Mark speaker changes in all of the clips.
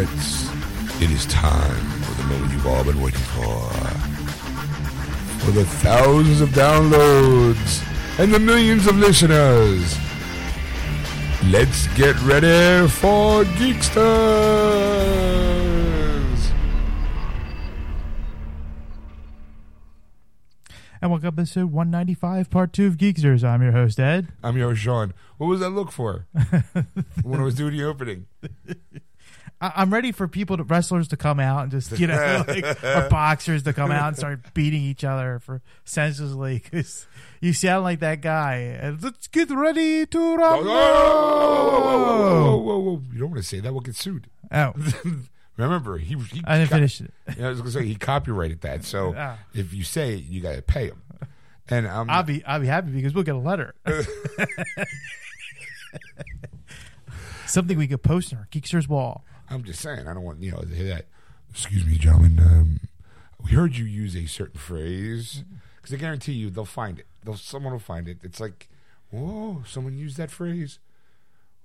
Speaker 1: gentlemen, geeks and geekettes, it is time for the moment you've all been waiting for. For the thousands of downloads and the millions of listeners. Let's get ready for Geeksters!
Speaker 2: And welcome to episode 195, part two of Geeksters. I'm your host, Ed.
Speaker 1: I'm your host, Sean. What was that look for when I was doing the opening?
Speaker 2: I- I'm ready for people, to, wrestlers, to come out and just, you know, like, or boxers to come out and start beating each other for senselessly because you sound like that guy. And let's get ready to rumble.
Speaker 1: whoa, whoa, whoa, whoa, whoa. You don't want to say that. We'll get sued.
Speaker 2: Oh,
Speaker 1: Remember, he, he
Speaker 2: I didn't
Speaker 1: co-
Speaker 2: finish it.
Speaker 1: Yeah, I was gonna say he copyrighted that, so
Speaker 2: Ah.
Speaker 1: if you say it, you got to pay him. And I'm
Speaker 2: I'll be I'll be happy because we'll get a letter. Something we could post on our Geeksters wall.
Speaker 1: I'm just saying I don't want you know to hear that. Excuse me, gentlemen. Um, we heard you use a certain phrase because I guarantee you they'll find it. They'll someone will find it. It's like, whoa, someone used that phrase.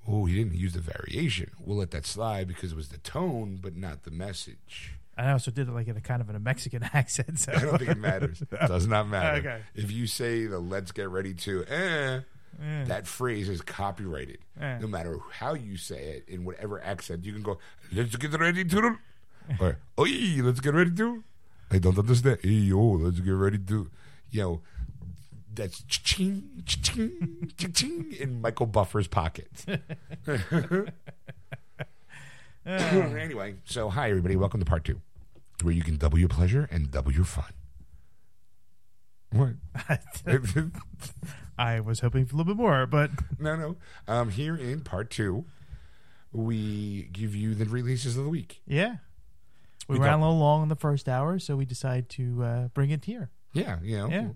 Speaker 1: Oh, he didn't use the variation. We'll let that slide because it was the tone, but not the message.
Speaker 2: I also did it like in a kind of in a Mexican accent. So
Speaker 1: I don't think it matters. It does not matter.
Speaker 2: Okay.
Speaker 1: If you say the let's get ready to, eh, That phrase is copyrighted. No matter how you say it, in whatever accent, you can go, let's get ready to, or, oi, let's get ready to. I don't understand. Hey, yo, let's get ready to. You know, that's ching, ching, ching in Michael Buffer's pocket. anyway, so hi, everybody. Welcome to part two, where you can double your pleasure and double your fun. What?
Speaker 2: I was hoping for a little bit more, but
Speaker 1: no, no. Um, here in part two, we give you the releases of the week.
Speaker 2: yeah, we,
Speaker 1: We
Speaker 2: ran a little long in the first hour, so we decided to uh, bring it here.
Speaker 1: Yeah, you know,
Speaker 2: Yeah.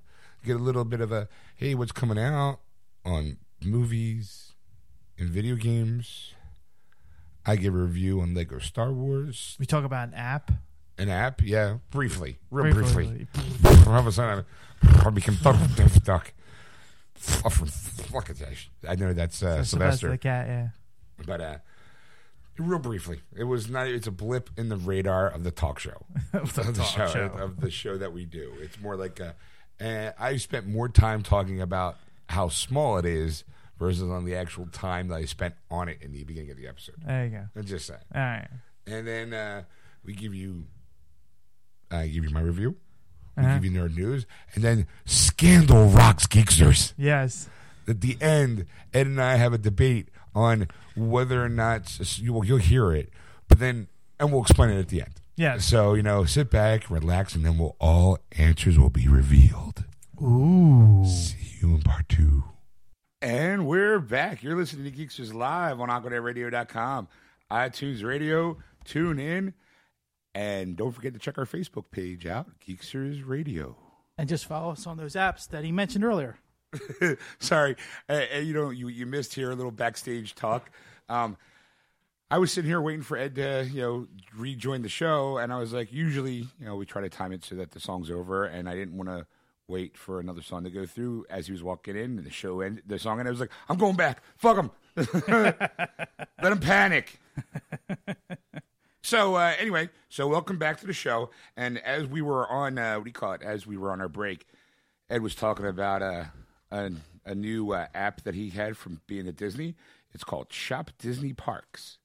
Speaker 1: get a little bit of a hey, what's coming out on movies and video games. I give a review on Lego Star Wars,
Speaker 2: We talk about an app.
Speaker 1: an app. Yeah, briefly, real briefly. All of a sudden, I become duck. Fuck it, I know that's uh,
Speaker 2: Sylvester
Speaker 1: Sylvester.
Speaker 2: the cat. Yeah.
Speaker 1: But uh real briefly, it was not it's a blip in the radar of the talk show.
Speaker 2: Of the
Speaker 1: of the
Speaker 2: talk
Speaker 1: show,
Speaker 2: show.
Speaker 1: of the show that we do. It's more like a and I spent more time talking about how small it is versus on the actual time that I spent on it in the beginning of the episode.
Speaker 2: There you go.
Speaker 1: Just saying.
Speaker 2: All right.
Speaker 1: And then uh we give you I give you my review. We
Speaker 2: Uh-huh.
Speaker 1: give you nerd news, and then Scandal rocks Geeksters
Speaker 2: Yes.
Speaker 1: at the end, Ed and I have a debate on whether or not you will you'll hear it, but then and we'll explain it at the end.
Speaker 2: Yes.
Speaker 1: So you know, sit back, relax, and then we'll all answers will be revealed.
Speaker 2: Ooh.
Speaker 1: See you in part two. And we're back. You're listening to Geeksters live on AquanetRadio.com, iTunes Radio. Tune in, and don't forget to check our Facebook page out, Geeksters Radio.
Speaker 2: And just follow us on those apps that he mentioned earlier.
Speaker 1: Sorry, uh, uh, you know, you you missed here a little backstage talk. Um, I was sitting here waiting for Ed to, you know, rejoin the show, and I was like, usually, you know, we try to time it so that the song's over, and I didn't want to wait for another song to go through as he was walking in, and the show ended, the song, and I was like, I'm going back, fuck him, let him panic. So uh, anyway, so welcome back to the show. And as we were on, uh, what do you call it? As we were on our break, Ed was talking about uh, a a new uh, app that he had from being at Disney. It's called Shop Disney Parks.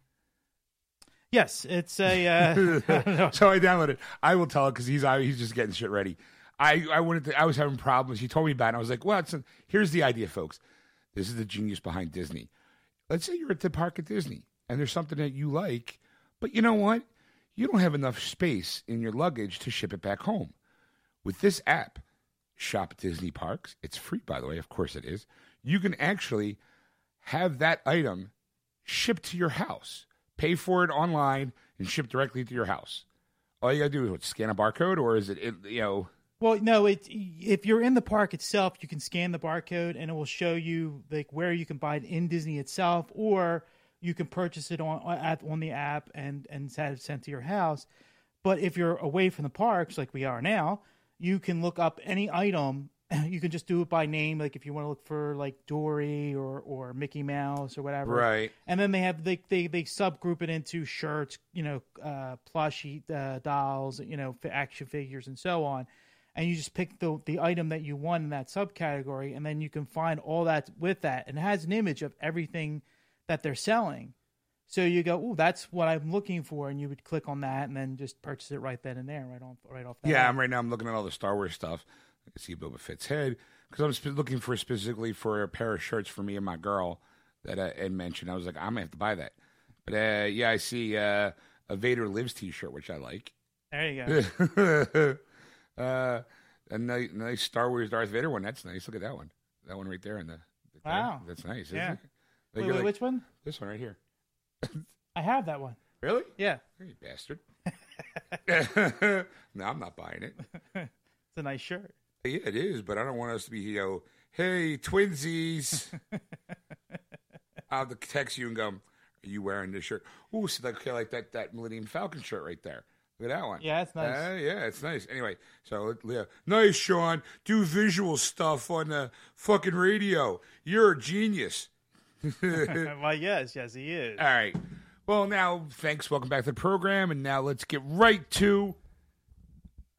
Speaker 2: Yes, it's a. Uh,
Speaker 1: So I downloaded. it. I will tell it because he's he's just getting shit ready. I I wanted to. I was having problems. He told me about. it. I was like, well, it's a, here's the idea, folks. This is the genius behind Disney. Let's say you're at the park at Disney and there's something that you like, but you know what? You don't have enough space in your luggage to ship it back home. With this app, Shop Disney Parks, it's free, by the way. Of course it is. You can actually have that item shipped to your house. Pay for it online and ship directly to your house. All you gotta do is what, scan a barcode, or is it, it you know?
Speaker 2: well, no, it if you're in the park itself, you can scan the barcode and it will show you like where you can buy it in Disney itself, or you can purchase it on at, on the app and and have it sent to your house. But if you're away from the parks, like we are now, you can look up any item you can just do it by name, like if you want to look for like Dory or or Mickey Mouse or whatever.
Speaker 1: Right.
Speaker 2: And then they have they they they subgroup it into shirts, you know, uh, plushie uh, dolls, you know, action figures and so on. And you just pick the the item that you want in that subcategory, and then you can find all that with that, and it has an image of everything that they're selling. So you go, oh, that's what I'm looking for, and you would click on that, and then just purchase it right then and there, right on, right off. That
Speaker 1: Yeah,
Speaker 2: app.
Speaker 1: I'm right now. I'm looking at all the Star Wars stuff. I can see Boba Fett's head because I'm sp- looking for specifically for a pair of shirts for me and my girl that I had mentioned. I was like, I'm gonna have to buy that. But uh, yeah, I see uh, a Vader Lives T-shirt, which I like.
Speaker 2: There you go.
Speaker 1: uh, a nice, nice Star Wars Darth Vader one. That's nice. Look at that one. That one right there in the. the thing.
Speaker 2: Wow.
Speaker 1: That's nice. Isn't
Speaker 2: Yeah.
Speaker 1: it?
Speaker 2: Wait, wait,
Speaker 1: like,
Speaker 2: which one?
Speaker 1: This one right here.
Speaker 2: I have that one.
Speaker 1: Really?
Speaker 2: Yeah,
Speaker 1: You bastard. no, I'm not buying it.
Speaker 2: it's a nice shirt.
Speaker 1: Yeah, it is, but I don't want us to be, you know, hey, twinsies. I'll text you and go, are you wearing this shirt? Ooh, see, like, okay, like that, that Millennium Falcon shirt right there. Look at that one.
Speaker 2: Yeah, it's nice.
Speaker 1: Uh, yeah, it's nice. Anyway, so, yeah. Nice, Sean. Do visual stuff on the fucking radio. You're a genius.
Speaker 2: well, yes, yes, he is.
Speaker 1: All right. Well, now, thanks. Welcome back to the program. And now let's get right to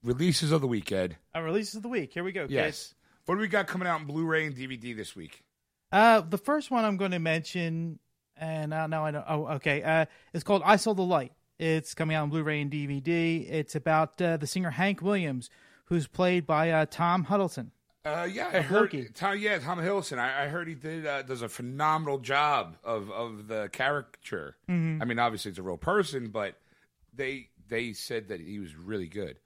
Speaker 1: releases of the week, Ed.
Speaker 2: Uh, releases of the week. Here we go. kids.
Speaker 1: Yes. What do we got coming out in Blu-ray and DVD this week?
Speaker 2: Uh, the first one I'm going to mention, and uh, now I know. Oh, okay. Uh, it's called "I Saw the Light." It's coming out on Blu-ray and DVD. It's about uh, the singer Hank Williams, who's played by uh, Tom Huddleston.
Speaker 1: Uh, yeah, I heard.
Speaker 2: Loki.
Speaker 1: Tom, yeah, Tom Hiddleston. I, I heard he did uh, does a phenomenal job of of the caricature.
Speaker 2: Mm-hmm.
Speaker 1: I mean, obviously it's a real person, but they they said that he was really good.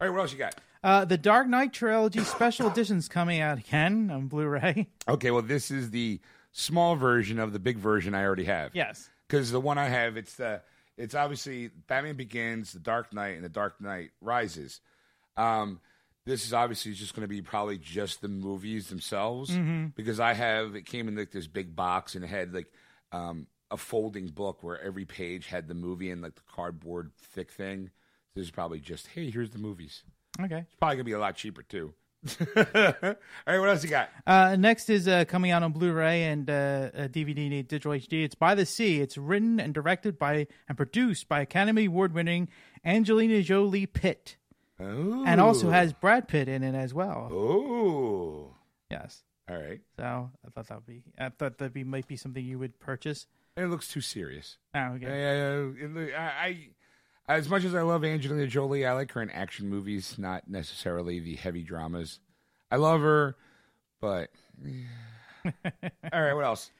Speaker 1: All right, what else you got?
Speaker 2: Uh, the Dark Knight trilogy special edition's coming out again on Blu-ray.
Speaker 1: Okay, well, this is the small version of the big version I already have.
Speaker 2: yes.
Speaker 1: because the one I have, it's the it's obviously Batman Begins, The Dark Knight, and The Dark Knight Rises. Um, this is obviously just going to be probably just the movies themselves because I have it came in like this big box and it had like um, a folding book where every page had the movie and like the cardboard thick thing. This is probably just hey, here's the movies.
Speaker 2: Okay.
Speaker 1: It's probably gonna be a lot cheaper too. All right, what else you got?
Speaker 2: Uh, next is uh, coming out on Blu-ray and uh, DVD and digital HD. It's By the Sea. It's written and directed by and produced by Academy Award-winning Angelina Jolie Pitt,
Speaker 1: Oh,
Speaker 2: and also has Brad Pitt in it as well.
Speaker 1: oh,
Speaker 2: Yes.
Speaker 1: all right.
Speaker 2: So I thought that would be. I thought that be might be something you would purchase.
Speaker 1: It looks too serious.
Speaker 2: Oh, okay.
Speaker 1: Uh, it I, I, as much as I love Angelina Jolie, I like her in action movies, not necessarily the heavy dramas. I love her, but all right. What else?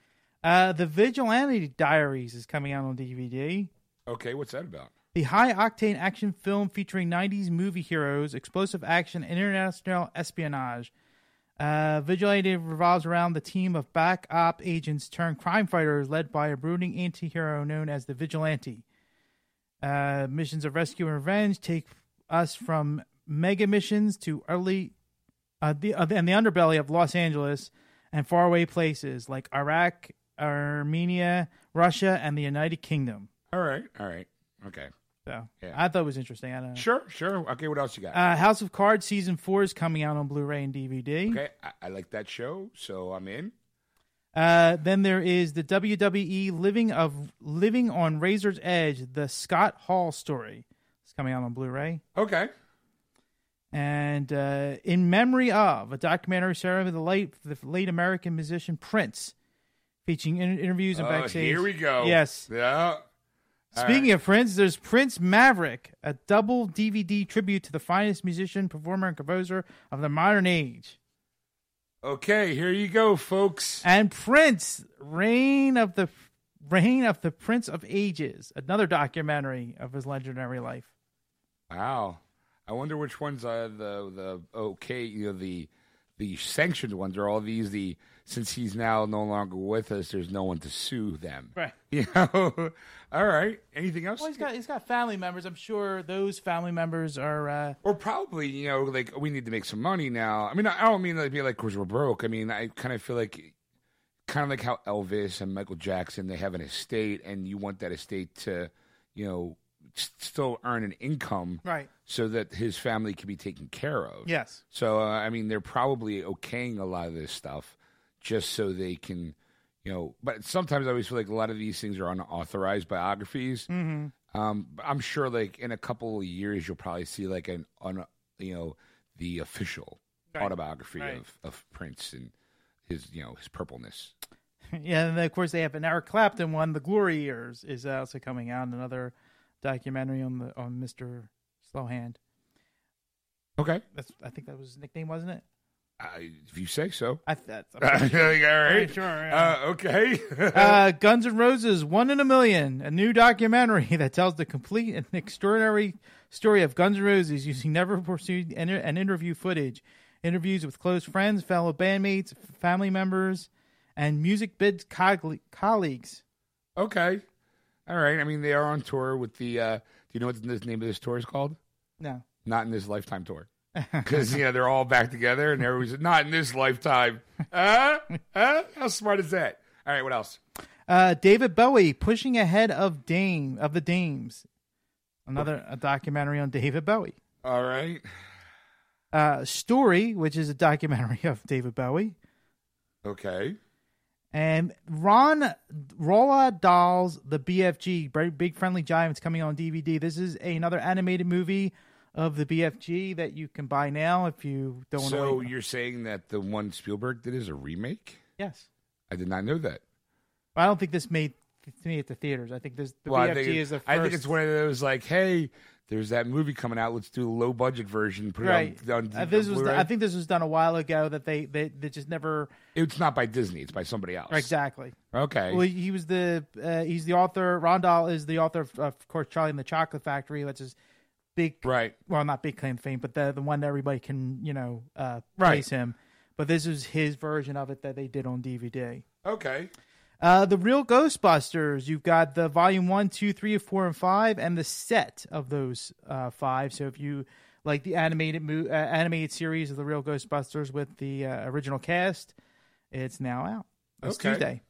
Speaker 2: Uh, the Vigilante Diaries is coming out on DVD.
Speaker 1: Okay, what's that about?
Speaker 2: The high octane action film featuring 90s movie heroes, explosive action, international espionage. Uh, Vigilante revolves around the team of back op agents turned crime fighters led by a brooding anti hero known as the Vigilante. Uh, missions of rescue and revenge take us from mega missions to early uh, the, uh, and the underbelly of Los Angeles and faraway places like Iraq, Armenia, Russia, and the United Kingdom.
Speaker 1: All right, all right, okay,
Speaker 2: So
Speaker 1: Yeah.
Speaker 2: I thought it was interesting. I don't know.
Speaker 1: sure, sure. Okay, what else you got?
Speaker 2: Uh, House of Cards season four is coming out on Blu-ray and DVD.
Speaker 1: okay, I, I like that show, so I'm in.
Speaker 2: Uh, then there is the WWE Living of Living on Razor's Edge, the Scott Hall story. It's coming out on Blu-ray.
Speaker 1: Okay,
Speaker 2: And uh, in memory of a documentary serving the late the late American musician Prince, featuring in- interviews and
Speaker 1: Uh,
Speaker 2: backstage.
Speaker 1: here we go.
Speaker 2: Yes.
Speaker 1: Yeah.
Speaker 2: Speaking
Speaker 1: right.
Speaker 2: of Prince, there's Prince Maverick, a double DVD tribute to the finest musician, performer, and composer of the modern age.
Speaker 1: Okay, here you go, folks.
Speaker 2: And Prince, Reign of the Reign of the Prince of Ages, another documentary of his legendary life.
Speaker 1: Wow. I wonder which ones are the the okay, you know, the the sanctioned ones are all these the since he's now no longer with us, there's no one to sue them.
Speaker 2: Right.
Speaker 1: You know? all right. Anything else?
Speaker 2: Well, he's got he's got family members. I'm sure those family members are. Uh,
Speaker 1: or probably, you know, like we need to make some money now. I mean, I don't mean to be like because we're broke. I mean, I kind of feel like, kind of like how Elvis and Michael Jackson they have an estate, and you want that estate to, you know, still earn an income
Speaker 2: Right.
Speaker 1: so that his family can be taken care of.
Speaker 2: Yes.
Speaker 1: So uh, I mean, they're probably okaying a lot of this stuff just so they can, you know. But sometimes I always feel like a lot of these things are unauthorized biographies. Mm-hmm. Um, but I'm sure, like in a couple of years, you'll probably see like an, un, you know, the official
Speaker 2: Right.
Speaker 1: autobiography
Speaker 2: Right.
Speaker 1: of of Prince and his, you know, his purpleness.
Speaker 2: Yeah, and then of course they have an Eric Clapton one, "The Glory Years," is also coming out. Another documentary on the on Mister Slowhand.
Speaker 1: Okay,
Speaker 2: That's I think that was his nickname, wasn't it?
Speaker 1: I, if you say so.
Speaker 2: I that's
Speaker 1: Like, all right.
Speaker 2: Sure, yeah.
Speaker 1: Uh, okay.
Speaker 2: uh, Guns N' Roses, One in a Million, a new documentary that tells the complete and extraordinary story of Guns N' Roses using never pursued and, and interview footage, interviews with close friends, fellow bandmates, family members, and music bid coll- colleagues.
Speaker 1: okay. All right. I mean, they are on tour with the. Uh, do you know what the name of this tour is called?
Speaker 2: No,
Speaker 1: Not in this lifetime tour. Because you know they're all back together, and everybody's not in this lifetime. Uh, uh, how smart is that? All right, what else?
Speaker 2: uh, David Bowie pushing ahead of Dame of the Dames. Another a documentary on David Bowie.
Speaker 1: All right.
Speaker 2: Uh, Story, which is a documentary of David Bowie.
Speaker 1: Okay.
Speaker 2: And Ron Rolla Dolls, the BFG, Big Friendly Giants, coming on DVD. This is another animated movie of the BFG that you can buy now if you don't want
Speaker 1: So
Speaker 2: to.
Speaker 1: you're saying that the one Spielberg did is a remake?
Speaker 2: Yes,
Speaker 1: I did not know that.
Speaker 2: I don't think this made to me at the theaters. I think this the
Speaker 1: Well,
Speaker 2: BFG
Speaker 1: think,
Speaker 2: is the first.
Speaker 1: I think it's one of those like, hey, there's that movie coming out. Let's do a low budget version. Put
Speaker 2: right.
Speaker 1: it on, on
Speaker 2: Uh, this was
Speaker 1: Blu-ray.
Speaker 2: I think this was done a while ago that they they, they just never
Speaker 1: it's not by Disney. It's by somebody else.
Speaker 2: exactly.
Speaker 1: Okay.
Speaker 2: Well, he was the uh, he's the author. Roald Dahl is the author of, of course, Charlie and the Chocolate Factory. That's his big
Speaker 1: right.
Speaker 2: well, not big claim fame, but the the one that everybody can you know uh,
Speaker 1: Right.
Speaker 2: place him. But this is his version of it that they did on DVD.
Speaker 1: Okay.
Speaker 2: Uh, the real Ghostbusters. You've got the volume one, two, three, four, and five, and the set of those uh, five. So if you like the animated mo- uh, animated series of the real Ghostbusters with the uh, original cast, it's now out. It's
Speaker 1: Okay.
Speaker 2: Tuesday.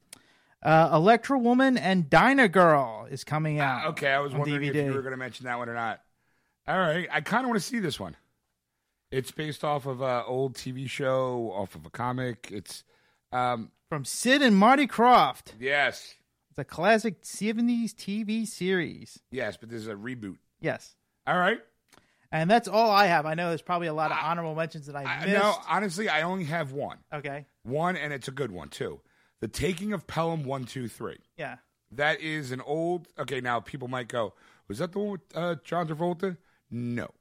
Speaker 2: Uh, Electra Woman and Dyna Girl is coming out.
Speaker 1: Uh, Okay, I was
Speaker 2: on
Speaker 1: wondering if you were going to mention that one or not. All right, I kind of want to see this one. It's based off of an old TV show, off of a comic. It's, um,
Speaker 2: From Sid and Marty Krofft.
Speaker 1: yes,
Speaker 2: It's a classic 70s TV series.
Speaker 1: yes, but this is a reboot.
Speaker 2: Yes.
Speaker 1: All right.
Speaker 2: And that's all I have. I know there's probably a lot of honorable mentions that I
Speaker 1: I,
Speaker 2: missed.
Speaker 1: no, honestly, I only have one.
Speaker 2: Okay.
Speaker 1: One, and it's a good one too. The Taking of Pelham One Two Three.
Speaker 2: Yeah.
Speaker 1: That is an old. Okay, now people might go, "Was that the one with uh, John Travolta?" No,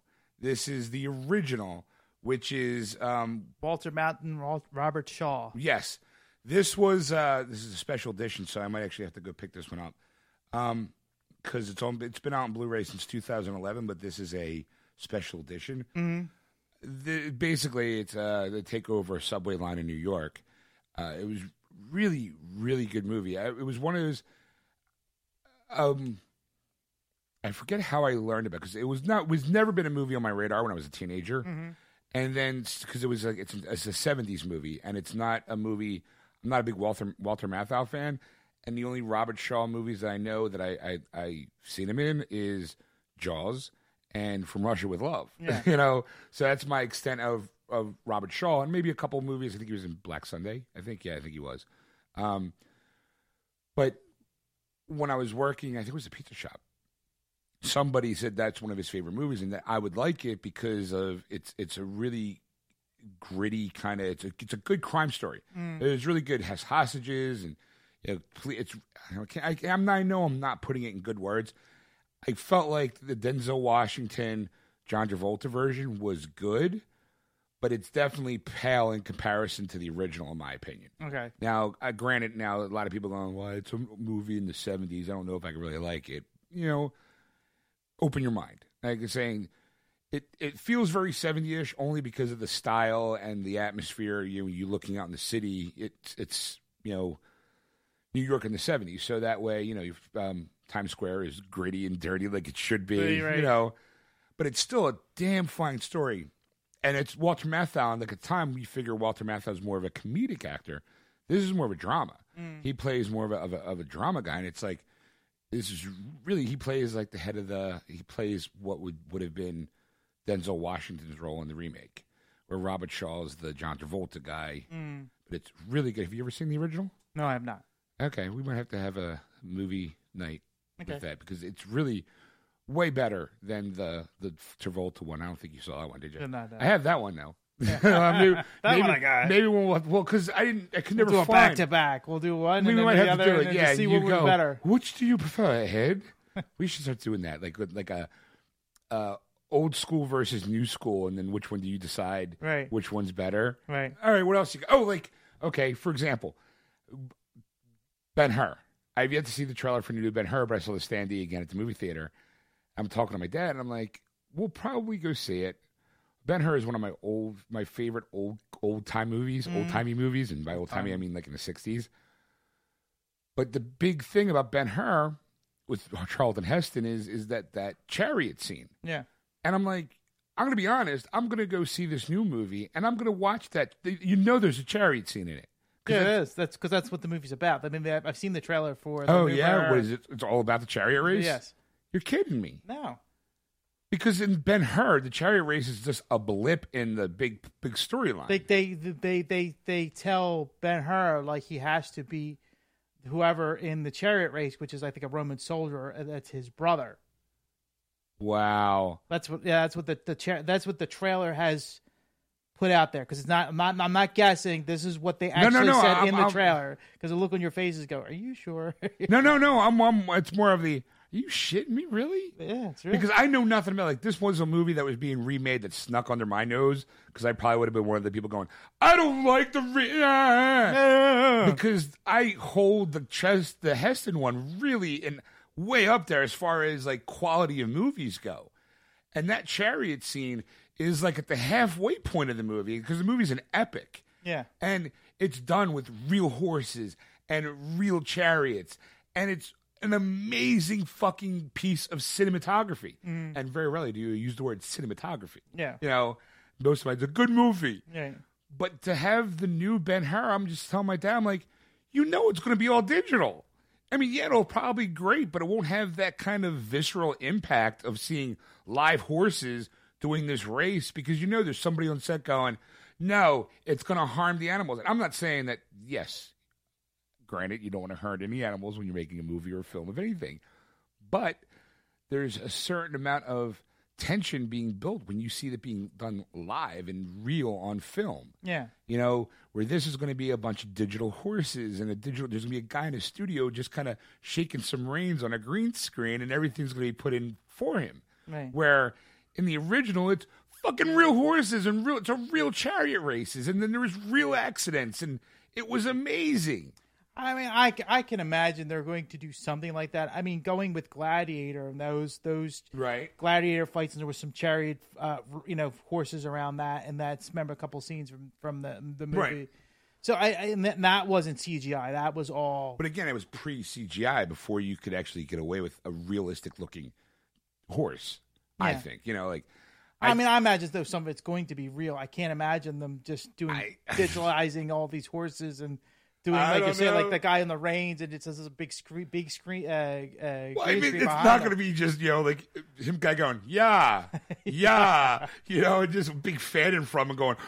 Speaker 1: this is the original, which is um,
Speaker 2: Walter Matthau, Robert Shaw.
Speaker 1: yes. This was uh, this is a special edition, so I might actually have to go pick this one up, um, because it's on. It's been out on Blu-ray since 2011, but this is a special edition. The, basically, it's uh, the takeover subway line in New York. Uh, it was really, really good movie. I, it was one of those. Um, I forget how I learned about because it was not was never been a movie on my radar when I was a teenager, and then because it was like it's, it's a '70s movie and it's not a movie. I'm not a big Walter Walter Matthau fan, and the only Robert Shaw movies that I know that I I, I seen him in is Jaws and From Russia with Love.
Speaker 2: Yeah.
Speaker 1: you know, so that's my extent of of Robert Shaw, and maybe a couple movies. I think he was in Black Sunday. I think yeah, I think he was. Um, but when I was working, I think it was a pizza shop. Somebody said that's one of his favorite movies, and that I would like it because of it's it's a really gritty kind of it's a it's a good crime story. It's really good. It has hostages and you know, it's I, can't, I, I'm not, I know I'm not putting it in good words. I felt like the Denzel Washington John Travolta version was good, but it's definitely pale in comparison to the original, in my opinion.
Speaker 2: Okay.
Speaker 1: Now, uh, granted, now a lot of people going, "Well, it's a movie in the '70s. I don't know if I can really like it." You know, open your mind. Like saying, it it feels very '70ish only because of the style and the atmosphere. You you looking out in the city, it's it's you know New York in the '70s. So that way, you know, um, Times Square is gritty and dirty like it should be.
Speaker 2: Right.
Speaker 1: You know, but it's still a damn fine story. And it's Walter Matthau. And like at the time, we figure Walter Matthau is more of a comedic actor. This is more of a drama. He plays more of a, of a of a drama guy, and it's like this is really he plays like the head of the he plays what would would have been Denzel Washington's role in the remake, where Robert Shaw is the John Travolta guy.
Speaker 2: Mm.
Speaker 1: But it's really good. Have you ever seen the original?
Speaker 2: No, I have not.
Speaker 1: Okay, we might have to have a movie night
Speaker 2: Okay.
Speaker 1: with that because it's really way better than the the Travolta one. I don't think you saw that one, did you? I have that one now. maybe,
Speaker 2: That
Speaker 1: maybe,
Speaker 2: one I got.
Speaker 1: Maybe we'll well because I didn't I could never
Speaker 2: do a
Speaker 1: find.
Speaker 2: back to back. We'll do one,
Speaker 1: we
Speaker 2: and
Speaker 1: might
Speaker 2: the
Speaker 1: have
Speaker 2: other,
Speaker 1: to do it. Yeah,
Speaker 2: see what
Speaker 1: go.
Speaker 2: better.
Speaker 1: Which do you prefer, Head? we should start doing that, like like a uh, old school versus new school, and then which one do you decide?
Speaker 2: Right.
Speaker 1: Which one's better?
Speaker 2: Right.
Speaker 1: All right. What else? You got? Oh, like okay. For example, Ben Hur. I've yet to see the trailer for the new Ben Hur, but I saw the standee again at the movie theater. I'm talking to my dad, and I'm like, "We'll probably go see it." Ben Hur is one of my old, my favorite old, old time movies, old mm. timey movies, and by old timey I mean like in the '60s. But the big thing about Ben Hur with Charlton Heston is is that that chariot scene.
Speaker 2: Yeah.
Speaker 1: And I'm like, I'm going to be honest. I'm going to go see this new movie, and I'm going to watch that. You know, there's a chariot scene in it.
Speaker 2: Yeah, it
Speaker 1: that's-
Speaker 2: That's because that's what the movie's about. I mean, I've seen the trailer for. The
Speaker 1: Oh yeah,
Speaker 2: Burr.
Speaker 1: what is it? It's all about the chariot race.
Speaker 2: Yes.
Speaker 1: You're kidding me.
Speaker 2: No.
Speaker 1: Because in Ben Hur, the chariot race is just a blip in the big big storyline.
Speaker 2: They they they they they tell Ben Hur like he has to be whoever in the chariot race, which is I think a Roman soldier. That's his brother.
Speaker 1: wow.
Speaker 2: That's what. Yeah, that's what the the cha- that's what the trailer has put out there because it's not. I'm not. I'm not guessing. This is what they
Speaker 1: no,
Speaker 2: actually
Speaker 1: no,
Speaker 2: said
Speaker 1: I'm-
Speaker 2: in the
Speaker 1: I'm-
Speaker 2: trailer. Because the look on your faces go, "Are you sure?"
Speaker 1: No, no, no. I'm, I'm. It's more of the. Are you shitting me, really?
Speaker 2: yeah, it's real.
Speaker 1: Because I know nothing about like this was a movie that was being remade that snuck under my nose because I probably would have been one of the people going, I don't like the re-. ah." because I hold the chest the Heston one really in way up there as far as like quality of movies go, and that chariot scene is like at the halfway point of the movie because the movie's an epic
Speaker 2: yeah.
Speaker 1: and it's done with real horses and real chariots and it's an amazing fucking piece of cinematography. Mm-hmm. And very rarely do you use the word cinematography.
Speaker 2: Yeah.
Speaker 1: you know most of time it's a good movie.
Speaker 2: Yeah.
Speaker 1: but to have the new ben hur i'm just telling my dad i'm like you know it's going to be all digital. I mean yeah it'll probably be great but it won't have that kind of visceral impact of seeing live horses doing this race because you know there's somebody on set going no it's going to harm the animals. And i'm not saying that yes granted you don't want to hurt any animals when you're making a movie or a film of anything but there's a certain amount of tension being built when you see it being done live and real on film
Speaker 2: Yeah.
Speaker 1: you know, where this is going to be a bunch of digital horses and a digital. There's going to be a guy in a studio just kind of shaking some reins on a green screen, and everything's going to be put in for him.
Speaker 2: Right.
Speaker 1: Where in the original, it's fucking real horses and real. It's a real chariot races, and then there was real accidents, and it was amazing.
Speaker 2: I mean, I, I can imagine they're going to do something like that. I mean, going with Gladiator and those those
Speaker 1: Right.
Speaker 2: Gladiator fights, and there was some chariot, uh, you know, horses around that, and that's remember a couple scenes from from the the movie.
Speaker 1: Right.
Speaker 2: So I, I and that, wasn't CGI. That was all.
Speaker 1: But again, it was pre CGI before you could actually get away with a realistic looking horse. I think you know, like
Speaker 2: I, mean, I imagine though some of it's going to be real. I can't imagine them just doing
Speaker 1: I-
Speaker 2: digitalizing all these horses and doing
Speaker 1: I
Speaker 2: like you say, like the guy in the reins, and it says there's a big screen, big screen. Uh, uh,
Speaker 1: Well, I mean, it's not going to be just you know like him guy going yeah, yeah, you know, just a big fan in front and going.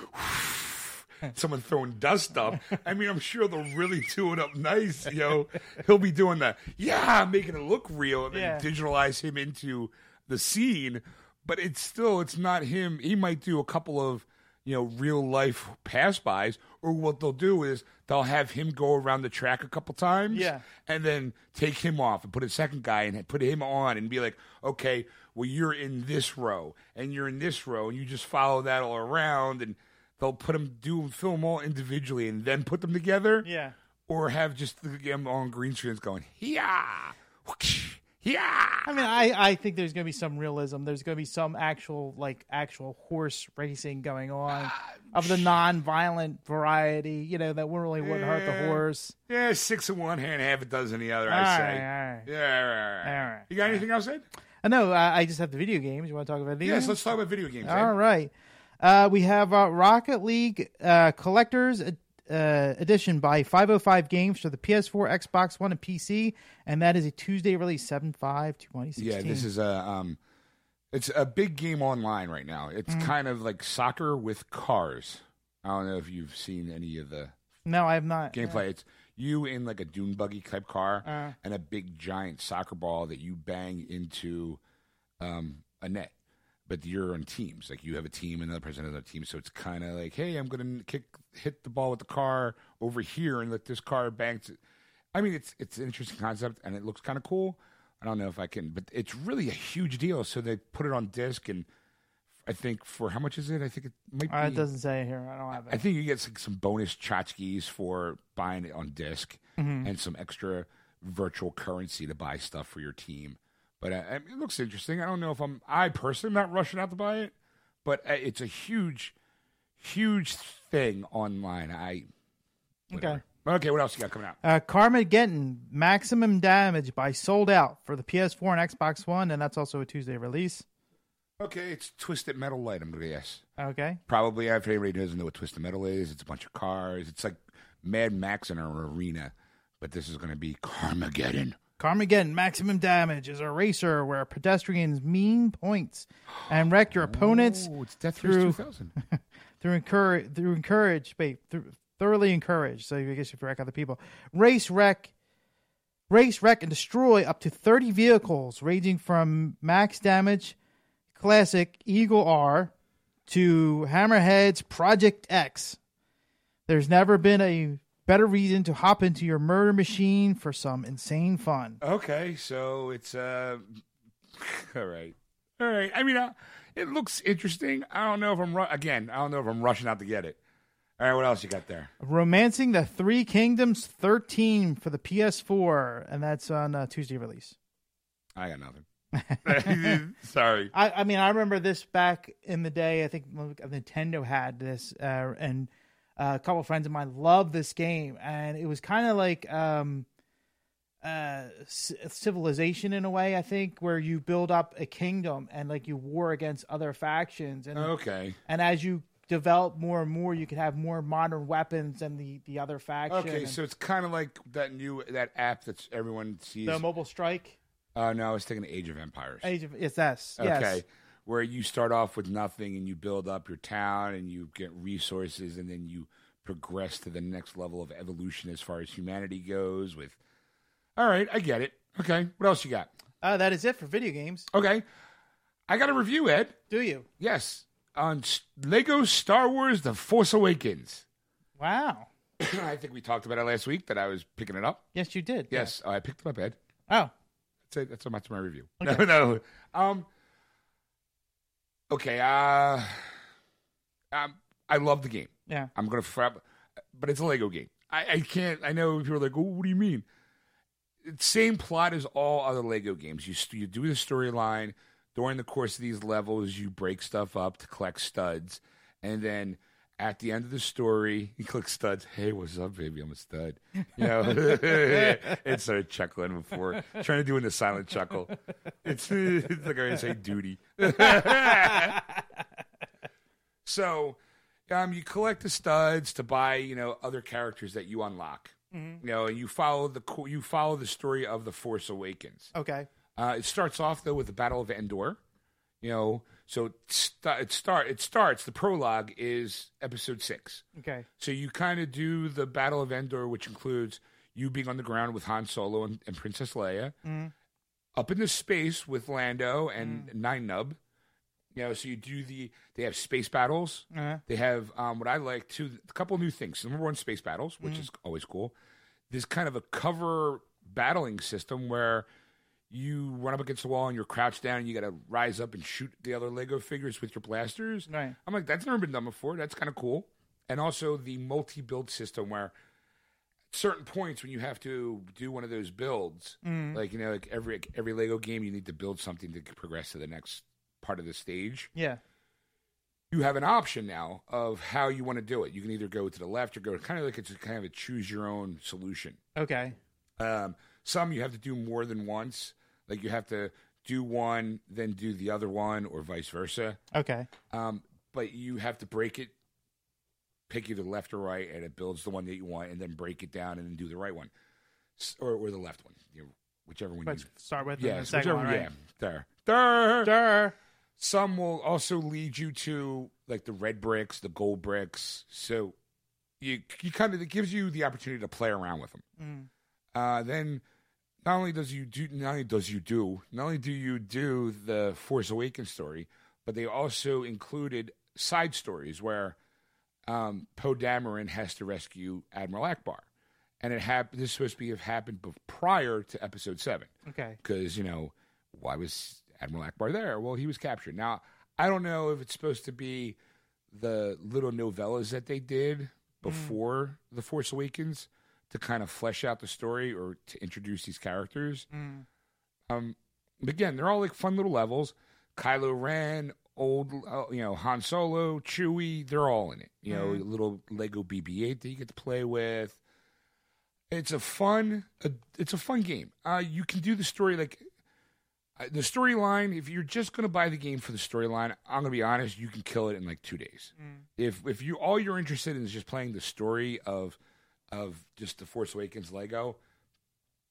Speaker 1: Someone throwing dust up. I mean, I'm sure they'll really do it up nice. You know, he'll be doing that. Yeah, making it look real and then
Speaker 2: Yeah.
Speaker 1: digitalize him into the scene. But it's still, it's not him. He might do a couple of, you know, real life pass bys, or what they'll do is they'll have him go around the track a couple times
Speaker 2: Yeah.
Speaker 1: and then take him off and put a second guy and put him on and be like, okay, well, you're in this row and you're in this row, and you just follow that all around, and they'll put them do film all individually and then put them together,
Speaker 2: Yeah.
Speaker 1: or have just the them on green screens going, yeah, whoosh, yeah.
Speaker 2: I mean, I, I think there's going to be some realism. There's going to be some actual like actual horse racing going on of the non-violent variety. You know that really wouldn't hurt the horse.
Speaker 1: Yeah, six in one hand, half a dozen in the other.
Speaker 2: All
Speaker 1: I say.
Speaker 2: all right.
Speaker 1: Yeah, all right, all right.
Speaker 2: Right.
Speaker 1: You got anything else, Ed?
Speaker 2: I know. I, I just have the video games. You want to talk about these?
Speaker 1: Yes, let's talk about video games. Ed.
Speaker 2: All right. Uh, we have uh, Rocket League uh, Collectors Ed- uh, edition by 505 Games for the PS4, Xbox One, and PC, and that is a Tuesday release, 7 5 2016.
Speaker 1: Yeah, this is a um, it's a big game online right now. It's kind of like soccer with cars. I don't know if you've seen any of the
Speaker 2: No, I have not.
Speaker 1: gameplay. It's you in like a dune buggy type car
Speaker 2: Uh.
Speaker 1: and a big giant soccer ball that you bang into um, a net. But you're on teams. Like you have a team, another person has another team. So it's kind of like, hey, I'm gonna kick, hit the ball with the car over here, and let this car bang. I mean, it's it's an interesting concept, and it looks kind of cool. I don't know if I can, but it's really a huge deal. So they put it on disc, and I think for how much is it? I think it might be.
Speaker 2: Uh, it doesn't say here. I don't have it.
Speaker 1: I think you get like, some bonus tchotchkes for buying it on disk
Speaker 2: Mm-hmm.
Speaker 1: and some extra virtual currency to buy stuff for your team. But uh, it looks interesting. I don't know if I'm, I personally am not rushing out to buy it, but uh, it's a huge, huge thing online. I,
Speaker 2: Okay.
Speaker 1: okay, what else you got coming out?
Speaker 2: Uh, Carmageddon Maximum Damage by Sold Out for the PS4 and Xbox One, and that's also a Tuesday release.
Speaker 1: Okay, it's Twisted Metal Light, I'm going to guess.
Speaker 2: Okay.
Speaker 1: Probably, if anybody doesn't know what Twisted Metal is, it's a bunch of cars. It's like Mad Max in an arena, but this is going to be Carmageddon.
Speaker 2: Carmageddon Maximum Damage is a racer where pedestrians mean points and wreck your opponents
Speaker 1: Oh, it's Death Race
Speaker 2: through-
Speaker 1: 2000.
Speaker 2: through encourage through encourage wait, through, thoroughly encourage. So I guess you wreck other people. Race wreck race wreck and destroy up to thirty vehicles, ranging from max damage classic Eagle R to Hammerhead's Project X. There's never been a better reason to hop into your murder machine for some insane fun.
Speaker 1: Okay, so it's uh, all right, all right. I mean, uh, it looks interesting. I don't know if I'm ru- again. I don't know if I'm rushing out to get it. All right, what else you got there?
Speaker 2: Romancing the Three Kingdoms 13 for the PS4, and that's on uh, Tuesday release.
Speaker 1: I got nothing. Sorry.
Speaker 2: I, I mean, I remember this back in the day. I think Nintendo had this, uh, and uh, a couple of friends of mine loved this game, and it was kind of like um, uh, c- civilization in a way. I think where you build up a kingdom and like you war against other factions, and
Speaker 1: Okay.
Speaker 2: and as you develop more and more, you can have more modern weapons than the the other faction.
Speaker 1: Okay,
Speaker 2: and
Speaker 1: so it's kind of like that new that app that everyone sees.
Speaker 2: the mobile strike.
Speaker 1: Oh no, I was thinking Age of Empires.
Speaker 2: Age of yes, yes,
Speaker 1: Okay. Where you start off with nothing and you build up your town and you get resources and then you progress to the next level of evolution as far as humanity goes with All right, I get it. Okay. What else you got?
Speaker 2: Uh, that is it for video games.
Speaker 1: Okay. I got a review, Ed.
Speaker 2: Do you?
Speaker 1: Yes. On Lego Star Wars The Force Awakens.
Speaker 2: Wow.
Speaker 1: I think we talked about it last week that I was picking it up.
Speaker 2: Yes, you did.
Speaker 1: Yes, I picked it up, Ed.
Speaker 2: Oh,
Speaker 1: That's it. That's much my review. No, no. Um. Okay. Uh. Um. I love the game.
Speaker 2: yeah.
Speaker 1: I'm gonna frap, but it's a Lego game. I, I can't. I know people are like, "Oh, what do you mean?" Same plot as all other Lego games. You you do the storyline during the course of these levels. You break stuff up to collect studs, and then at the end of the story, you click studs. Hey, what's up, baby? I'm a stud. You know, and started chuckling before trying to do in a silent chuckle. It's, it's like I say, duty. So, um, you collect the studs to buy, you know, other characters that you unlock. Mm-hmm. You know, you follow the you follow the story of the Force Awakens.
Speaker 2: Okay.
Speaker 1: Uh, it starts off though with the Battle of Endor. You know, so it, st- it start it starts. The prologue is Episode six.
Speaker 2: Okay.
Speaker 1: So you kind of do the Battle of Endor, which includes you being on the ground with Han Solo and, and Princess Leia, mm-hmm. up in the space with Lando and mm. Nien Nunb. You know, so you do the. They have space battles.
Speaker 2: Uh-huh.
Speaker 1: They have um, what I like too. A couple new things. Number one, space battles, which is always cool. There's kind of a cover battling system where you run up against the wall and you're crouched down and you got to rise up and shoot the other Lego figures with your blasters.
Speaker 2: Right.
Speaker 1: I'm like, that's never been done before. That's kind of cool. And also the multi build system where at certain points when you have to do one of those builds, like you know, like every every Lego game, you need to build something to progress to the next part of the stage.
Speaker 2: Yeah.
Speaker 1: You have an option now of how you want to do it. You can either go to the left or go kind of like it's a kind of a choose your own solution.
Speaker 2: Okay.
Speaker 1: Um, some you have to do more than once. Like you have to do one, then do the other one, or vice versa.
Speaker 2: Okay.
Speaker 1: Um, but you have to break it pick either left or right, and it builds the one that you want, and then break it down and then do the right one, S- or or the left one, you know, whichever one.
Speaker 2: Let's
Speaker 1: you,
Speaker 2: start with second
Speaker 1: whichever.
Speaker 2: one, right?
Speaker 1: Yeah, there, there.
Speaker 2: Sure.
Speaker 1: Some will also lead you to like the red bricks, the gold bricks. So you you kind of it gives you the opportunity to play around with them.
Speaker 2: Mm.
Speaker 1: Uh, then not only does you do not only does you do not only do you do the Force Awakens story, but they also included side stories where um, Poe Dameron has to rescue Admiral Ackbar, and it hap- This is supposed to be have happened prior to Episode Seven
Speaker 2: Okay.
Speaker 1: because you know why was Admiral Ackbar there? Well, he was captured. Now I don't know if it's supposed to be the little novellas that they did before the Force Awakens to kind of flesh out the story or to introduce these characters.
Speaker 2: Mm.
Speaker 1: Um, but again, they're all like fun little levels. Kylo Ren, old, uh, you know, Han Solo, Chewie, they're all in it. You know, little Lego BB-8 that you get to play with. It's a fun, uh, it's a fun game. Uh, you can do the story like the storyline. If you're just going to buy the game for the storyline, I'm going to be honest, you can kill it in like two days. Mm. If if you all you're interested in is just playing the story of of just the Force Awakens Lego,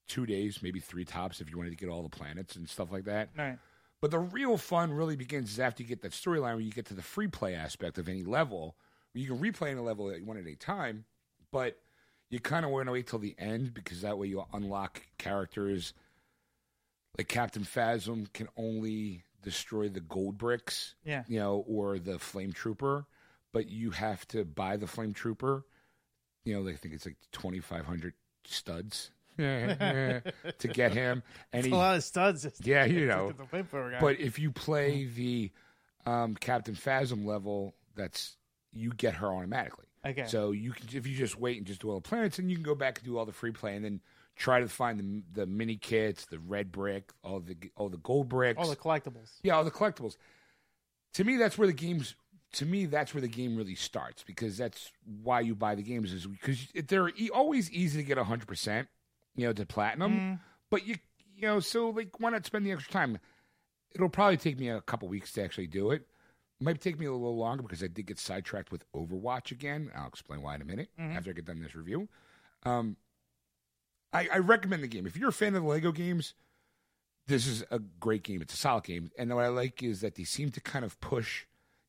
Speaker 1: two days, maybe three tops, if you wanted to get all the planets and stuff like that.
Speaker 2: Right.
Speaker 1: But the real fun really begins is after you get that storyline where you get to the free play aspect of any level, where you can replay in a level that you want at a time, but you kind of want to wait till the end because that way you unlock characters like Captain Phasm can only destroy the gold bricks,
Speaker 2: Yeah.
Speaker 1: you know, or the flame trooper, but you have to buy the flame trooper. You know, I think it's like twenty five hundred studs to get him, and
Speaker 2: It's
Speaker 1: he,
Speaker 2: a lot of studs.
Speaker 1: yeah, you know,
Speaker 2: get the flamethrower guy.
Speaker 1: but if you play the um, Captain Phasm level, that's you get her automatically.
Speaker 2: okay.
Speaker 1: So you can if you just wait and just do all the planets, and you can go back and do all the free play, and then try to find the the mini kits, the red brick, all the all the gold bricks,
Speaker 2: all the collectibles.
Speaker 1: yeah, all the collectibles. To me, that's where the games. To me, that's where the game really starts because that's why you buy the games is because they're e- always easy to get hundred percent, you know, to platinum.
Speaker 2: Mm.
Speaker 1: But you, you know, so like, why not spend the extra time? It'll probably take me a couple weeks to actually do it. Might take me a little longer because I did get sidetracked with Overwatch again. I'll explain why in a minute
Speaker 2: Mhm.
Speaker 1: after I get done this review. Um, I, I recommend the game if you're a fan of the Lego games. This is a great game. It's a solid game, and what I like is that they seem to kind of push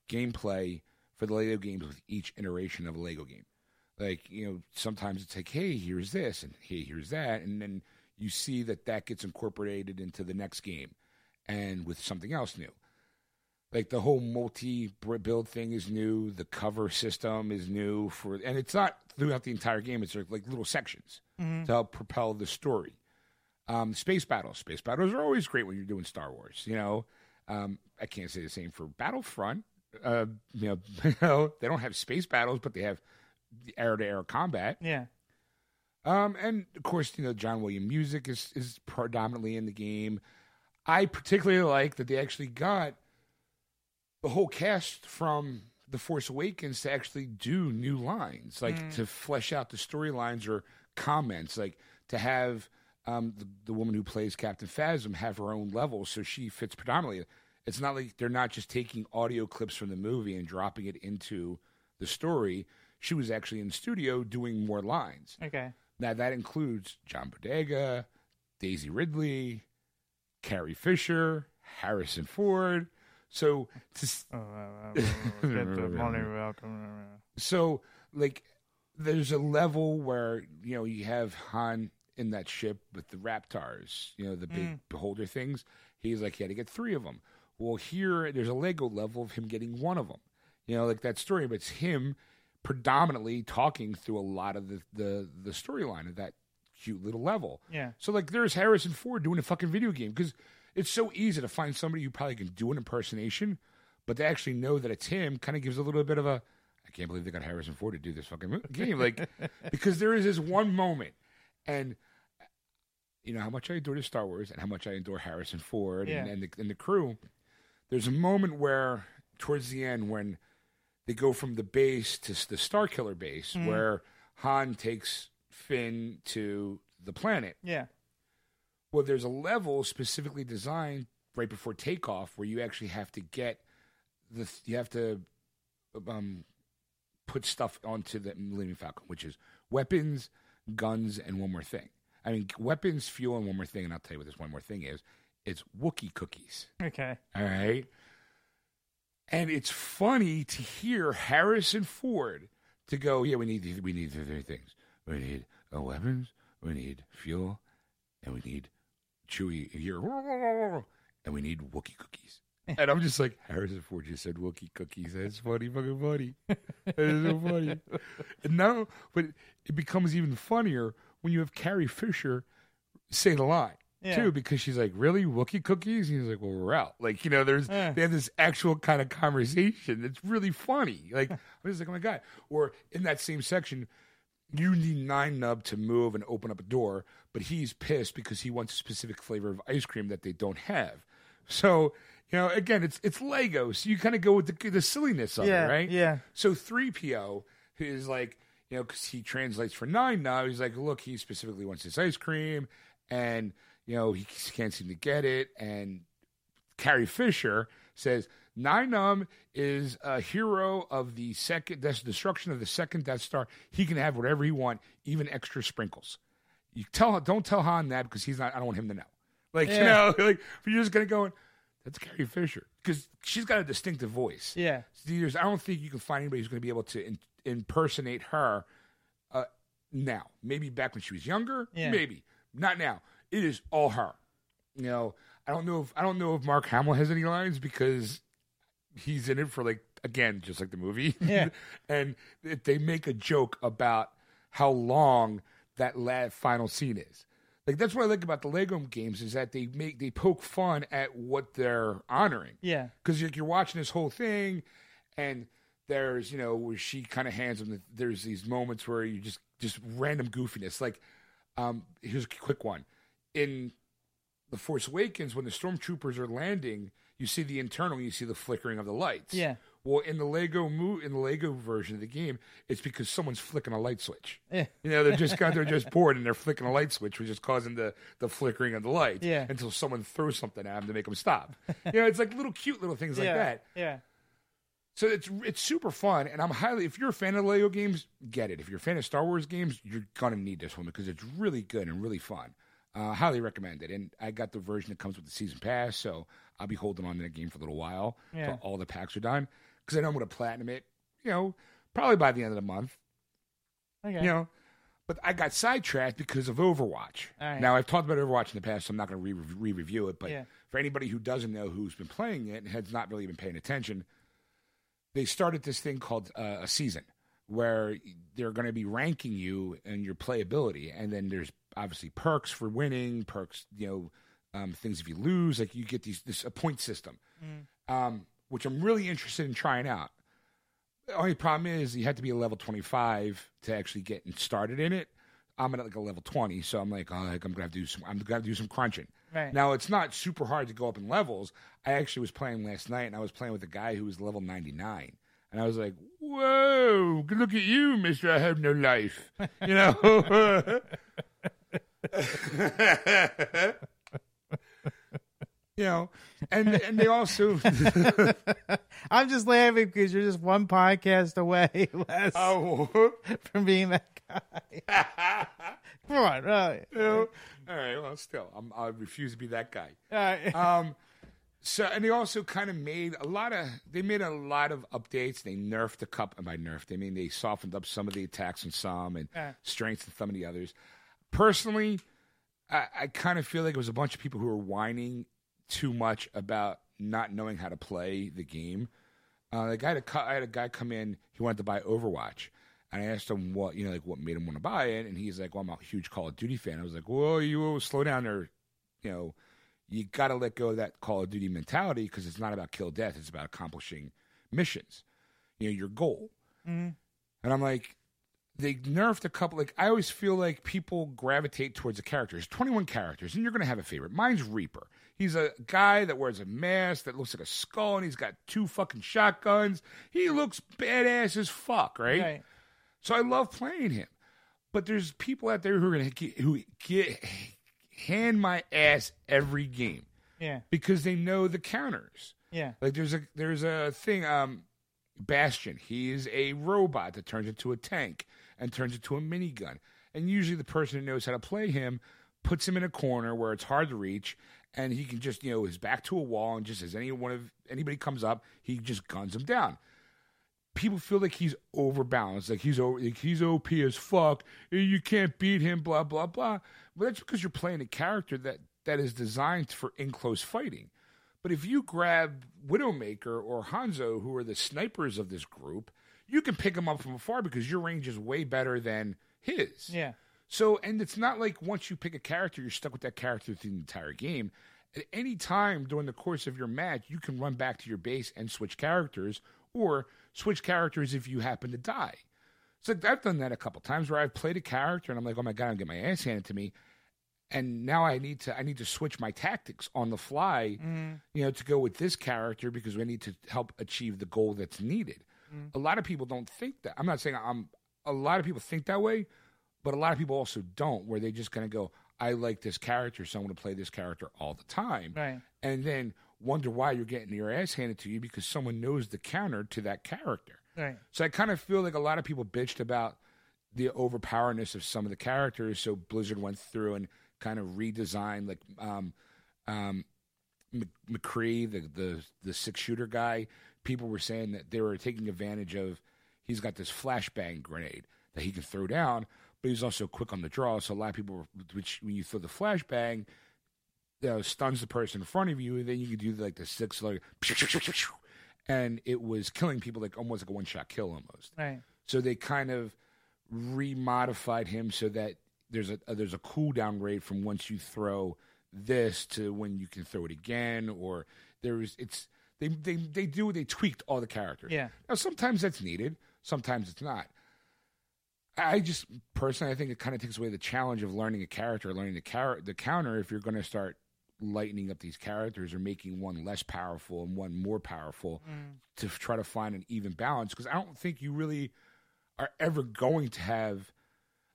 Speaker 1: gameplay for the Lego games with each iteration of a Lego game. Like you know, sometimes it's like, hey, here's this, and hey, here's that, and then you see that that gets incorporated into the next game, and with something else new. Like the whole multi build thing is new. The cover system is new for, and it's not throughout the entire game. It's like little sections
Speaker 2: Mhm.
Speaker 1: to help propel the story. Um, space battles. Space battles are always great when you're doing Star Wars. You know, um, I can't say the same for Battlefront. Uh, you know, you know, they don't have space battles, but they have air to air combat.
Speaker 2: Yeah.
Speaker 1: Um, and of course, you know, John Williams music is is predominantly in the game. I particularly like that they actually got the whole cast from The Force Awakens to actually do new lines, like
Speaker 2: Mm.
Speaker 1: to flesh out the storylines or comments, like to have um, the, the woman who plays Captain Phasm have her own level, so she fits predominantly. It's not like they're not just taking audio clips from the movie and dropping it into the story. She was actually in the studio doing more lines.
Speaker 2: Okay.
Speaker 1: Now that includes John Boyega, Daisy Ridley, Carrie Fisher, Harrison Ford. So to,
Speaker 2: Oh, get the money welcome.
Speaker 1: so like there's a level where you know you have Han in that ship with the Raptors, you know the big
Speaker 2: Mm.
Speaker 1: beholder things. He's like he had to get three of them. Well, here there's a Lego level of him getting one of them. You know, like that story, but it's him predominantly talking through a lot of the the, the storyline of that cute little level.
Speaker 2: Yeah.
Speaker 1: So like there's Harrison Ford doing a fucking video game because it's so easy to find somebody who probably can do an impersonation, but to actually know that it's him kind of gives a little bit of a I can't believe they got Harrison Ford to do this fucking game like because there is this one moment and you know how much I adore the Star Wars and how much I adore Harrison Ford and,
Speaker 2: Yeah.
Speaker 1: and, the, and the crew. There's a moment where towards the end when they go from the base to the Star Killer base
Speaker 2: Mhm.
Speaker 1: where Han takes Finn to the planet.
Speaker 2: Yeah.
Speaker 1: Well, there's a level specifically designed right before takeoff where you actually have to get the you have to um put stuff onto the Millennium Falcon, which is weapons, guns, and one more thing. I mean, weapons, fuel, and one more thing. And I'll tell you what this one more thing is. It's Wookie cookies.
Speaker 2: Okay.
Speaker 1: All right. And it's funny to hear Harrison Ford to go, yeah, we need we need three things. We need uh, weapons, we need fuel, and we need Chewie here, and we need Wookie cookies. And I'm just like, Harrison Ford just said Wookie cookies. That's funny, fucking funny. That is so funny. And now, but it becomes even funnier when you have Carrie Fisher say the line
Speaker 2: Yeah.
Speaker 1: too, because she's like, "Really, Wookie cookies?" And he's like, "Well, we're out." Like, you know, there's
Speaker 2: Yeah.
Speaker 1: they have this actual kind of conversation. It's really funny. Like, I'm just like, "Oh my god!" Or in that same section, you need Nien Nunb to move and open up a door, but he's pissed because he wants a specific flavor of ice cream that they don't have. So, you know, again, it's it's Lego, so you kind of go with the, the silliness of
Speaker 2: Yeah,
Speaker 1: it, right?
Speaker 2: yeah.
Speaker 1: So three PO is like, you know, because he translates for Nien Nunb. He's like, look, he specifically wants this ice cream, and you know he can't seem to get it. And Carrie Fisher says Nien Nunb is a hero of the second des- destruction of the second Death Star. He can have whatever he want, even extra sprinkles. You tell don't tell Han that because he's not. I don't want him to know. Like you know, like you're just gonna go. That's Carrie Fisher because she's got a distinctive voice.
Speaker 2: Yeah.
Speaker 1: There's, I don't think you can find anybody who's going to be able to in, impersonate her uh, now. Maybe back when she was younger.
Speaker 2: Yeah.
Speaker 1: Maybe not now. It is all her. You know, I don't know if I don't know if Mark Hamill has any lines because he's in it for like again, just like the movie.
Speaker 2: Yeah.
Speaker 1: and they make a joke about how long that la final scene is. Like that's what I like about the Lego games is that they make they poke fun at what they're honoring
Speaker 2: Yeah.
Speaker 1: because you're, you're watching this whole thing, and there's you know where she kind of hands him. The, there's these moments where you just just random goofiness. Like, um, here's a quick one in the Force Awakens when the stormtroopers are landing. You see the internal, you see the flickering of the lights.
Speaker 2: Yeah.
Speaker 1: Well, in the Lego mo- in the Lego version of the game, it's because someone's flicking a light switch.
Speaker 2: Yeah.
Speaker 1: You know, they're just they're just bored and they're flicking a light switch, which is causing the the flickering of the light.
Speaker 2: Yeah.
Speaker 1: Until someone throws something at them to make them stop. you know, it's like little cute little things like that.
Speaker 2: Yeah.
Speaker 1: So it's it's super fun, and I'm highly. If you're a fan of Lego games, get it. If you're a fan of Star Wars games, you're gonna need this one because it's really good and really fun. Uh, highly recommend it. And I got the version that comes with the season pass, so I'll be holding on to that game for a little while
Speaker 2: Yeah.
Speaker 1: all the packs are done. Because I know I'm gonna platinum it. You know, probably by the end of the month.
Speaker 2: Okay.
Speaker 1: You know, but I got sidetracked because of Overwatch.
Speaker 2: Right.
Speaker 1: Now I've talked about Overwatch in the past, so I'm not going to re review it. But
Speaker 2: Yeah.
Speaker 1: for anybody who doesn't know who's been playing it and has not really been paying attention, they started this thing called uh, a season where they're going to be ranking you and your playability, and then there's obviously perks for winning, perks, you know, um, things if you lose, like you get these this a point system, um, which I'm really interested in trying out. The only problem is you have to be a level 25 to actually get started in it. I'm at like a level 20, so I'm like, oh, like, I'm gonna do some. I'm gonna do some crunching.
Speaker 2: Right.
Speaker 1: Now it's not super hard to go up in levels. I actually was playing last night, and I was playing with a guy who was level 99, and I was like, whoa, look at you, Mister. I have no life. You know. you know, and and they also.
Speaker 2: I'm just laughing because you're just one podcast away less
Speaker 1: oh.
Speaker 2: from being that guy. Come on, really.
Speaker 1: You know? All right. Well, still, I'm, I refuse to be that guy.
Speaker 2: Right.
Speaker 1: Um, so, and they also kind of made a lot of. They made a lot of updates. They nerfed a couple. And by nerfed, I mean they softened up some of the attacks on some and
Speaker 2: Yeah.
Speaker 1: strengthened some of the others. Personally, I, I kind of feel like it was a bunch of people who were whining too much about not knowing how to play the game. Uh, the guy, had a I had a guy come in. He wanted to buy Overwatch, and I asked him what you know, like what made him want to buy it, and he's like, "Well, I'm a huge Call of Duty fan." I was like, "Well, you slow down there, you know." You got to let go of that Call of Duty mentality because it's not about kill death; it's about accomplishing missions. You know, your goal. And I'm like, they nerfed a couple. Like I always feel like people gravitate towards the characters. 21 characters, and you're gonna have a favorite. Mine's Reaper. He's a guy that wears a mask that looks like a skull, and he's got two fucking shotguns. He looks badass as fuck, right?
Speaker 2: Right.
Speaker 1: So I love playing him. But there's people out there who are gonna get, who get hand my ass every game
Speaker 2: Yeah.
Speaker 1: because they know the counters.
Speaker 2: Yeah.
Speaker 1: Like there's a there's a thing. Um, Bastion, he is a robot that turns into a tank and turns into a minigun. And usually the person who knows how to play him puts him in a corner where it's hard to reach and he can just, you know, his back to a wall and just as any one of anybody comes up, he just guns him down. People feel like he's overbalanced, like he's over, like he's OP as fuck. You can't beat him, blah blah blah. But that's because you're playing a character that that is designed for in close fighting. But if you grab Widowmaker or Hanzo, who are the snipers of this group, you can pick them up from afar because your range is way better than his.
Speaker 2: Yeah.
Speaker 1: So, and it's not like once you pick a character, you're stuck with that character through the entire game. At any time during the course of your match, you can run back to your base and switch characters, or switch characters if you happen to die. So I've done that a couple times where I've played a character and I'm like, oh my god, I'm getting my ass handed to me, and now I need to I need to switch my tactics on the fly, mm-hmm. you know, to go with this character because we need to help achieve the goal that's needed. Mm-hmm. A lot of people don't think that. I'm not saying I'm. A lot of people think that way, but a lot of people also don't, where they just kind of go, I like this character, so I'm going to play this character all the time.
Speaker 2: Right.
Speaker 1: And then wonder why you're getting your ass handed to you because someone knows the counter to that character.
Speaker 2: Right.
Speaker 1: So I kind of feel like a lot of people bitched about the overpowerness of some of the characters. So Blizzard went through and kind of redesigned, like um, um, McCree, the, the the six shooter guy. People were saying that they were taking advantage of. He's got this flashbang grenade that he can throw down, but he's also quick on the draw. So a lot of people, which when you throw the flashbang, you know, stuns the person in front of you, and then you can do like the six like, and it was killing people like almost like a one shot kill almost.
Speaker 2: Right.
Speaker 1: So they kind of remodified him so that there's a, there's a cooldown rate from once you throw this to when you can throw it again, or there's it's they they they do they tweaked all the characters.
Speaker 2: Yeah.
Speaker 1: Now sometimes that's needed, sometimes it's not. I just personally, I think it kind of takes away the challenge of learning a character, learning the char- the counter. If you're going to start lightening up these characters or making one less powerful and one more powerful, to f- try to find an even balance, because I don't think you really are ever going to have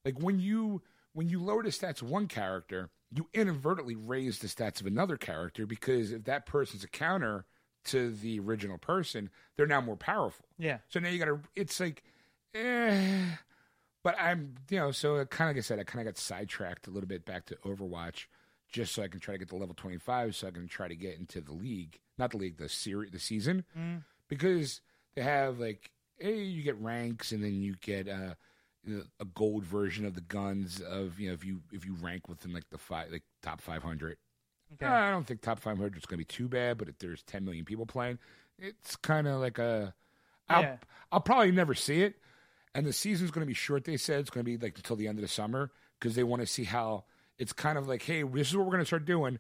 Speaker 1: like when you when you lower the stats of one character, you inadvertently raise the stats of another character because if that person's a counter to the original person, they're now more powerful.
Speaker 2: Yeah.
Speaker 1: So now you got to. It's like, eh. But I'm, you know, so kind of like I said, I kind of got sidetracked a little bit back to Overwatch, just so I can try to get to level 25, so I can try to get into the league, not the league, the series, the season, because they have like, hey, you get ranks, and then you get uh, a gold version of the guns of you know if you if you rank within like the five like top 500.
Speaker 2: Okay.
Speaker 1: I don't think top 500 is going to be too bad, but if there's 10 million people playing, it's kind of like a. I'll,
Speaker 2: Yeah.
Speaker 1: I'll probably never see it, and the season's going to be short. They said it's going to be like until the end of the summer because they want to see how it's kind of like, hey, this is what we're going to start doing.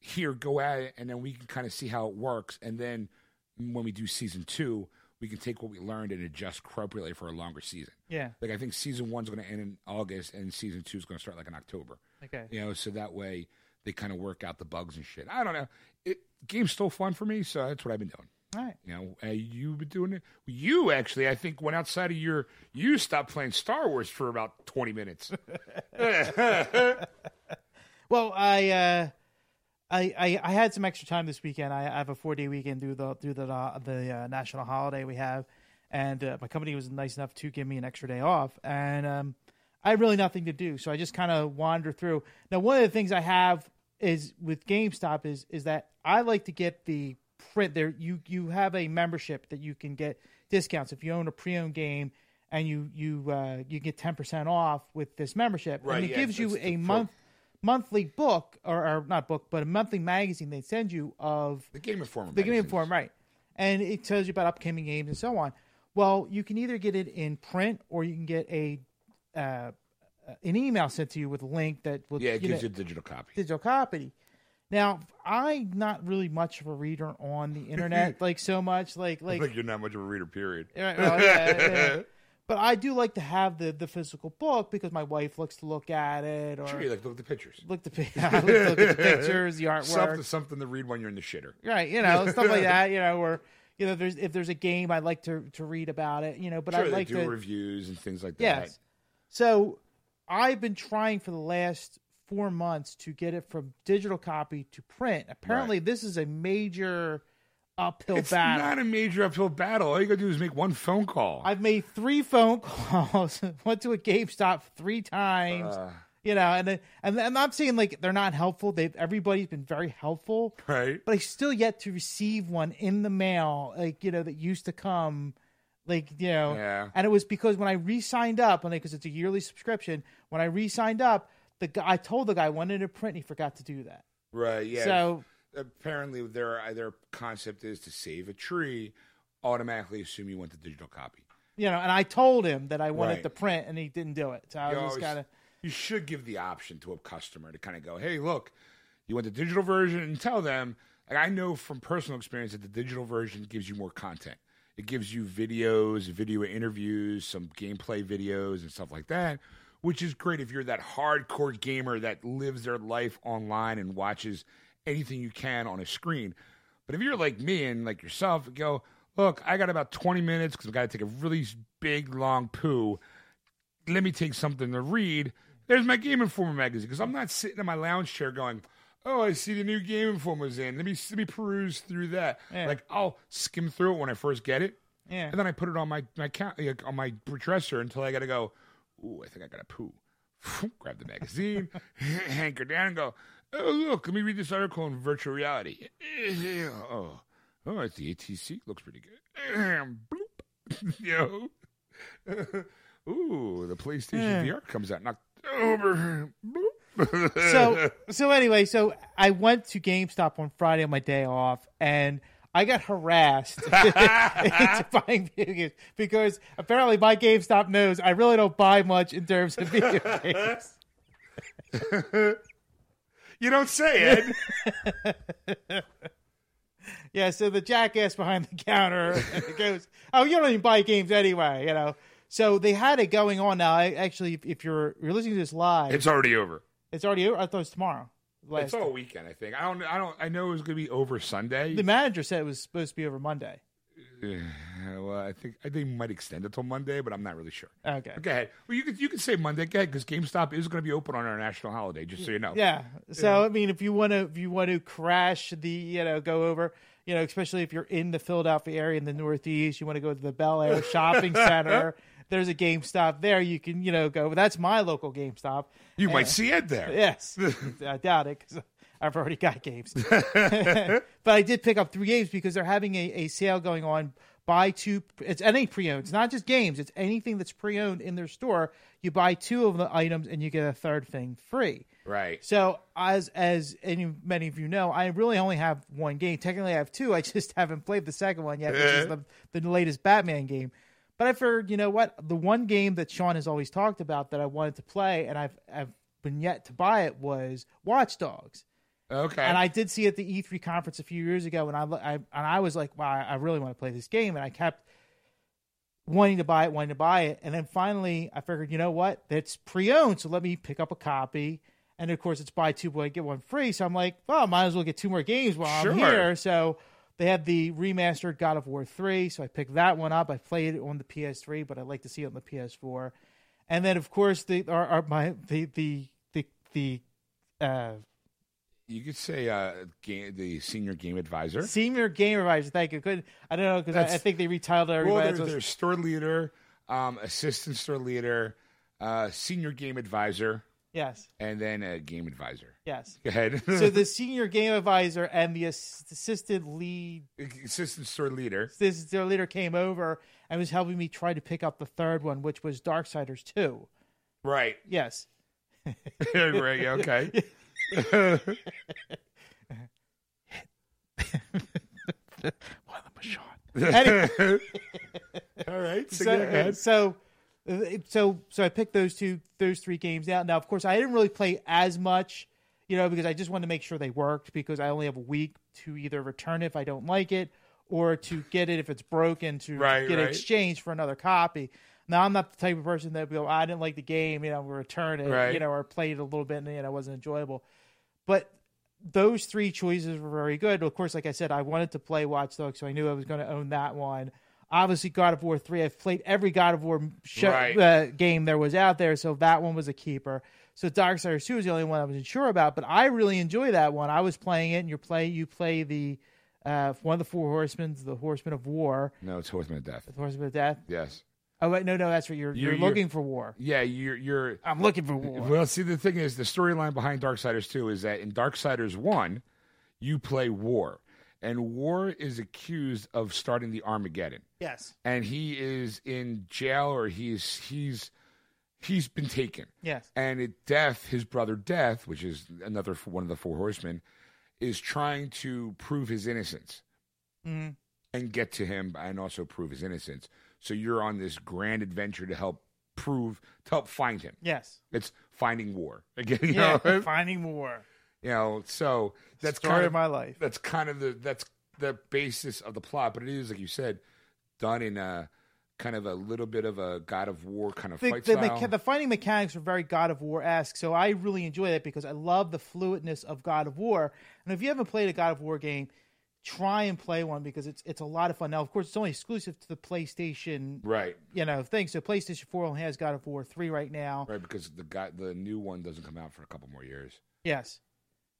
Speaker 1: Here, go at it, and then we can kind of see how it works, and then when we do season two, we can take what we learned and adjust appropriately for a longer season.
Speaker 2: Yeah.
Speaker 1: Like I think season one's going to end in August, and season two is going to start like in October.
Speaker 2: Okay.
Speaker 1: You know, so that way they kind of work out the bugs and shit. I don't know. It game's still fun for me, so that's what I've been doing.
Speaker 2: All right.
Speaker 1: You know, uh, you've been doing it. You actually, I think, went outside of your. You stopped playing Star Wars for about twenty minutes.
Speaker 2: Well, I, uh, I, I, I had some extra time this weekend. I, I have a four day weekend through the through the uh, the uh, national holiday we have, and uh, my company was nice enough to give me an extra day off, and um, I had really nothing to do, so I just kind of wander through. Now, one of the things I have is with GameStop is is that I like to get the print there. You you have a membership that you can get discounts if you own a pre-owned game. And you you uh, you get ten percent off with this membership,
Speaker 1: Right,
Speaker 2: and it
Speaker 1: yeah,
Speaker 2: gives you a month monthly book or, or not book, but a monthly magazine they send you of
Speaker 1: the Game Informer.
Speaker 2: the Game
Speaker 1: magazines.
Speaker 2: Inform, right? And it tells you about upcoming games and so on. Well, you can either get it in print or you can get a uh, an email sent to you with a link that will
Speaker 1: Yeah, it
Speaker 2: you
Speaker 1: gives
Speaker 2: know,
Speaker 1: you a digital copy.
Speaker 2: digital copy. Now, I'm not really much of a reader on the internet, like so much, like like
Speaker 1: Like you're not much of a reader. Period.
Speaker 2: Right, well, yeah, yeah. But I do like to have the, the physical book because my wife likes to look at it or
Speaker 1: Sure, you like to look at the pictures.
Speaker 2: look, the, I like look at the pictures, the artwork.
Speaker 1: Something, something to read when you're in the shitter.
Speaker 2: Right, you know, stuff like that, you know, or you know, there's if there's a game I'd like to to read about it, you know, but
Speaker 1: Sure,
Speaker 2: I
Speaker 1: they
Speaker 2: like
Speaker 1: do
Speaker 2: to
Speaker 1: reviews and things like that.
Speaker 2: Yes. So I've been trying for the last four months to get it from digital copy to print. Apparently, this is a major uphill
Speaker 1: It's
Speaker 2: battle.
Speaker 1: It's not a major uphill battle. All you gotta do is make one phone call.
Speaker 2: I've made three phone calls, went to a GameStop three times.
Speaker 1: Uh,
Speaker 2: you know, and and I'm not saying like they're not helpful. They've everybody's been very helpful,
Speaker 1: right?
Speaker 2: but I still yet to receive one in the mail, like you know that used to come, like you know,
Speaker 1: Yeah.
Speaker 2: and it was because when I re-signed up, because it's a yearly subscription, when I re-signed up, the guy I told the guy I wanted a print, and he forgot to do that.
Speaker 1: Right. Yeah.
Speaker 2: So
Speaker 1: apparently, their their concept is to save a tree. Automatically assume you want the digital copy.
Speaker 2: you know, and I told him that I wanted
Speaker 1: Right.
Speaker 2: the print, and he didn't do it. So I
Speaker 1: You
Speaker 2: was kind of
Speaker 1: you should give the option to a customer to kind of go, hey, look, you want the digital version, and tell them. Like I know from personal experience that the digital version gives you more content. It gives you videos, video interviews, some gameplay videos, and stuff like that, which is great if you're that hardcore gamer that lives their life online and watches anything you can on a screen. But if you're like me and like yourself, go, look, I got about 20 minutes because I've got to take a really big, long poo let me take something to read. There's my Game Informer magazine because I'm not sitting in my lounge chair going, "Oh, I see the new Game Informer's in. Let me let me peruse through that."
Speaker 2: Yeah.
Speaker 1: Like I'll skim through it when I first get it,
Speaker 2: yeah.
Speaker 1: and then I put it on my my on my dresser until I got to go. Ooh, I think I got to poo. Grab the magazine, hanker down, and go. Oh, look, let me read this article in virtual reality. Oh, oh, it's the ATC. Looks pretty good. Bloop. Yo. Ooh, the PlayStation hmm. VR comes out in October. Bloop.
Speaker 2: so so anyway, so I went to GameStop on Friday on my day off, and I got harassed into buying video games because apparently my GameStop knows I really don't buy much in terms of video games.
Speaker 1: you don't say it.
Speaker 2: Yeah, so the jackass behind the counter goes, "Oh, you don't even buy games anyway," you know. So they had it going on now. I actually, if- if you're you're listening to this live,
Speaker 1: it's already over.
Speaker 2: it's already. over. I thought it was tomorrow. Last
Speaker 1: It's all weekend, I think. I don't. I don't. I know it was going to be over Sunday.
Speaker 2: the manager said it was supposed to be over Monday.
Speaker 1: Yeah, well, I think I think they might extend it till Monday, but I'm not really sure.
Speaker 2: Okay.
Speaker 1: Go ahead. Well, you could you could say Monday. Go ahead, because GameStop is going to be open on our national holiday. Just so you know.
Speaker 2: Yeah. So I mean, if you want to, if you want to crash the, you know, go over, you know, especially if you're in the Philadelphia area in the Northeast, you want to go to the Bel Air Shopping Center. There's a GameStop there. You can, you know, go. That's my local GameStop.
Speaker 1: You might see Ed there.
Speaker 2: Yes, I doubt it because I've already got games. but I did pick up three games because they're having a, a sale going on. Buy two. It's any pre-owned. It's not just games. It's anything that's pre-owned in their store. You buy two of the items and you get a third thing free.
Speaker 1: Right.
Speaker 2: So as as any, many of you know, I really only have one game. Technically, I have two. I just haven't played the second one yet, which is the, the latest Batman game. But I figured, you know what? The one game that Sean has always talked about that I wanted to play, and I've I've been yet to buy it was Watch Dogs.
Speaker 1: Okay.
Speaker 2: And I did see it at the E3 conference a few years ago, and I, I and I was like, wow, I really want to play this game, and I kept wanting to buy it, wanting to buy it, and then finally I figured, you know what, it's pre-owned, so let me pick up a copy. And of course, it's buy two boy get one free. So I'm like, well, might as well get two more games while
Speaker 1: Sure.
Speaker 2: I'm here. So they had the remastered God of War three, so I picked that one up. I played it on the PS3, but I'd like to see it on the PS4. And then of course the our, our my the the the the uh,
Speaker 1: you could say uh, game, the senior game advisor.
Speaker 2: Senior Game Advisor. Thank you. Good. I don't know because I, I think they retitled
Speaker 1: Well,
Speaker 2: everybody.
Speaker 1: there's,
Speaker 2: That's
Speaker 1: there's store leader, um, assistant store leader, uh, senior game advisor,
Speaker 2: yes,
Speaker 1: and then a game advisor.
Speaker 2: yes.
Speaker 1: Go ahead.
Speaker 2: So the Senior Game Advisor and the assistant lead,
Speaker 1: assistant store leader.
Speaker 2: this their leader came over and was helping me try to pick up the third one, which was Darksiders Two.
Speaker 1: Right.
Speaker 2: Yes.
Speaker 1: right. Okay.
Speaker 2: One of them was Sean. Anyway,
Speaker 1: All right. So,
Speaker 2: so. So so so I picked those two those three games out. Now, of course, I didn't really play as much, you know, because I just wanted to make sure they worked because I only have a week to either return it if I don't like it or to get it if it's broken to
Speaker 1: Right,
Speaker 2: get it
Speaker 1: right.
Speaker 2: exchanged for another copy. Now, I'm not the type of person that will, oh, I didn't like the game, you know, return it,
Speaker 1: Right.
Speaker 2: you know, or played it a little bit and you know, it wasn't enjoyable. But those three choices were very good. Of course, like I said, I wanted to play Watch Dogs, so I knew I was going to own that one. Obviously, God of War three. I've played every God of War show,
Speaker 1: Right.
Speaker 2: uh, game there was out there, so that one was a keeper. So Dark Darksiders two was the only one I wasn't sure about, but I really enjoy that one. I was playing it, and you play you play the uh, one of the four horsemen, the horseman of war,
Speaker 1: No, it's Horseman of Death.
Speaker 2: the horsemen of death.
Speaker 1: Yes.
Speaker 2: Oh wait, no, no, that's what you're. You're,
Speaker 1: You're- you're-
Speaker 2: looking for war.
Speaker 1: Yeah, you're you're
Speaker 2: I'm looking for war.
Speaker 1: Well, see, the thing is, the storyline behind Darksiders 2 is that in Darksiders 1, you play War, and War is accused of starting the Armageddon,
Speaker 2: yes,
Speaker 1: and he is in jail or he's he's he's been taken,
Speaker 2: yes,
Speaker 1: and it, Death, his brother Death, which is another one of the four horsemen, is trying to prove his innocence
Speaker 2: Mhm.
Speaker 1: and get to him, and also prove his innocence. So you're on this grand adventure to help prove to help find him.
Speaker 2: yes.
Speaker 1: It's finding war again. You
Speaker 2: Yeah,
Speaker 1: know,
Speaker 2: finding war.
Speaker 1: You know. So that's
Speaker 2: Story
Speaker 1: kind
Speaker 2: of
Speaker 1: of
Speaker 2: my life.
Speaker 1: that's kind of the that's the basis of the plot. But it is like you said, done in a kind of a little bit of a God of War kind of
Speaker 2: the,
Speaker 1: fight
Speaker 2: the,
Speaker 1: style.
Speaker 2: mecha- the fighting mechanics are very God of War esque, so I really enjoy that because I love the fluidness of God of War. And if you haven't played a God of War game, try and play one because it's it's a lot of fun. Now, of course, it's only exclusive to the PlayStation,
Speaker 1: right,
Speaker 2: you know, thing. So PlayStation Four only has God of War three right now.
Speaker 1: right, because the guy the new one doesn't come out for a couple more years.
Speaker 2: Yes,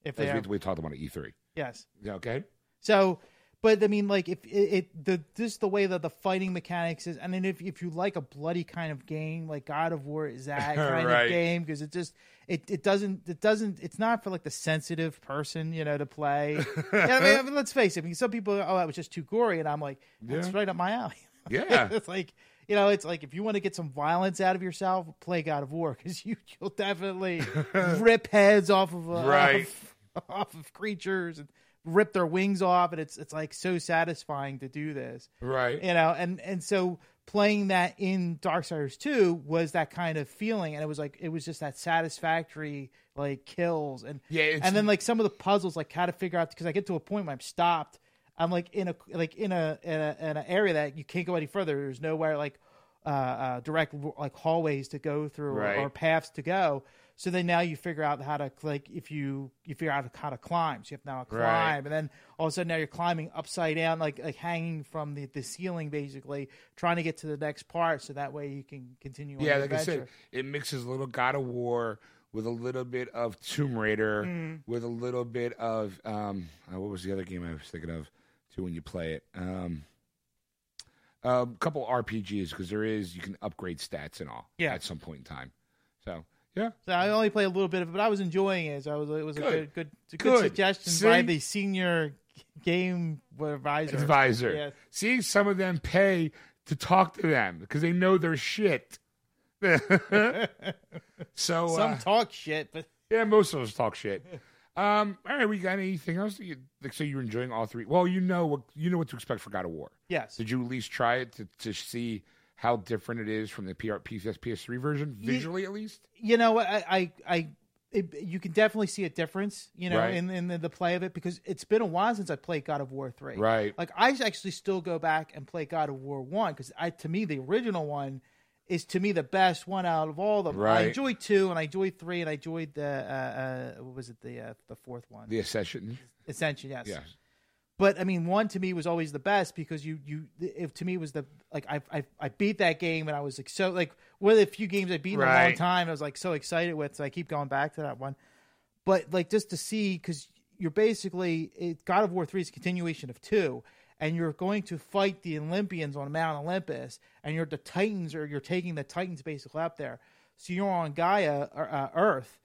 Speaker 2: if they are,
Speaker 1: we, we talked about at E3.
Speaker 2: yes.
Speaker 1: Yeah, okay.
Speaker 2: So, but I mean, like if it, it the just the way that the fighting mechanics is, and then if if you like a bloody kind of game, like God of War is that kind
Speaker 1: Right.
Speaker 2: of game because it just it it doesn't it doesn't it's not for like the sensitive person, you know, to play. yeah, I mean, I mean, let's face it. I mean, some people, oh, that was just too gory, and I'm like, that's
Speaker 1: Yeah.
Speaker 2: right up my alley.
Speaker 1: Yeah.
Speaker 2: it's like. You know, it's like if you want to get some violence out of yourself, play God of War because you you'll definitely rip heads off of uh,
Speaker 1: Right.
Speaker 2: off, off of creatures and rip their wings off, and it's it's like so satisfying to do this,
Speaker 1: Right.
Speaker 2: you know. And and so playing that in Dark Darksiders two was that kind of feeling, and it was like it was just that satisfactory like kills and
Speaker 1: Yeah,
Speaker 2: and then like some of the puzzles, like how to figure out because I get to a point where I'm stopped. I'm like in a like in a in a in an area that you can't go any further. There's nowhere like uh, uh direct like hallways to go through or, or paths to go. So then now you figure out how to like if you you figure out how to climb. So you have to now climb,
Speaker 1: Right.
Speaker 2: and then all of a sudden now you're climbing upside down, like like hanging from the, the ceiling, basically trying to get to the next part. So that way you can continue. On
Speaker 1: Yeah, like I said, it mixes a little God of War with a little bit of Tomb Raider,
Speaker 2: Mm.
Speaker 1: with a little bit of um, uh, what was the other game I was thinking of too when you play it? Um, a couple RPGs because there is you can upgrade stats and all
Speaker 2: Yeah.
Speaker 1: at some point in time. So yeah,
Speaker 2: So I only played a little bit of it, but I was enjoying it. So I was it was a
Speaker 1: Good.
Speaker 2: good good, a good,
Speaker 1: Good.
Speaker 2: suggestion
Speaker 1: See?
Speaker 2: by the senior game advisor.
Speaker 1: advisor.
Speaker 2: Yes.
Speaker 1: See, some of them pay to talk to them because they know their shit. so
Speaker 2: Some
Speaker 1: uh,
Speaker 2: talk shit, but
Speaker 1: Yeah, most of us talk shit. Um, all right, we got anything else? that You, like, so you're enjoying all three? Well, you know what you know what to expect for God of War.
Speaker 2: yes,
Speaker 1: Did you at least try it to, to see how different it is from the PR, PS PS3 version, visually at least?
Speaker 2: you know I I, I it, you can definitely see a difference, you know,
Speaker 1: Right.
Speaker 2: in in the, the play of it because it's been a while since I played God of War three.
Speaker 1: Right.
Speaker 2: Like I actually still go back and play God of War one because I to me the original one is to me the best one out of all of them. I enjoyed two and I enjoyed three and I enjoyed the uh, uh what was it the uh, the fourth one
Speaker 1: The Ascension.
Speaker 2: Ascension yes
Speaker 1: Yes.
Speaker 2: But I mean, one to me was always the best because you you if to me was the like I I, I beat that game and I was like so like one of the few games I beat in a long time. I was like so excited with, so I keep going back to that one. But like just to see because you're basically it, God of War three is a continuation of two. And you're going to fight the Olympians on Mount Olympus, and you're the Titans, or you're taking the Titans basically up there. So you're on Gaia, or, uh, Earth,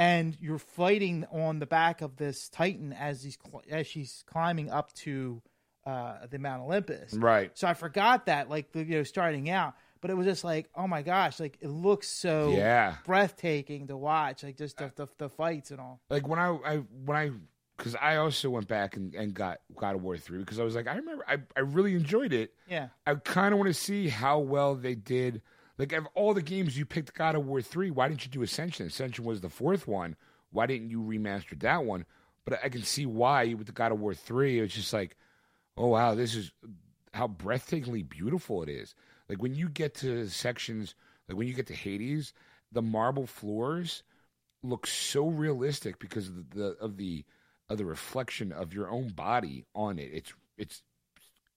Speaker 2: and you're fighting on the back of this titan as he's cl- as she's climbing up to uh, the Mount Olympus.
Speaker 1: Right.
Speaker 2: So I forgot that, like you know, starting out, but it was just like, oh my gosh, like it looks so
Speaker 1: Yeah.
Speaker 2: breathtaking to watch, like just the, the the fights and all.
Speaker 1: Like when I, I when I because I also went back and, and got God of War three because I was like I remember I, I really enjoyed it.
Speaker 2: Yeah,
Speaker 1: I kind of want to see how well they did. Like, of all the games you picked God of War 3, why didn't you do Ascension? Ascension was the fourth one. Why didn't you remaster that one? But I can see why with the God of War 3, it was just like, oh, wow, this is how breathtakingly beautiful it is. Like, when you get to sections, like when you get to Hades, the marble floors look so realistic because of the of the of the reflection of your own body on it. It's it's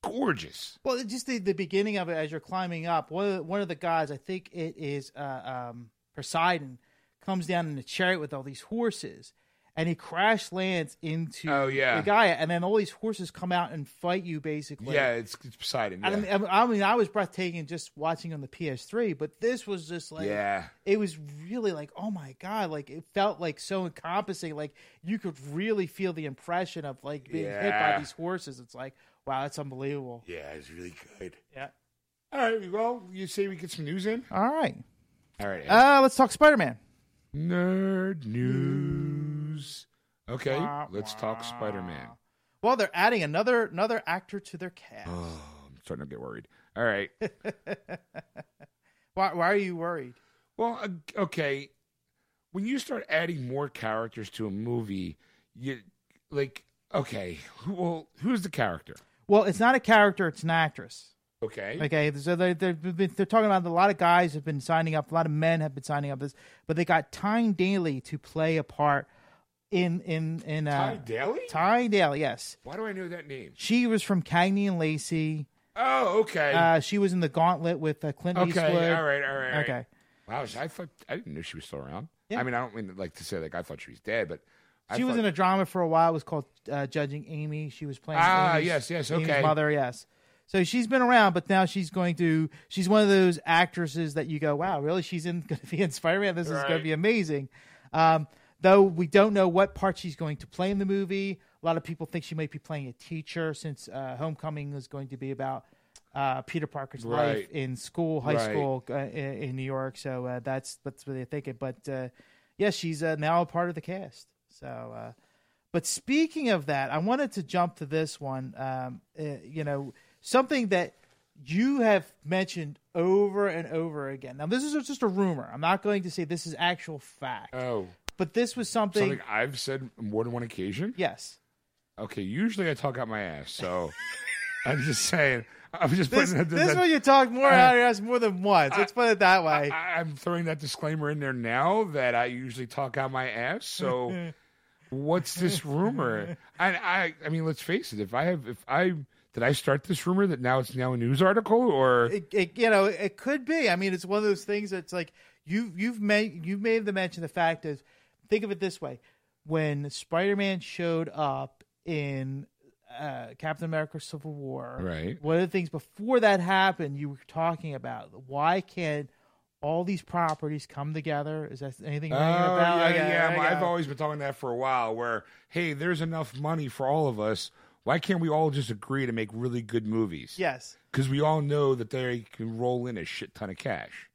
Speaker 1: gorgeous.
Speaker 2: Well, just the, the beginning of it as you're climbing up. One of the, one of the guys, I think it is uh, um, Poseidon, comes down in a chariot with all these horses, and he crash lands into
Speaker 1: Oh, yeah.
Speaker 2: the guy, and then all these horses come out and fight you basically.
Speaker 1: yeah, it's, it's Poseidon. Yeah.
Speaker 2: I mean, I mean, I was breathtaking just watching on the PS3, but this was just like,
Speaker 1: yeah.
Speaker 2: it was really like, oh my god, like it felt like so encompassing. Like you could really feel the impression of like being hit by these horses. It's like, wow, that's unbelievable.
Speaker 1: Yeah, it's really good.
Speaker 2: Yeah.
Speaker 1: All right, we well, you say we get some news in?
Speaker 2: All right,
Speaker 1: All right.
Speaker 2: uh, let's talk Spider Man.
Speaker 1: Nerd news. Okay,
Speaker 2: Wah,
Speaker 1: let's talk Spider Man.
Speaker 2: Well, they're adding another another actor to their cast.
Speaker 1: Oh, I'm starting to get worried. All right.
Speaker 2: Why, why are you worried?
Speaker 1: Well, uh, okay. When you start adding more characters to a movie, you like okay. Well, who's the character?
Speaker 2: Well, it's not a character; it's an actress.
Speaker 1: Okay.
Speaker 2: Okay, so they, they're, they're talking about a lot of guys have been signing up, a lot of men have been signing up this, but they got Tyne Daly to play a part in in in uh,
Speaker 1: Ty Daly?
Speaker 2: Tyne Daly, yes,
Speaker 1: Why do I know that name?
Speaker 2: she was from Cagney and Lacey.
Speaker 1: Oh, okay.
Speaker 2: Uh, she was in the Gauntlet with uh, Clint
Speaker 1: okay.
Speaker 2: Eastwood.
Speaker 1: All right. All right. All right.
Speaker 2: Okay,
Speaker 1: Wow. I thought I didn't know she was still around.
Speaker 2: Yeah.
Speaker 1: I mean, I don't mean like to say like I thought she was dead, but I
Speaker 2: she was in a drama for a while. It was called uh, Judging Amy. She was playing
Speaker 1: Ah,
Speaker 2: Amy's,
Speaker 1: yes, yes,
Speaker 2: Amy's
Speaker 1: okay.
Speaker 2: mother. Yes. So she's been around, but now she's going to. She's one of those actresses that you go, "Wow, really? She's in going to be in Spider-Man. This is going to be amazing." Um, though we don't know what part she's going to play in the movie. A lot of people think she might be playing a teacher, since uh, Homecoming is going to be about uh, Peter Parker's life in school, high
Speaker 1: Right.
Speaker 2: school uh, in, in New York. So uh, that's that's what they're thinking. But uh, yeah, she's uh, now a part of the cast. So, uh, but speaking of that, I wanted to jump to this one. Um, uh, you know, something that you have mentioned over and over again. Now, this is just a rumor. I'm not going to say this is actual fact,
Speaker 1: Oh,
Speaker 2: but this was something.
Speaker 1: something I've said more than one occasion.
Speaker 2: yes,
Speaker 1: Okay, usually I talk out my ass, so I'm just saying. I'm just
Speaker 2: this,
Speaker 1: putting that,
Speaker 2: this is
Speaker 1: that-
Speaker 2: when you talk more out of your ass more than once. Let's put it that way.
Speaker 1: I, I'm throwing that disclaimer in there now that I usually talk out my ass. So, what's this rumor? And I, I mean, let's face it. If I have, if I did, I start this rumor that now it's now a news article, or
Speaker 2: it, it, you know, it could be. I mean, it's one of those things that's like you you've made you've made the mention the fact is think of it this way: when Spider-Man showed up in uh, Captain America: Civil War,
Speaker 1: Right.
Speaker 2: One of the things before that happened, you were talking about why can't all these properties come together? Is that anything?
Speaker 1: Oh,
Speaker 2: ringing a bell?
Speaker 1: yeah, yeah. I've
Speaker 2: go.
Speaker 1: always been talking that for a while. Where hey, there's enough money for all of us. Why can't we all just agree to make really good movies?
Speaker 2: yes.
Speaker 1: Because we all know that they can roll in a shit ton of cash.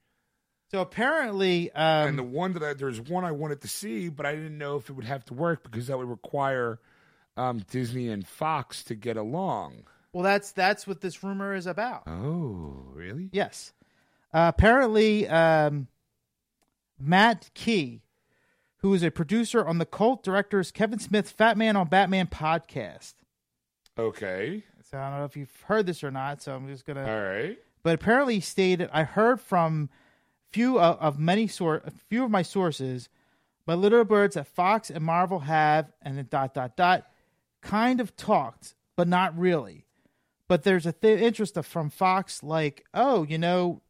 Speaker 2: So apparently, um,
Speaker 1: and the one that I, there's one I wanted to see, but I didn't know if it would have to work because that would require um, Disney and Fox to get along.
Speaker 2: well, that's that's what this rumor is about.
Speaker 1: Oh, really?
Speaker 2: Yes. Uh, apparently, um, Matt Key, who is a producer on the cult directors Kevin Smith's Fat Man on Batman podcast.
Speaker 1: Okay.
Speaker 2: So I don't know if you've heard this or not. So I'm just gonna.
Speaker 1: All right.
Speaker 2: But apparently, he stated, "I heard from few of, of many a few of my sources, but little birds that Fox and Marvel have, and then dot dot dot, kind of talked, but not really. But there's a th- interest of, from Fox, like, oh, you know,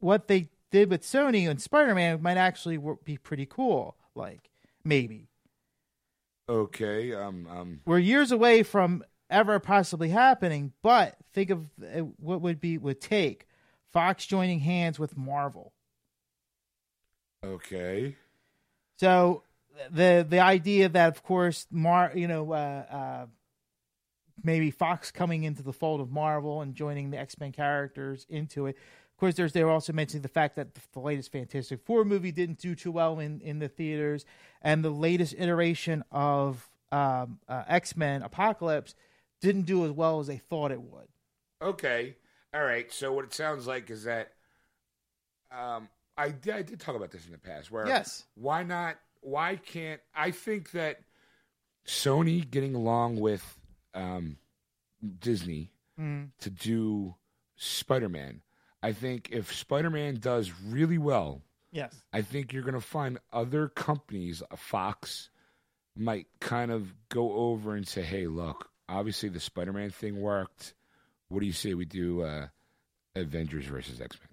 Speaker 2: what they did with Sony and Spider Man might actually be pretty cool. Like, maybe
Speaker 1: Okay. Um. Um.
Speaker 2: we're years away from ever possibly happening, but think of uh, what would be would take Fox joining hands with Marvel.
Speaker 1: Okay.
Speaker 2: So the the idea that of course Mar you know uh, uh, maybe Fox coming into the fold of Marvel and joining the X Men characters into it. Of course, there's they were also mentioning the fact that the latest Fantastic Four movie didn't do too well in in the theaters, and the latest iteration of um, uh, X Men Apocalypse didn't do as well as they thought it would.
Speaker 1: Okay. All right. So what it sounds like is that, um, I did, I did talk about this in the past. Where
Speaker 2: Yes.
Speaker 1: why not? Why can't I think that Sony getting along with um, Disney
Speaker 2: Mm.
Speaker 1: to do Spider Man? I think if Spider Man does really well,
Speaker 2: Yes.
Speaker 1: I think you're going to find other companies, uh, Fox, might kind of go over and say, "Hey, look, obviously the Spider-Man thing worked. What do you say we do uh, Avengers versus X-Men?"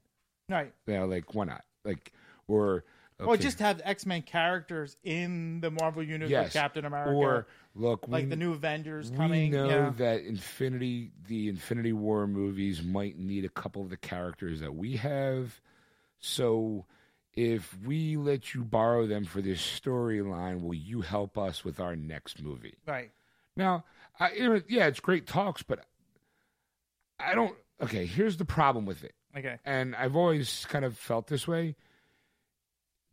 Speaker 2: Right.
Speaker 1: You know, like why not? Like, or
Speaker 2: Or
Speaker 1: Okay.
Speaker 2: just have X Men characters in the Marvel universe, like
Speaker 1: yes,
Speaker 2: Captain America,
Speaker 1: or look,
Speaker 2: like
Speaker 1: we,
Speaker 2: the new Avengers
Speaker 1: we
Speaker 2: coming.
Speaker 1: know
Speaker 2: yeah.
Speaker 1: that Infinity, the Infinity War movies might need a couple of the characters that we have. So, if we let you borrow them for this storyline, will you help us with our next movie?
Speaker 2: right.
Speaker 1: Now, I, yeah, it's great talks, but I don't. Okay, here's the problem with it,
Speaker 2: Okay.
Speaker 1: and I've always kind of felt this way.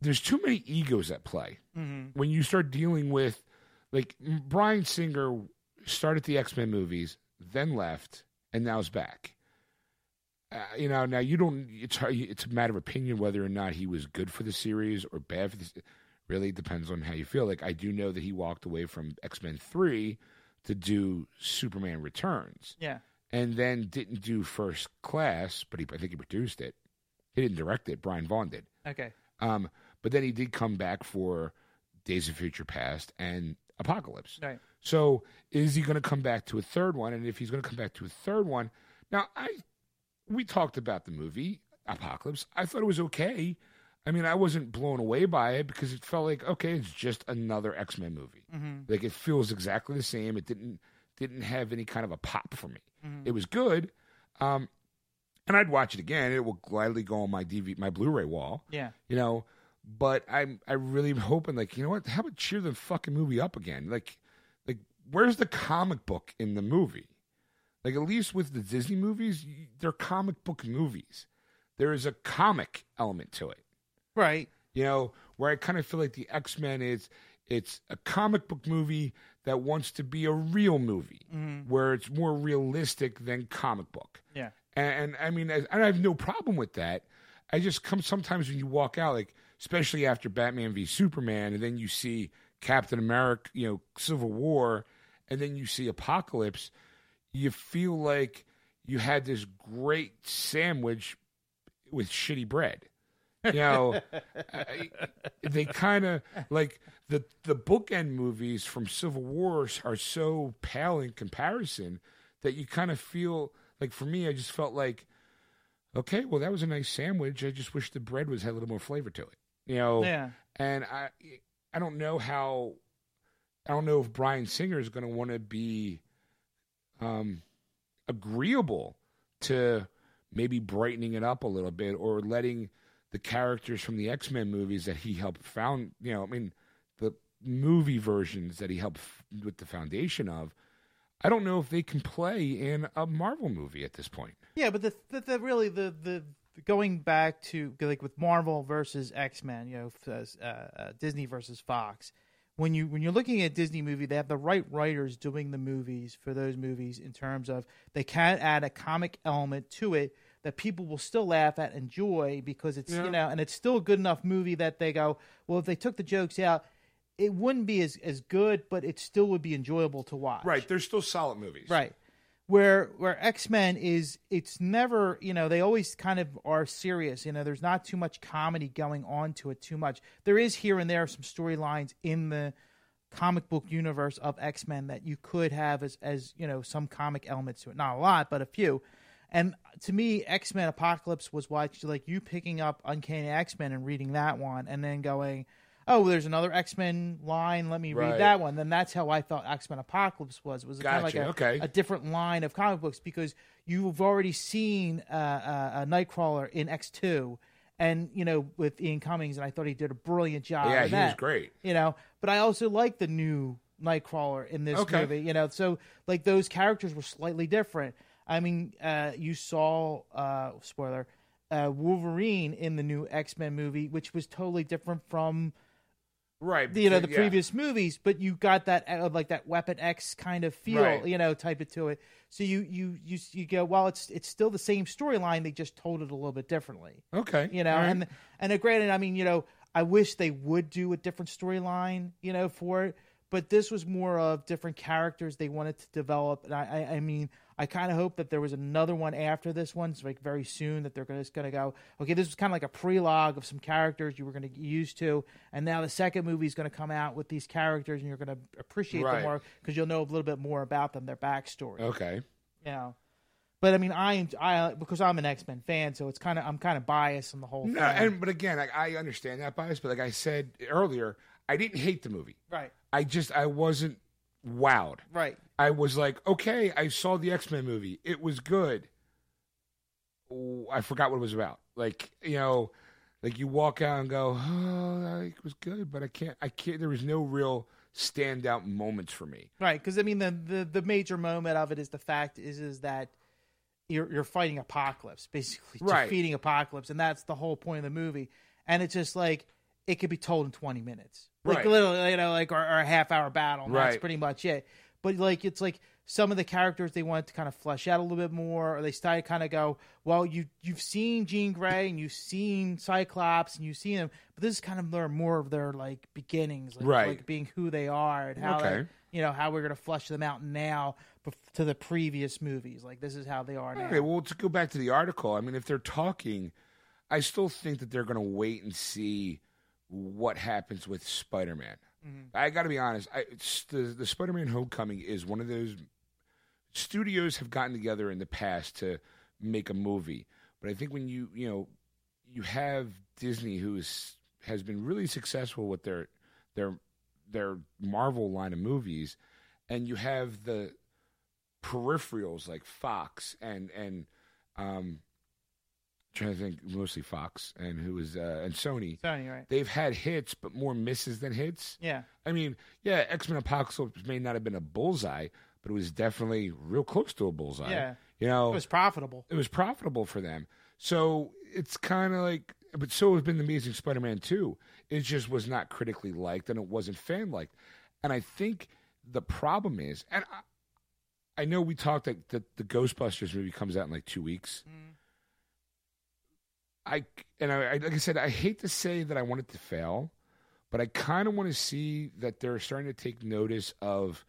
Speaker 1: There's too many egos at play
Speaker 2: Mm-hmm.
Speaker 1: when you start dealing with, like Bryan Singer started the X Men movies, then left, and now is back. Uh, you know, now you don't. It's it's a matter of opinion whether or not he was good for the series or bad for this. Really depends on how you feel. Like I do know that he walked away from X Men three to do Superman Returns,
Speaker 2: Yeah.
Speaker 1: and then didn't do First Class, but he, I think he produced it. He didn't direct it. Brian Vaughn did.
Speaker 2: Okay.
Speaker 1: Um, but then he did come back for Days of Future Past and Apocalypse.
Speaker 2: Right.
Speaker 1: So is he going to come back to a third one? And if he's going to come back to a third one, now I we talked about the movie Apocalypse. I thought it was okay. I mean, I wasn't blown away by it because it felt like okay, it's just another X Men movie.
Speaker 2: Mm-hmm.
Speaker 1: Like it feels exactly the same. It didn't didn't have any kind of a pop for me.
Speaker 2: Mhm.
Speaker 1: It was good, um, and I'd watch it again. It will gladly go on my DV my Blu-ray wall
Speaker 2: Yeah.
Speaker 1: you know. But I'm I really am hoping like you know what? How about cheer the fucking movie up again? Like like where's the comic book in the movie? Like at least with the Disney movies, they're comic book movies. There is a comic element to it.
Speaker 2: Right.
Speaker 1: You know, where I kind of feel like the X Men is it's a comic book movie that wants to be a real movie,
Speaker 2: Mhm.
Speaker 1: where it's more realistic than comic book.
Speaker 2: Yeah.
Speaker 1: And, and I mean, I, I have no problem with that. I just come sometimes when you walk out, like especially after Batman v Superman, and then you see Captain America, you know, Civil War, and then you see Apocalypse, you feel like you had this great sandwich with shitty bread. You know, I- uh, they kind of like the the bookend movies from Civil War are so pale in comparison that you kind of feel like for me, I just felt like, okay, well, that was a nice sandwich. I just wish the bread was had a little more flavor to it. You know,
Speaker 2: Yeah.
Speaker 1: and I I don't know how I don't know if Bryan Singer is going to want to be um agreeable to maybe brightening it up a little bit or letting the characters from the X-Men movies that he helped found, you know, I mean the movie versions that he helped f- with the foundation of I don't know if they can play in a Marvel movie at this point.
Speaker 2: Yeah, but the the, the really the the going back to like with Marvel versus X Men, you know, uh, uh, Disney versus Fox. When you when you're looking at Disney movie, they have the right writers doing the movies for those movies in terms of they can add a comic element to it that people will still laugh at, and enjoy because it's
Speaker 1: Yeah.
Speaker 2: you know, and it's still a good enough movie that they go, well, if they took the jokes out, it wouldn't be as as good, but it still would be enjoyable to watch.
Speaker 1: Right, they're still solid movies.
Speaker 2: Right. Where where X Men is it's never you know they always kind of are serious you know there's not too much comedy going on to it too much. There is here and there some storylines in the comic book universe of X Men that you could have as as you know some comic elements to it. Not a lot but a few. And to me X Men Apocalypse was watching like you picking up Uncanny X Men and reading that one and then going oh there's another X Men line let me
Speaker 1: Right.
Speaker 2: read that one then that's how I thought X Men Apocalypse was was kind of like a,
Speaker 1: okay.
Speaker 2: a different line of comic books because you've already seen uh, uh, a Nightcrawler in X two, and you know with Ian Cummings, and I thought he did a brilliant job.
Speaker 1: Yeah, he was great.
Speaker 2: You know, but I also like the new Nightcrawler in this
Speaker 1: Okay.
Speaker 2: movie. You know, so like those characters were slightly different. I mean, uh, you saw uh, spoiler. Uh, Wolverine in the new X Men movie, which was totally different from
Speaker 1: Right.
Speaker 2: you know the
Speaker 1: yeah.
Speaker 2: previous movies, but you got that uh, like that Weapon X kind of feel,
Speaker 1: Right.
Speaker 2: you know, type it to it. So you you you you go, well, it's it's still the same storyline. They just told it a little bit differently,
Speaker 1: Okay.
Speaker 2: you know.
Speaker 1: Right.
Speaker 2: And and uh, granted, I mean, you know, I wish they would do a different storyline, you know, for it. But this was more of different characters they wanted to develop, and I I, I mean, I kind of hope that there was another one after this one, so like very soon that they're gonna, just going to go, okay, this was kind of like a prelogue of some characters you were going to get used to, and now the second movie is going to come out with these characters, and you're going to appreciate
Speaker 1: Right.
Speaker 2: them more because you'll know a little bit more about them, their backstory,
Speaker 1: okay.
Speaker 2: you know. But I mean, I I because I'm an X Men fan, so it's kind of I'm kind of biased on the whole
Speaker 1: No,
Speaker 2: thing.
Speaker 1: and but again, like, I understand that bias, but like I said earlier, I didn't hate the movie.
Speaker 2: right,
Speaker 1: I just I wasn't wowed.
Speaker 2: right.
Speaker 1: I was like, okay, I saw the X Men movie. It was good. Oh, I forgot what it was about. Like you know, like you walk out and go, oh, it was good, but I can't. I can't. There was no real standout moments for me.
Speaker 2: Right, because I mean the, the the major moment of it is the fact is is that you're you're fighting apocalypse, basically
Speaker 1: Right.
Speaker 2: defeating apocalypse, and that's the whole point of the movie. And it's just like it could be told in 20 minutes, like
Speaker 1: Right.
Speaker 2: literally, you know, like our, a half hour battle. And That's pretty much it. But like it's like some of the characters they wanted to kind of flesh out a little bit more, or they started kind of go, well, you you've seen Jean Grey and you've seen Cyclops and you've seen them, but this is kind of their more of their like beginnings, like,
Speaker 1: Right.
Speaker 2: like being who they are and how
Speaker 1: Okay.
Speaker 2: you know how we're gonna flesh them out now to the previous movies. Like this is how they are now.
Speaker 1: Okay, well, to go back to the article, I mean, if they're talking, I still think that they're going to wait and see what happens with Spider Man. I got to be honest. I, it's the the Spider Man Homecoming is one of those studios have gotten together in the past to make a movie, but I think when you you know you have Disney who is has been really successful with their their their Marvel line of movies, and you have the peripherals like Fox and and um trying to think mostly Fox and who was uh, and Sony.
Speaker 2: Sony, right?
Speaker 1: They've had hits, but more misses than hits.
Speaker 2: Yeah,
Speaker 1: I mean, yeah, X Men Apocalypse may not have been a bullseye, but it was definitely real close to a bullseye.
Speaker 2: Yeah.
Speaker 1: you know,
Speaker 2: it was profitable.
Speaker 1: it was profitable for them. So it's kind of like, but so has been the Amazing Spider-Man 2. It just was not critically liked and it wasn't fan liked. And I think the problem is, and I, I know we talked that the, the Ghostbusters movie comes out in like two weeks. I and I, I like I said, I hate to say that I want it to fail, but I kind of want to see that they're starting to take notice of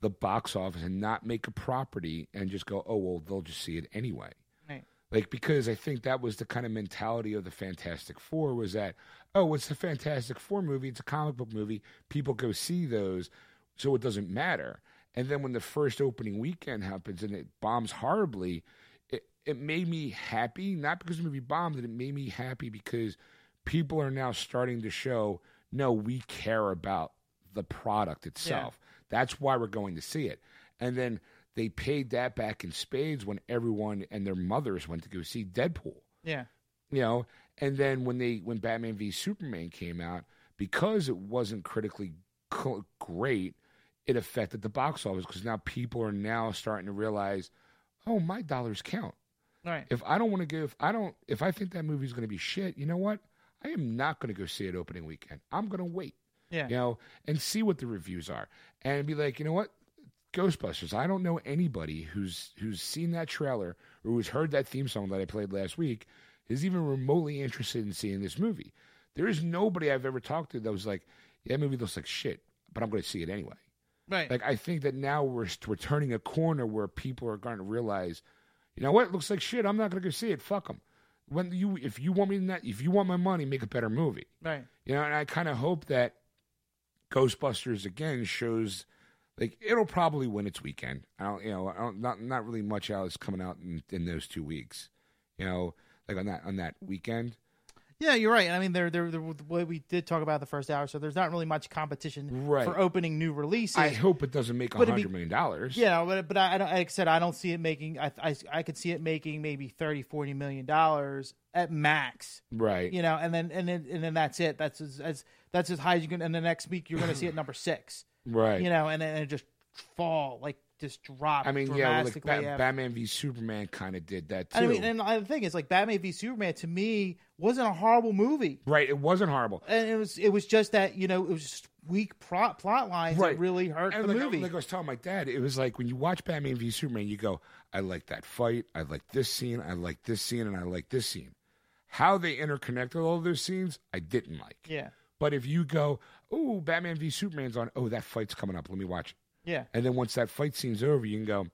Speaker 1: the box office and not make a property and just go, oh well, they'll just see it anyway.
Speaker 2: Right.
Speaker 1: Like because I think that was the kind of mentality of the Fantastic Four was that, oh, it's a Fantastic Four movie, it's a comic book movie, people go see those, so it doesn't matter. And then when the first opening weekend happens and it bombs horribly, it, made me happy, not because the movie bombed, it made me happy because people are now starting to show, no, we care about the product itself. That's why we're going to see it. And then they paid that back in spades when everyone and their mothers went to go see Deadpool.
Speaker 2: Yeah,
Speaker 1: You know, and then when they when Batman v Superman came out, because it wasn't critically co- great, it affected the box office because now people are now starting to realize, oh, my dollars count.
Speaker 2: Right.
Speaker 1: If I don't want to go, if I don't, if I think that movie's going to be shit, you know what? I am not going to go see it opening weekend. I'm going to wait
Speaker 2: Yeah,
Speaker 1: you know, and see what the reviews are, and be like, you know what, Ghostbusters. I don't know anybody who's who's seen that trailer or who's heard that theme song that I played last week is even remotely interested in seeing this movie. There is nobody I've ever talked to that was like, yeah, that movie looks like shit, but I'm going to see it anyway.
Speaker 2: right.
Speaker 1: Like I think that now we're we're turning a corner where people are going to realize, you know what, it looks like shit. I'm not going to go see it. Fuck them. When you if you want me to not, if you want my money, make a better movie.
Speaker 2: right.
Speaker 1: You know, and I kind of hope that Ghostbusters again shows like it'll probably win its weekend. I don't, you know, I don't, not not really much else coming out in, in those two weeks. You know, like on that on that weekend.
Speaker 2: Yeah, you're right. I mean, there, there, what we did talk about the first hour, so there's not really much competition
Speaker 1: Right.
Speaker 2: for opening new releases.
Speaker 1: I hope it doesn't make a
Speaker 2: But it'd be-
Speaker 1: hundred million dollars.
Speaker 2: Yeah, but but I, like I said, I don't see it making. I, I I could see it making maybe 30, 40 million dollars at max.
Speaker 1: Right.
Speaker 2: You know, and then and then and then that's it. That's as, as that's as high as you can. And the next week you're going to see it number six.
Speaker 1: Right.
Speaker 2: You know, and then it just fall like just drop.
Speaker 1: I mean, yeah, like Ba- Batman v Superman kind of did that too.
Speaker 2: I mean, and the thing is, like Batman v Superman to me wasn't a horrible movie,
Speaker 1: right. It wasn't horrible.
Speaker 2: and it was it was just that you know it was just weak plot plot lines
Speaker 1: Right.
Speaker 2: that really hurt
Speaker 1: And
Speaker 2: the
Speaker 1: like,
Speaker 2: movie.
Speaker 1: like I was telling my dad, it was like when you watch Batman v Superman, you go, I like that fight, I like this scene, I like this scene, and I like this scene. How they interconnected all those scenes, I didn't like.
Speaker 2: yeah,
Speaker 1: But if you go, oh, Batman v Superman's on, oh, that fight's coming up, let me watch.
Speaker 2: Yeah,
Speaker 1: And then once that fight scene's over, you can go,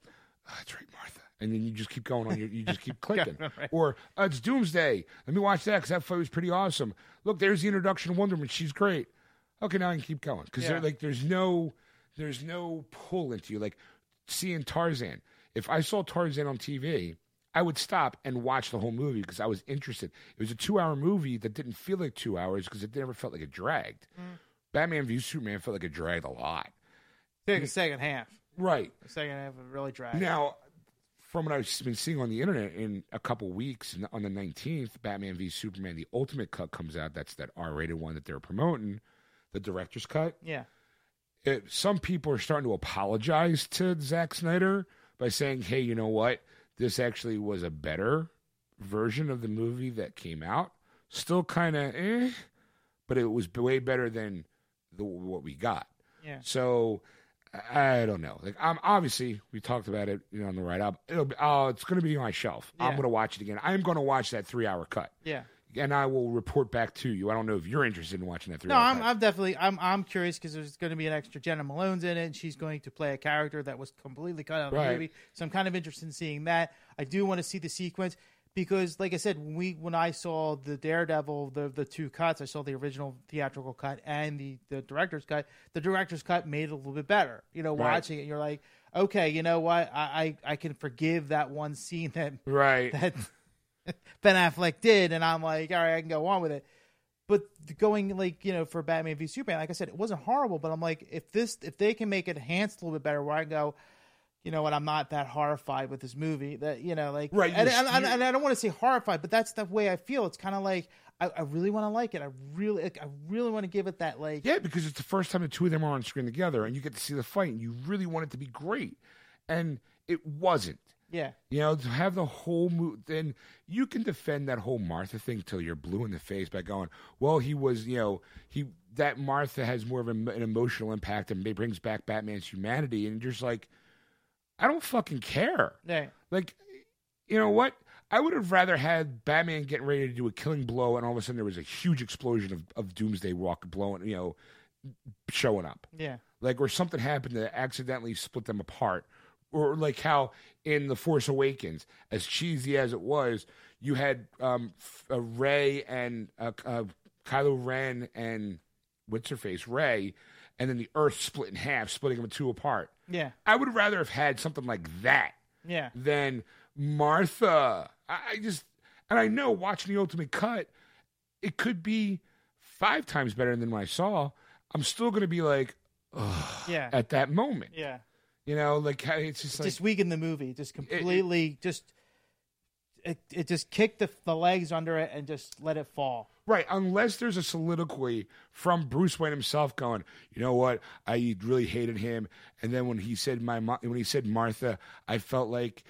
Speaker 1: oh, that's right, Martha. And then you just keep going on your, you just keep clicking.
Speaker 2: Right.
Speaker 1: Or uh, it's Doomsday. Let me watch that because that fight was pretty awesome. Look, there's the introduction of Wonder Woman. She's great. Okay, now I can keep going because
Speaker 2: Yeah.
Speaker 1: like there's no there's no pull into you. Like seeing Tarzan, if I saw Tarzan on TV, I would stop and watch the whole movie because I was interested. It was a two-hour movie that didn't feel like two hours because it never felt like it dragged. Batman v Superman felt like it dragged a lot.
Speaker 2: Take the second half.
Speaker 1: Right
Speaker 2: The second half really dragged.
Speaker 1: now, from what I've been seeing on the internet, in a couple weeks on the nineteenth, Batman v Superman: The Ultimate Cut comes out. That's that R-rated one that they're promoting, the director's cut.
Speaker 2: Yeah.
Speaker 1: it, some people are starting to apologize to Zack Snyder by saying, "Hey, you know what? This actually was a better version of the movie that came out. Still kind of eh, but it was way better than the what we got."
Speaker 2: Yeah.
Speaker 1: So I I don't know. Like I'm obviously we talked about it, you know, on the right up. It'll be, oh, it's going to be on my shelf. I'm going to watch it again. I'm going to watch that three hour cut,
Speaker 2: Yeah.
Speaker 1: and I will report back to you. I don't know if you're interested in watching that three
Speaker 2: No,
Speaker 1: hour
Speaker 2: I'm,
Speaker 1: cut.
Speaker 2: I'm definitely I'm I'm curious because there's going to be an extra Jena Malone's in it, and she's going to play a character that was completely cut out of the movie. So I'm kind of interested in seeing that. I do want to see the sequence because, like I said, when we when I saw the Daredevil, the the two cuts, I saw the original theatrical cut and the the director's cut. The director's cut made it a little bit better. You know,
Speaker 1: Right.
Speaker 2: watching it, you're like, okay, you know what, I I, I can forgive that one scene that
Speaker 1: right.
Speaker 2: that Ben Affleck did, and I'm like, all right, I can go on with it. But going like you know for Batman v Superman, like I said, it wasn't horrible, but I'm like, if this if they can make it enhanced a little bit better, where I go, you know, what, I'm not that horrified with this movie, that you know, like
Speaker 1: Right,
Speaker 2: and, and, and, and I don't want to say horrified, but that's the way I feel. It's kind of like I, I really want to like it. I really, like, I really want to give it that like,
Speaker 1: Yeah, because it's the first time the two of them are on screen together, and you get to see the fight, and you really want it to be great, and it wasn't.
Speaker 2: yeah,
Speaker 1: You know, to have the whole movie, then you can defend that whole Martha thing till you're blue in the face by going, well, he was, you know, he that Martha has more of an, an emotional impact and it brings back Batman's humanity, and you're just like, I don't fucking care. Like, you know what? I would have rather had Batman getting ready to do a killing blow, and all of a sudden there was a huge explosion of, of Doomsday Walk blowing, you know, showing up.
Speaker 2: Yeah,
Speaker 1: like or something happened that accidentally split them apart. Or like how in the force awakens as cheesy as it was you had um uh, Rey and uh, uh kylo ren and what's her face? Rey and then the earth split in half splitting them two apart
Speaker 2: yeah,
Speaker 1: i would rather have had something like that
Speaker 2: yeah,
Speaker 1: than martha i, I just and i know watching the ultimate cut it could be five times better than what i saw i'm still going to be like
Speaker 2: yeah,
Speaker 1: at that moment.
Speaker 2: yeah.
Speaker 1: You know, like it's just like
Speaker 2: just weakened the movie. Just completely, just it, it just kicked the, the legs under it and just let it fall.
Speaker 1: right. Unless there's a soliloquy from Bruce Wayne himself going, you know what, I really hated him, and then when he said my when he said Martha, I felt like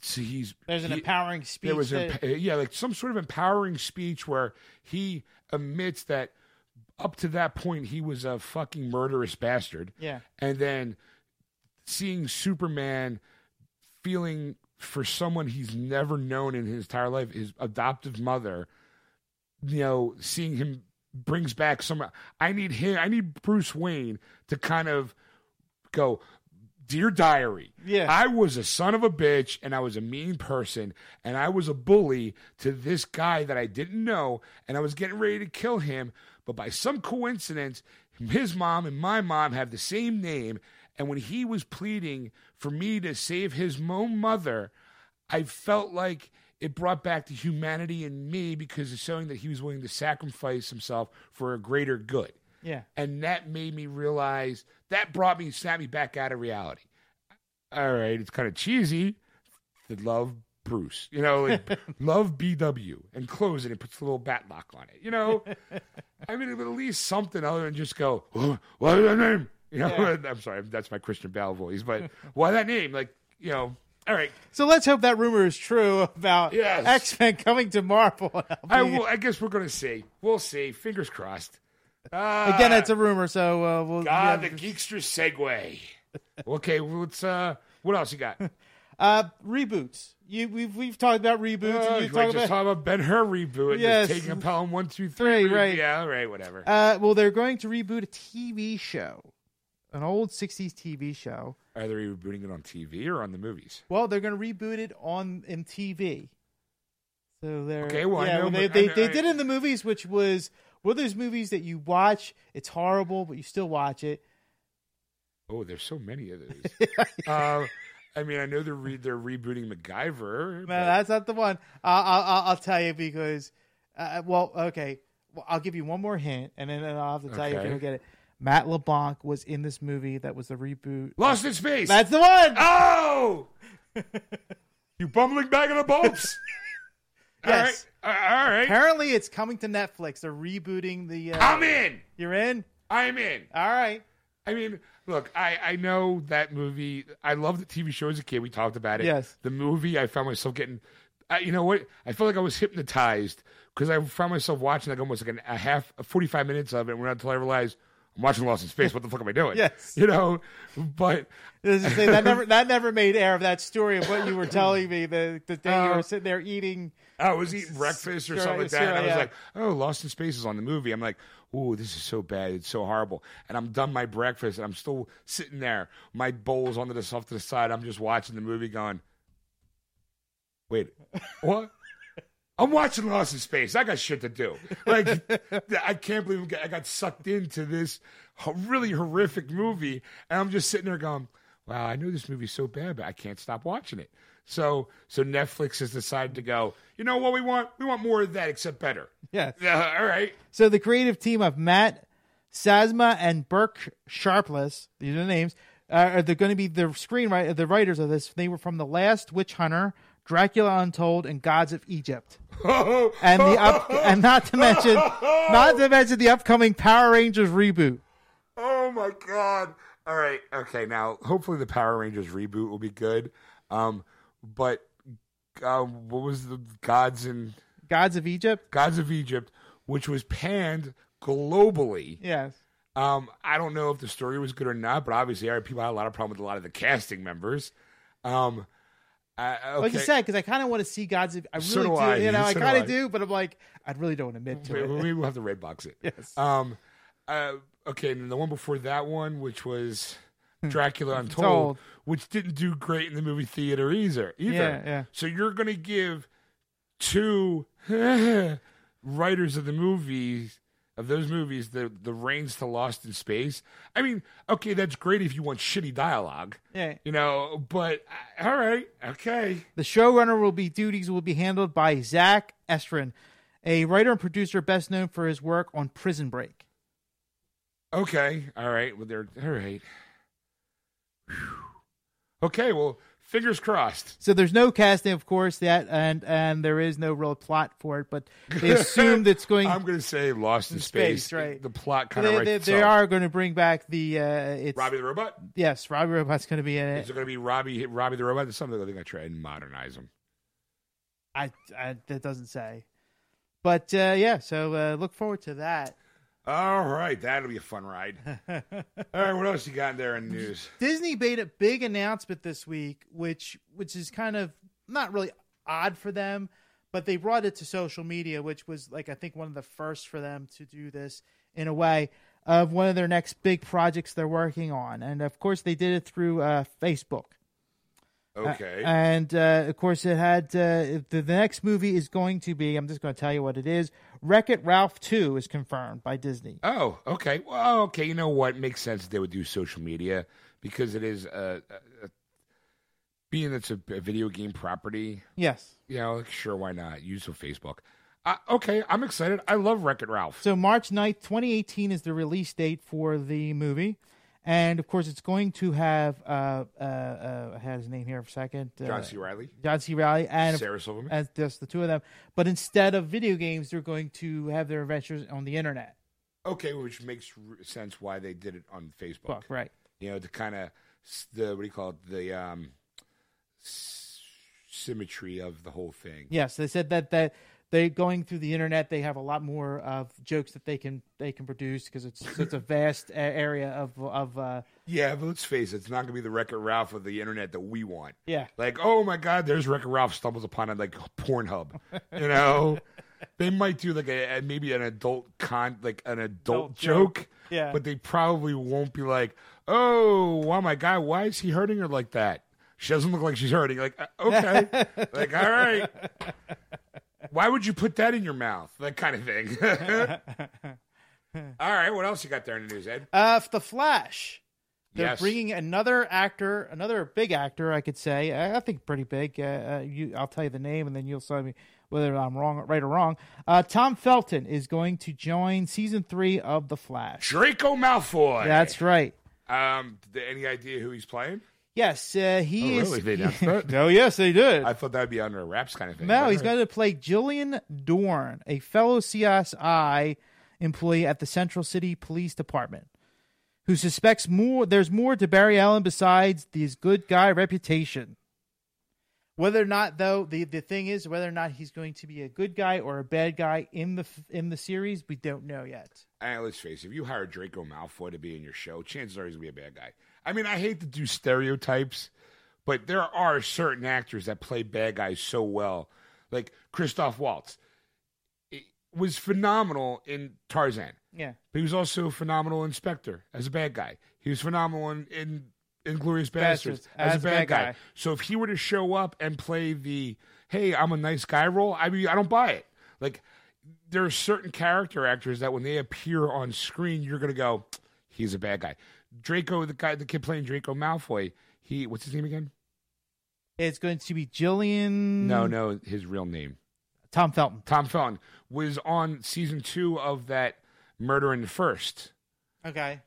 Speaker 1: see he's
Speaker 2: There's an
Speaker 1: he-
Speaker 2: empowering speech.
Speaker 1: there was
Speaker 2: that-
Speaker 1: yeah like some sort of empowering speech where he admits that up to that point he was a fucking murderous bastard
Speaker 2: yeah,
Speaker 1: and then seeing Superman feeling for someone he's never known in his entire life, his adoptive mother, you know, seeing him brings back some. I need him. I need Bruce Wayne to kind of go. Dear diary,
Speaker 2: Yeah.
Speaker 1: I was a son of a bitch and I was a mean person and I was a bully to this guy that I didn't know and I was getting ready to kill him. But by some coincidence, his mom and my mom have the same name. And when he was pleading for me to save his own mother, I felt like it brought back the humanity in me because it's showing that he was willing to sacrifice himself for a greater good.
Speaker 2: yeah,
Speaker 1: And that made me realize that brought me, snapped me back out of reality. All right, it's kind of cheesy. To love Bruce, you know, like love BW and close it and puts a little bat lock on it. You know, I mean, at least something other than just go, "Oh, what is that name? You know,
Speaker 2: Yeah.
Speaker 1: I'm sorry, that's my Christian Bale voice, but why that name? Like, you know, all right.
Speaker 2: So let's hope that rumor is true about
Speaker 1: Yes.
Speaker 2: X Men coming to Marvel.
Speaker 1: I will. I guess we're gonna see. We'll see. Fingers crossed. Uh,
Speaker 2: Again, it's a rumor, so uh, we'll.
Speaker 1: God,
Speaker 2: yeah.
Speaker 1: the geekster segue. okay, well, let's. Uh, what else you got?
Speaker 2: uh, reboots. You we've we've talked about reboots.
Speaker 1: Uh,
Speaker 2: and you talked
Speaker 1: just
Speaker 2: about
Speaker 1: talk about Ben Hur reboot.
Speaker 2: Yes.
Speaker 1: Taking a Pelham one two three.
Speaker 2: Three, right.
Speaker 1: Yeah, Right. whatever.
Speaker 2: uh, well, they're going to reboot a TV show, an old '60s TV show.
Speaker 1: Are they rebooting it on TV or on the movies?
Speaker 2: Well, they're going to reboot it on MTV. So they're
Speaker 1: Okay, well,
Speaker 2: yeah,
Speaker 1: know,
Speaker 2: they they,
Speaker 1: I-
Speaker 2: they did it in the movies, which was one of those movies that you watch. It's horrible, but you still watch it.
Speaker 1: Oh, there's so many of those. uh, I mean, I know they're re- they're rebooting MacGyver.
Speaker 2: No,
Speaker 1: but-
Speaker 2: that's not the one. I'll, I'll, I'll- I'll tell you because, uh, well, okay. Well, I'll give you one more hint, and then I'll have to tell you if
Speaker 1: Okay.
Speaker 2: you don't get it. Matt LeBlanc was in this movie that was the reboot.
Speaker 1: Lost in Space.
Speaker 2: That's the one.
Speaker 1: oh, you bumbling bag of the bolts.
Speaker 2: Yes.
Speaker 1: All right. Uh, all right.
Speaker 2: Apparently, it's coming to Netflix. They're rebooting the. Uh,
Speaker 1: I'm in.
Speaker 2: you're in.
Speaker 1: I'm in.
Speaker 2: All right.
Speaker 1: I mean, look, I, I know that movie. I love the TV show as a kid. We talked about it.
Speaker 2: Yes.
Speaker 1: The movie, I found myself getting. I, you know what? I felt like I was hypnotized because I found myself watching like almost like an, a half, 45 minutes of it. Not until I realized I'm watching Lost in Space. What the fuck am I doing?
Speaker 2: Yes.
Speaker 1: You know, but
Speaker 2: say, that never that never made air of that story of what you were telling me the the day you
Speaker 1: Uh,
Speaker 2: were sitting there eating.
Speaker 1: I was eating breakfast or something like that. and I was
Speaker 2: yeah.
Speaker 1: like, oh, Lost in Space is on the movie. I'm like, oh, this is so bad. It's so horrible. And I'm done my breakfast and I'm still sitting there. My bowl's onto the off to the side. I'm just watching the movie going, wait, what? I'm watching Lost in Space. I got shit to do. Like, I can't believe I got sucked into this really horrific movie. And I'm just sitting there going, wow, I know this movie's so bad, but I can't stop watching it. So, so Netflix has decided to go, you know what we want? We want more of that, except better.
Speaker 2: Yes.
Speaker 1: Yeah, all right.
Speaker 2: So the creative team of Matt Sazama and Burk Sharpless, these are the names, uh, are they're going to be the screenwriter, the writers of this. They were from The Last Witch Hunter, Dracula Untold, and Gods of Egypt. And the up, and not to mention, not to mention the upcoming Power Rangers reboot.
Speaker 1: Oh my god! All right, okay. Now, hopefully, the Power Rangers reboot will be good. Um, but um, what was the Gods and
Speaker 2: Gods of Egypt.
Speaker 1: Gods of Egypt, which was panned globally?
Speaker 2: Yes.
Speaker 1: Um, I don't know if the story was good or not, but obviously, people had a lot of problem with a lot of the casting members. Um, I, okay.
Speaker 2: Like you said, because I kind of want to see Gods. I really
Speaker 1: So do
Speaker 2: do.
Speaker 1: I.
Speaker 2: You know, I
Speaker 1: So do
Speaker 2: kind of do, but I'm like, I really don't want to admit to
Speaker 1: we,
Speaker 2: it.
Speaker 1: we will have to red box it.
Speaker 2: Yes.
Speaker 1: Um, uh, okay, and then the one before that one, which was Dracula Untold,
Speaker 2: Hmm. Told.
Speaker 1: which didn't do great in the movie theater either. Either.
Speaker 2: Yeah, yeah.
Speaker 1: So you're going to give two writers of the movies of those movies the the reins to Lost in Space. I mean, okay, that's great if you want shitty dialogue,
Speaker 2: Yeah.
Speaker 1: you know. But uh, all right, okay.
Speaker 2: The showrunner will be duties will be handled by Zack Estrin, a writer and producer best known for his work on Prison Break.
Speaker 1: Okay, all right. Well, they're all right. Whew. Okay, well, fingers crossed.
Speaker 2: So there's no casting, of course, yet, and and there is no real plot for it, but they assumed it's going.
Speaker 1: I'm going to say Lost in,
Speaker 2: In
Speaker 1: space.
Speaker 2: space, right.
Speaker 1: The plot kind of
Speaker 2: they, they, they are going to bring back the. Uh, it's
Speaker 1: Robbie the robot.
Speaker 2: yes, Robbie Robot's going to be in
Speaker 1: Is
Speaker 2: it.
Speaker 1: it going to be Robbie? Robbie the robot? Something I think I try and modernize him.
Speaker 2: I, I that doesn't say, but uh, yeah. So uh, look forward to that.
Speaker 1: All right, that'll be a fun ride. All right, what else you got there in the news?
Speaker 2: Disney made a big announcement this week, which which is kind of not really odd for them, but they brought it to social media, which was like I think one of the first for them to do this in a way of one of their next big projects they're working on, and of course they did it through uh, Facebook.
Speaker 1: Okay.
Speaker 2: And uh, of course, it had uh, the, the next movie is going to be. I'm just going to tell you what it is. Wreck It Ralph Two is confirmed by Disney.
Speaker 1: oh, okay. Well, okay. You know what? Makes sense they would do social media because it is uh, uh, being it's a, a video game property.
Speaker 2: Yes.
Speaker 1: You know, like, sure, why not? Use of Facebook. Uh, okay, I'm excited. I love Wreck It Ralph.
Speaker 2: So March 9th, 2018 is the release date for the movie. And of course, it's going to have uh, uh, uh, I had his name here for a second. Uh,
Speaker 1: John C. Reilly,
Speaker 2: John C. Reilly, and
Speaker 1: Sarah Silverman.
Speaker 2: as just the two of them. But instead of video games, they're going to have their adventures on the internet.
Speaker 1: Okay, which makes sense why they did it on Facebook.
Speaker 2: Book, right?
Speaker 1: You know, to kind of the what do you call it? The um, s- symmetry of the whole thing.
Speaker 2: Yes, they said that that they going through the internet, they have a lot more of jokes that they can they can produce because it's such a vast area of of uh,
Speaker 1: Yeah, but let's face it, it's not going to be the Wreck-It Ralph of the internet that we want.
Speaker 2: yeah.
Speaker 1: Like, oh my God, there's Wreck-It Ralph stumbles upon it like Pornhub. You know, they might do like a, maybe an adult con like an adult,
Speaker 2: Adult
Speaker 1: joke,
Speaker 2: joke. Yeah.
Speaker 1: but they probably won't be like, oh, wow, my God, why is he hurting her like that? She doesn't look like she's hurting. Like, uh, okay, like all right. Why would you put that in your mouth? That kind of thing. all right, what else you got there in the news, Ed?
Speaker 2: Uh, the Flash. They're
Speaker 1: Yes.
Speaker 2: bringing another actor, another big actor, I could say. I think pretty big. Uh, uh, you, I'll tell you the name, and then you'll tell me whether I'm wrong, right or wrong. Uh, Tom Felton is going to join season three of The Flash.
Speaker 1: Draco Malfoy.
Speaker 2: That's right.
Speaker 1: Um, any idea who he's playing?
Speaker 2: Yes, uh, he
Speaker 1: Oh,
Speaker 2: is.
Speaker 1: really? They announced that?
Speaker 2: oh, yes, they did.
Speaker 1: I thought that'd be under wraps kind of thing.
Speaker 2: No, he's
Speaker 1: uh,
Speaker 2: going to play Julian Dorn, a fellow CSI employee at the Central City Police Department, who suspects more. There's more to Barry Allen besides his good guy reputation. Whether or not, though, the, the thing is whether or not he's going to be a good guy or a bad guy in the in the series, we don't know yet.
Speaker 1: And let's face it, if you hire Draco Malfoy to be in your show, chances are he's gonna be a bad guy. I mean, I hate to do stereotypes, but there are certain actors that play bad guys so well. Like Christoph Waltz He was phenomenal in Tarzan,
Speaker 2: Yeah,
Speaker 1: but he was also phenomenal in Spectre as a bad guy. He was phenomenal in, in Inglourious Basterds,
Speaker 2: Bastards
Speaker 1: as, a bad, guy. So if he were to show up and play the "Hey, I'm a nice guy" role, I mean, I don't buy it. Like there are certain character actors that when they appear on screen, you're gonna go, "He's a bad guy." Draco, the guy, the kid playing Draco Malfoy, he what's his name again?
Speaker 2: it's going to be Julian.
Speaker 1: No, no, his real name.
Speaker 2: Tom Felton.
Speaker 1: Tom Felton was on season two of that Murder in the First.
Speaker 2: Okay,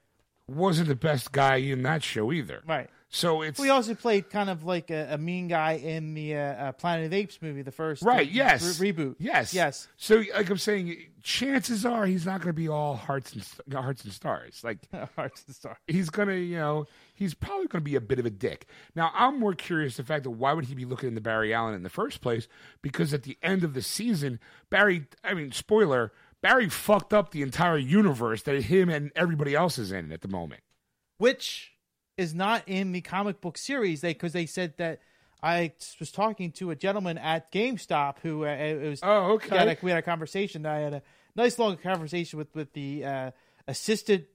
Speaker 1: Wasn't the best guy in that show either.
Speaker 2: right.
Speaker 1: So it's
Speaker 2: We also played kind of like a, a mean guy in the uh, uh, Planet of the Apes movie, the first
Speaker 1: Right,
Speaker 2: uh,
Speaker 1: yes.
Speaker 2: re- reboot.
Speaker 1: Yes.
Speaker 2: yes.
Speaker 1: So, like I'm saying, chances are he's not going to be all hearts and st- hearts and stars. Like
Speaker 2: Hearts and Stars.
Speaker 1: he's going to, you know, he's probably going to be a bit of a dick. Now, I'm more curious the fact that why would he be looking into Barry Allen in the first place? Because at the end of the season, Barry, I mean, spoiler, Barry fucked up the entire universe that him and everybody else is in at the moment.
Speaker 2: which is not in the comic book series. They because they said that I was talking to a gentleman at GameStop who uh, it was.
Speaker 1: Oh,
Speaker 2: we, had
Speaker 1: okay.
Speaker 2: a, we had a conversation. I had a nice long conversation with with the uh, assistant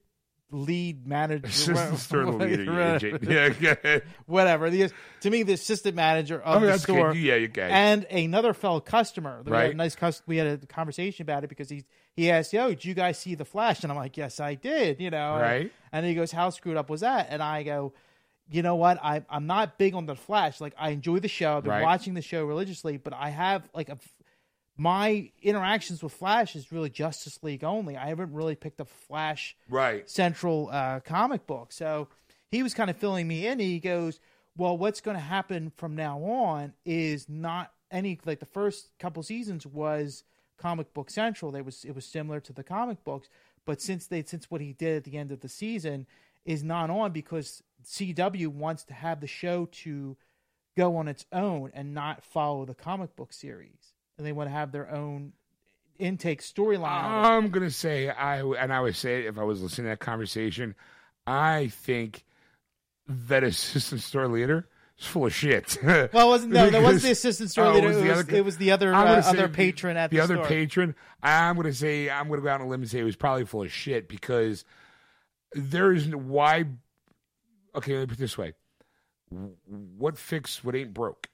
Speaker 2: lead manager,
Speaker 1: Assistant store leader, yeah, yeah, yeah.
Speaker 2: whatever. The, to me, the assistant manager of
Speaker 1: Oh,
Speaker 2: the store.
Speaker 1: good. Yeah, you guys.
Speaker 2: and another fellow customer. We had a
Speaker 1: Right.
Speaker 2: nice We had a conversation about it because he he asked, "Yo, did you guys see the Flash?" And I'm like, "Yes, I did." You know,
Speaker 1: Right.
Speaker 2: And, he goes, "How screwed up was that?" And I go, "You know what? I I'm not big on the Flash. Like, I enjoy the show. I've been
Speaker 1: Right.
Speaker 2: watching the show religiously, but I have like a." My interactions with Flash is really Justice League only. I haven't really picked up Flash
Speaker 1: right.
Speaker 2: central uh, comic book. So he was kind of filling me in. He goes, "Well, what's going to happen from now on is not any like the first couple seasons was comic book central. They was it was similar to the comic books, but since they since what he did at the end of the season is not on because CW wants to have the show to go on its own and not follow the comic book series, and they want to have their own intake storyline.
Speaker 1: I'm gonna say I and I would say if I was listening to that conversation, I think that assistant store leader is full of shit.
Speaker 2: Well, it wasn't no, that wasn't the assistant store
Speaker 1: Oh,
Speaker 2: leader.
Speaker 1: was
Speaker 2: It was,
Speaker 1: other-
Speaker 2: it was the other uh, other patron at the,
Speaker 1: the other
Speaker 2: store.
Speaker 1: patron. I'm gonna say I'm gonna go out on a limb and say it was probably full of shit because there is why. Okay, let me put it this way: what fix what ain't broke?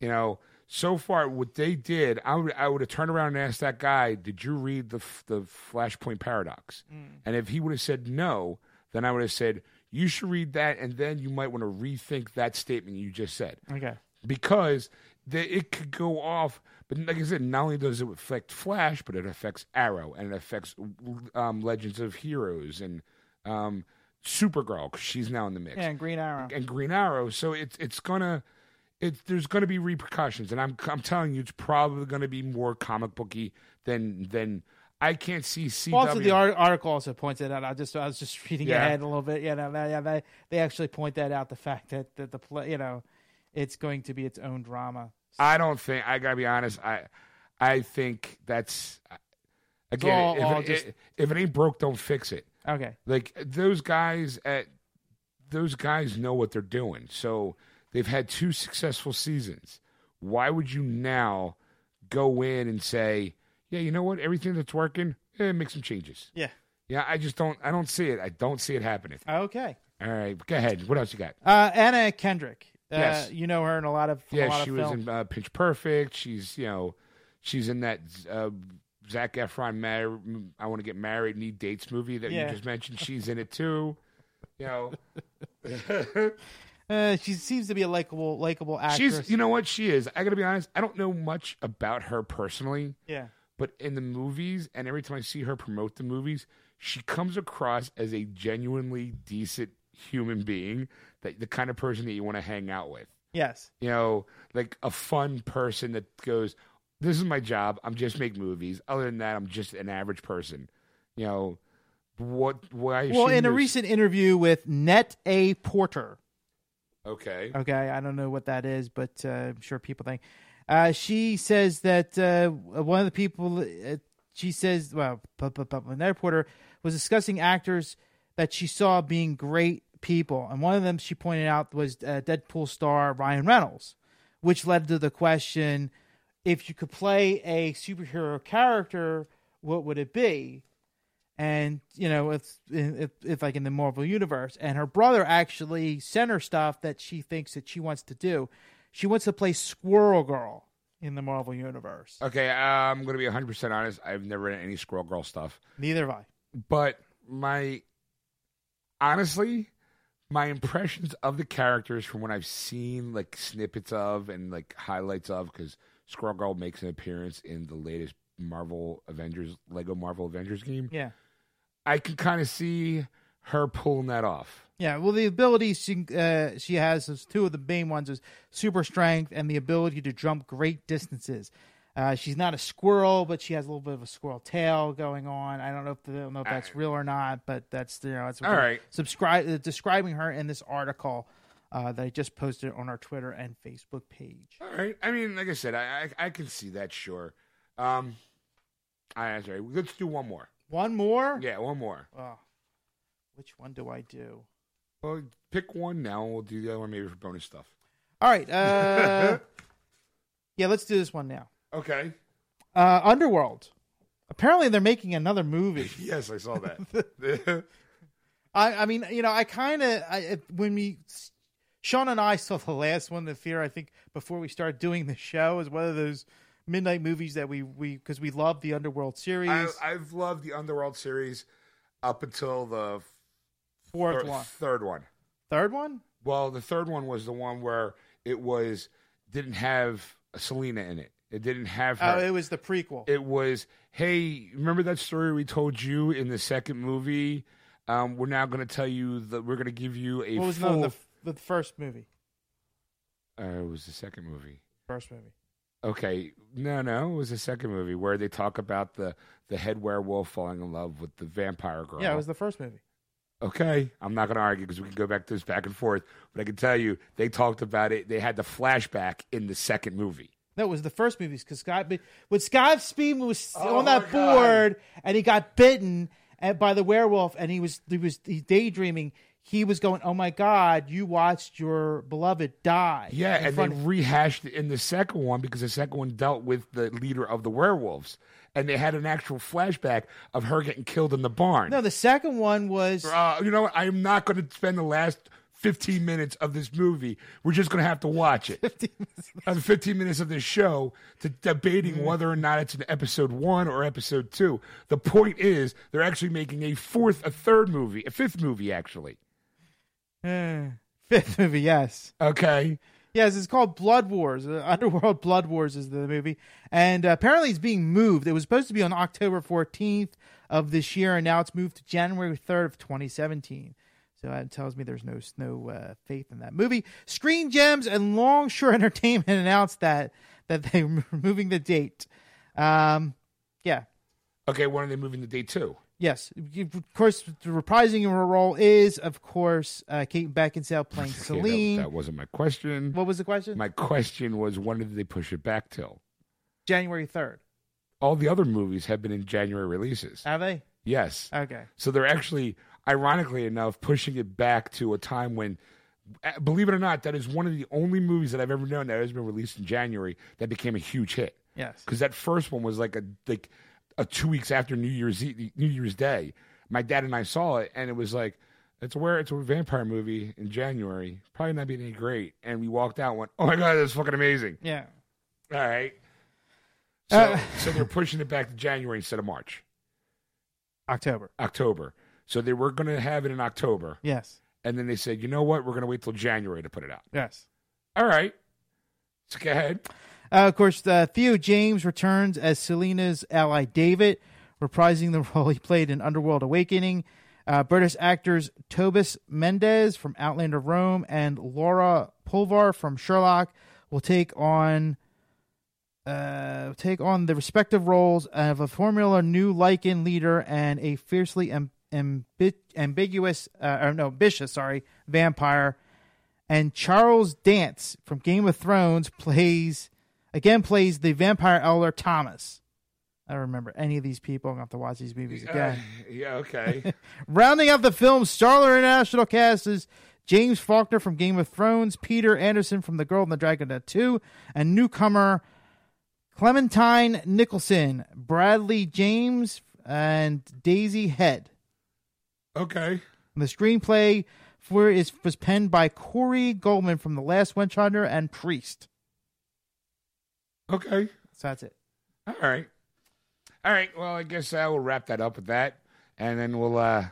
Speaker 1: You know, so far what they did, I would I would have turned around and asked that guy, "Did you read the the Flashpoint Paradox?" And if he would have said no, then I would have said, "You should read that, and then you might want to rethink that statement you just said."
Speaker 2: Okay.
Speaker 1: because the, it could go off. But like I said, not only does it affect Flash, but it affects Arrow and it affects um, Legends of Heroes and um, Supergirl 'cause she's now in the mix
Speaker 2: Yeah, and Green Arrow.
Speaker 1: and Green Arrow. So it's it's gonna it's there's gonna be repercussions, and I'm I'm telling you, it's probably gonna be more comic booky than than I can't see CW.
Speaker 2: Also, the article also points that out. I just I was just reading
Speaker 1: Yeah.
Speaker 2: ahead a little bit. You know, they, yeah, they they actually point that out. The fact that that the play, you know, it's going to be its own drama.
Speaker 1: I don't think I gotta be honest. I I think that's again
Speaker 2: all-
Speaker 1: if,
Speaker 2: all
Speaker 1: it,
Speaker 2: just-
Speaker 1: if it ain't broke, don't fix it.
Speaker 2: Okay.
Speaker 1: Like those guys at those guys know what they're doing. So they've had two successful seasons. Why would you now go in and say, "Yeah, you know what? Everything that's working, eh, make some changes."
Speaker 2: Yeah.
Speaker 1: Yeah, I just don't. I don't see it. I don't see it happening.
Speaker 2: Okay.
Speaker 1: All right, go ahead. What else you got?
Speaker 2: Uh, Anna Kendrick. Uh,
Speaker 1: Yes.
Speaker 2: You know her in a lot of
Speaker 1: Yeah,
Speaker 2: lot
Speaker 1: she
Speaker 2: of
Speaker 1: was in uh, Pitch Perfect. She's you know, she's in that uh, Zac Efron. Mar- I want to get married. Need dates movie that
Speaker 2: Yeah.
Speaker 1: you just mentioned. She's in it too. You know,
Speaker 2: Uh, she seems to be a likable, likable actress.
Speaker 1: She's, you know what she is. I got to be honest. I don't know much about her personally,
Speaker 2: yeah,
Speaker 1: but in the movies, and every time I see her promote the movies, she comes across as a genuinely decent human being, that the kind of person that you want to hang out with.
Speaker 2: yes,
Speaker 1: You know, like a fun person that goes, "This is my job. I'm just make movies. Other than that, I'm just an average person." You know, what? Why?
Speaker 2: Well,
Speaker 1: she Well,
Speaker 2: in a recent interview with Net A Porter,
Speaker 1: okay,
Speaker 2: okay, I don't know what that is, but uh, I'm sure people think. Uh, she says that uh, one of the people, uh, she says, well, but, but, but Net A was discussing actors that she saw being great people, and one of them she pointed out was uh, Deadpool star Ryan Reynolds, which led to the question: if you could play a superhero character, what would it be? and you know if, if if like in the Marvel universe and her brother actually sent her stuff that she thinks that she wants to do she wants to play Squirrel Girl in the Marvel universe
Speaker 1: okay. I'm gonna be 100 percent honest. I've never read any Squirrel Girl stuff.
Speaker 2: neither have I
Speaker 1: but my honestly my impressions of the characters from what i've seen like snippets of and like highlights of because squirrel girl makes an appearance in the latest marvel avengers lego marvel avengers game
Speaker 2: yeah
Speaker 1: i can kind of see her pulling that off
Speaker 2: yeah well the abilities she uh, she has is two of the main ones is super strength and the ability to jump great distances uh, she's not a squirrel, but she has a little bit of a squirrel tail going on. I don't know if I don't know if that's real or not, but that's you know that's
Speaker 1: All right.
Speaker 2: Subscribe uh, describing her in this article uh, that I just posted on our Twitter and Facebook page.
Speaker 1: all right i mean like i said i i, I can see that sure um all right, sorry. let's do one more
Speaker 2: One more.
Speaker 1: yeah one more
Speaker 2: Oh, which one do I do?
Speaker 1: well pick one now and we'll do the other one maybe for bonus stuff
Speaker 2: All right. Uh, yeah, let's do this one now.
Speaker 1: okay
Speaker 2: Uh, Underworld. Apparently, they're making another movie.
Speaker 1: yes i saw that
Speaker 2: I, I mean, you know, I kind of when we Sean and I saw the last one, The Fear. I think before we started doing the show is one of those midnight movies that we we because we love the Underworld series.
Speaker 1: I, I've loved the Underworld series up until the
Speaker 2: Fourth
Speaker 1: thir-
Speaker 2: one,
Speaker 1: third one.
Speaker 2: third one.
Speaker 1: Well, the third one was the one where it was didn't have Selena in it. It didn't have her.
Speaker 2: Oh, it was the prequel.
Speaker 1: it was, hey, remember that story we told you in the second movie? Um, we're now going to tell you that we're going to give you a
Speaker 2: what was
Speaker 1: full.
Speaker 2: the the first movie?
Speaker 1: uh, it was the second movie.
Speaker 2: First movie.
Speaker 1: Okay, no, no, it was the second movie where they talk about the the head werewolf falling in love with the vampire girl.
Speaker 2: Yeah, it was the first movie.
Speaker 1: Okay, I'm not going to argue because we can go back to this back and forth. But I can tell you, they talked about it. They had the flashback in the second movie.
Speaker 2: That was the first movie because Scott when Scott Speedman was
Speaker 1: Oh
Speaker 2: on that
Speaker 1: God.
Speaker 2: board and he got bitten by the werewolf and he was he was he daydreaming. He was going, "Oh my God, you watched your beloved die."
Speaker 1: Yeah, and they
Speaker 2: of-
Speaker 1: rehashed it in the second one because the second one dealt with the leader of the werewolves, and they had an actual flashback of her getting killed in the barn.
Speaker 2: no, the second one was
Speaker 1: Uh, you know what? I am not going to spend the last 15 minutes of this movie. We're just going to have to watch it. 15 minutes. 15 minutes of this show to debating whether or not it's an episode one or episode two. The point is, they're actually making a fourth, a third movie, a fifth movie, actually.
Speaker 2: eh, fifth movie. Yes,
Speaker 1: Okay.
Speaker 2: Yes, it's called Blood Wars. Uh, Underworld Blood Wars is the movie, and uh, apparently it's being moved. It was supposed to be on October fourteenth of this year, and now it's moved to January third of twenty seventeen. So that tells me there's no no uh, faith in that movie. Screen Gems and Longshore Entertainment announced that that they're moving the date. Um, yeah,
Speaker 1: Okay, when are they moving the date to?
Speaker 2: Yes. Of course, the reprising of her role is, of course, uh, Kate Beckinsale playing
Speaker 1: Okay, that-
Speaker 2: Selene.
Speaker 1: that, wasn't my question.
Speaker 2: what was the question?
Speaker 1: My question was, when did they push it back till?
Speaker 2: January third.
Speaker 1: All the other movies have been in January releases.
Speaker 2: Have they?
Speaker 1: Yes.
Speaker 2: Okay.
Speaker 1: So they're actually, ironically enough, pushing it back to a time when, believe it or not, that is one of the only movies that I've ever known that has been released in January that became a huge hit.
Speaker 2: Yes.
Speaker 1: Because that first one was like a like a two weeks after New Year's Eve, New Year's Day. My dad and I saw it, and it was like, it's where it's a vampire movie in January. Probably not being any great. And we walked out, and went, oh my god, that's fucking amazing.
Speaker 2: Yeah.
Speaker 1: All right. So,
Speaker 2: Uh,
Speaker 1: so they're pushing it back to January instead of March,
Speaker 2: October.
Speaker 1: October. So they were going to have it in October,
Speaker 2: Yes.
Speaker 1: and then they said, you know what, we're going to wait till January to put it out.
Speaker 2: Yes.
Speaker 1: All right, let's go ahead.
Speaker 2: Uh, of course, uh, Theo James returns as Selena's ally David, reprising the role he played in Underworld Awakening. Uh, British actors Tobias Mendez from Outlander Rome and Laura Pulver from Sherlock will take on uh, take on the respective roles of a Formula New Lycan leader and a fiercely amb- ambi- ambiguous, uh, or no, ambitious, sorry, vampire. And Charles Dance from Game of Thrones plays again plays the vampire elder Thomas. I don't remember any of these people. I'm gonna have to watch these movies again.
Speaker 1: Uh, yeah, okay.
Speaker 2: Rounding out the film's Starler International cast is James Faulkner from Game of Thrones, Peter Anderson from The Girl and the Dragon Dead 2, and newcomer Clementine Nicholson, Bradley James, and Daisy Head.
Speaker 1: okay.
Speaker 2: The screenplay for is was penned by Corey Goldman from The Last Witch Hunter and Priest.
Speaker 1: Okay.
Speaker 2: So that's it.
Speaker 1: All right. All right. Well, I guess I will wrap that up with that, and then we'll. uh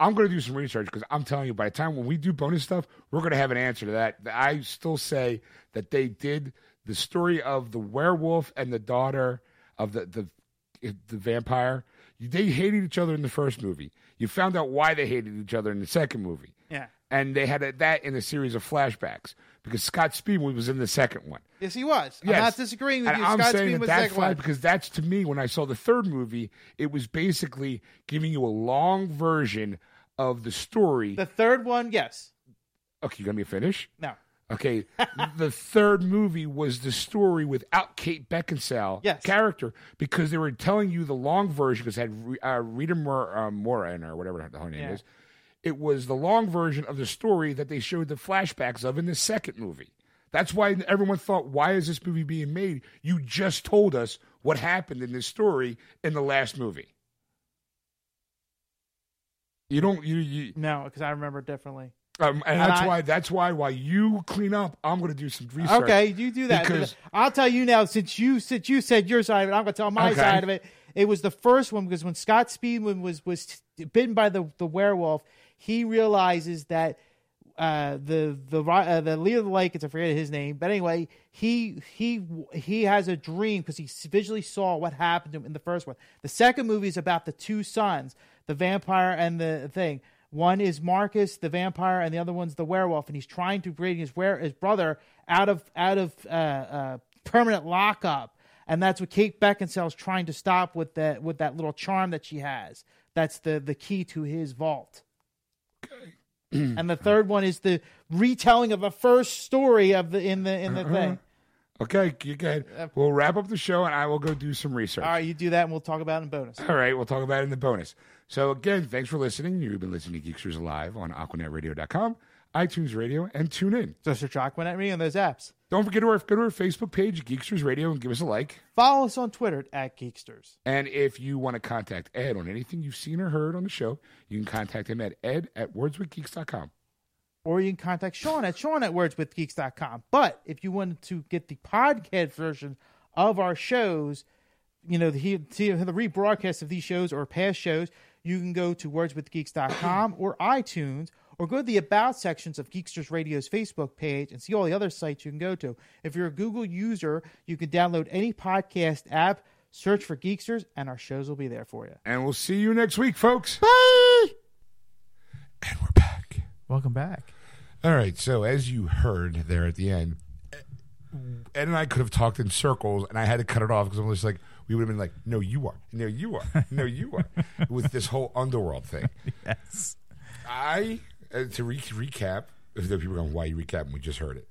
Speaker 1: I'm going to do some research because I'm telling you, by the time when we do bonus stuff, we're going to have an answer to that. I still say that they did the story of the werewolf and the daughter of the the the vampire. They hated each other in the first movie. You found out why they hated each other in the second movie.
Speaker 2: Yeah.
Speaker 1: And they had a, that in a series of flashbacks because Scott Speedman was in the second one.
Speaker 2: Yes, he was. I'm not disagreeing with
Speaker 1: And
Speaker 2: you.
Speaker 1: I'm
Speaker 2: Scott
Speaker 1: saying
Speaker 2: Speedman
Speaker 1: that that's fine because that's to me when I saw the third movie, it was basically giving you a long version of the story.
Speaker 2: The third one, yes.
Speaker 1: okay, you got me finish?
Speaker 2: No.
Speaker 1: Okay, the third movie was the story without Kate Beckinsale
Speaker 2: Yes.
Speaker 1: character because they were telling you the long version because it had uh, Rita Mor- uh, Mora in her, or whatever the her name
Speaker 2: Yeah.
Speaker 1: is. It was the long version of the story that they showed the flashbacks of in the second movie. That's why everyone thought, why is this movie being made? You just told us what happened in this story in the last movie. You don't you, you
Speaker 2: No, because I remember differently.
Speaker 1: um, and
Speaker 2: And
Speaker 1: that's
Speaker 2: I-
Speaker 1: why that's why while you clean up, I'm going to do some research.
Speaker 2: Okay, you do that.
Speaker 1: Because-
Speaker 2: I'll tell you now, since you since you said your side of it, I'm going to tell my
Speaker 1: Okay.
Speaker 2: side of it. It was the first one because when Scott Speedman was was bitten by the the werewolf, he realizes that uh, the the uh, the leader of the Lakers, I forget his name, but anyway, he he he has a dream because he visually saw what happened to him in the first one. The second movie is about the two sons, the vampire and the thing. One is Marcus, the vampire, and the other one's the werewolf, and he's trying to bring his were his brother out of out of uh, uh, permanent lockup, and that's what Kate Beckinsale's trying to stop with that with that little charm that she has. That's the the key to his vault. and the third one is the retelling of the first story of the in the in the thing. Uh-huh.
Speaker 1: Okay, you go ahead. Uh, we'll wrap up the show, and I will go do some research.
Speaker 2: All right, you do that, and we'll talk about it in bonus.
Speaker 1: All right, we'll talk about it in the bonus. So again, thanks for listening. You've been listening to Geeksters Live on AquanetRadio.com, iTunes Radio, and tune in.
Speaker 2: So search Aquanet Me on those apps.
Speaker 1: Don't forget to our, go to our Facebook page, Geeksters Radio, and give us a like.
Speaker 2: Follow us on Twitter at Geeksters.
Speaker 1: And if you want to contact Ed on anything you've seen or heard on the show, you can contact him at ed at wordswithgeeks.com.
Speaker 2: or you can contact Sean at Sean at wordswithgeeks.com. But if you wanted to get the podcast version of our shows, you know, the, the, the rebroadcast of these shows or past shows, you can go to wordswithgeeks.com or iTunes or go to the About sections of Geeksters Radio's Facebook page and see all the other sites you can go to. If you're a Google user, you can download any podcast app, search for Geeksters, and our shows will be there for you.
Speaker 1: And we'll see you next week, folks.
Speaker 2: Bye!
Speaker 1: And we're back.
Speaker 2: Welcome back.
Speaker 1: All right. So as you heard there at the end, Ed and I could have talked in circles, and I had to cut it off because I'm just like, we would have been like, no, you are, no, you are, no, you are, with this whole underworld thing.
Speaker 2: Yes.
Speaker 1: I uh, to re- recap. If the people are going, why you recap? We just heard it.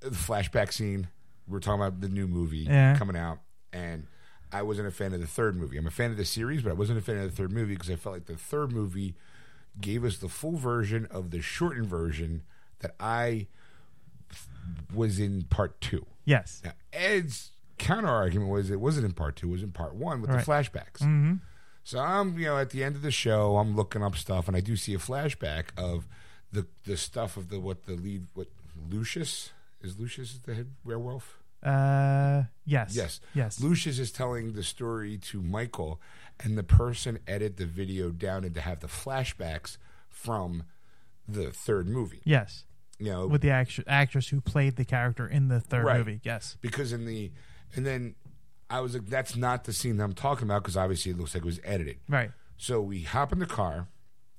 Speaker 1: The flashback scene. We are talking about the new movie
Speaker 2: Yeah.
Speaker 1: coming out, and I wasn't a fan of the third movie. I'm a fan of the series, but I wasn't a fan of the third movie because I felt like the third movie gave us the full version of the shortened version that I was in part two.
Speaker 2: Yes.
Speaker 1: Now, Ed's counter argument was it wasn't in part two; it was in part one with
Speaker 2: Right.
Speaker 1: the flashbacks. So I'm, you know, at the end of the show, I'm looking up stuff, and I do see a flashback of the the stuff of the what the lead what Lucius is Lucius the head werewolf.
Speaker 2: Uh, yes.
Speaker 1: Yes,
Speaker 2: Yes.
Speaker 1: Lucius is telling the story to Michael, and the person edited the video down and to have the flashbacks from the third movie.
Speaker 2: Yes,
Speaker 1: You know,
Speaker 2: with the actr- actress who played the character in the third
Speaker 1: Right.
Speaker 2: movie. Yes.
Speaker 1: because in the and then I was like, that's not the scene that I'm talking about because obviously it looks like it was edited.
Speaker 2: Right.
Speaker 1: So we hop in the car,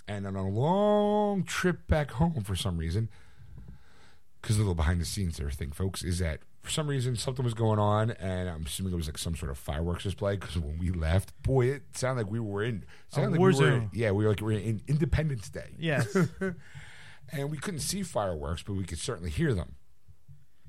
Speaker 1: and on a long trip back home for some reason, because a little behind the scenes there thing, folks, is that for some reason something was going on, and I'm assuming it was like some sort of fireworks display. Because when we left, boy, it sounded like we were in sounded like
Speaker 2: war
Speaker 1: we were
Speaker 2: zone.
Speaker 1: yeah, we were like we were in Independence Day,
Speaker 2: Yes.
Speaker 1: and we couldn't see fireworks, but we could certainly hear them.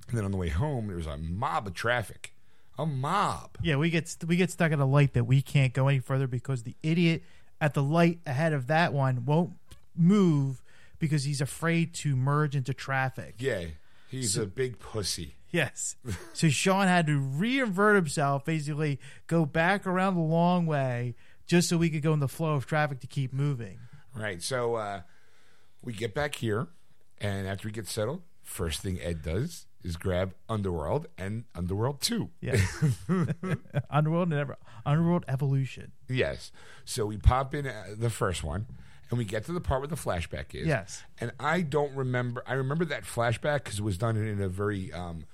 Speaker 1: And then on the way home, there was a mob of traffic, a mob.
Speaker 2: yeah, we get st- we get stuck at a light that we can't go any further because the idiot at the light ahead of that one won't move because he's afraid to merge into traffic.
Speaker 1: Yeah, he's a big pussy.
Speaker 2: Yes. so Sean had to reinvert himself, basically go back around the long way just so we could go in the flow of traffic to keep moving.
Speaker 1: Right. So uh, we get back here, and after we get settled, first thing Ed does is grab Underworld and Underworld 2.
Speaker 2: Yes. Underworld and Ever- Underworld Evolution.
Speaker 1: Yes. So we pop in uh, the first one, and we get to the part where the flashback is.
Speaker 2: Yes.
Speaker 1: And I don't remember. I remember that flashback because it was done in a very um,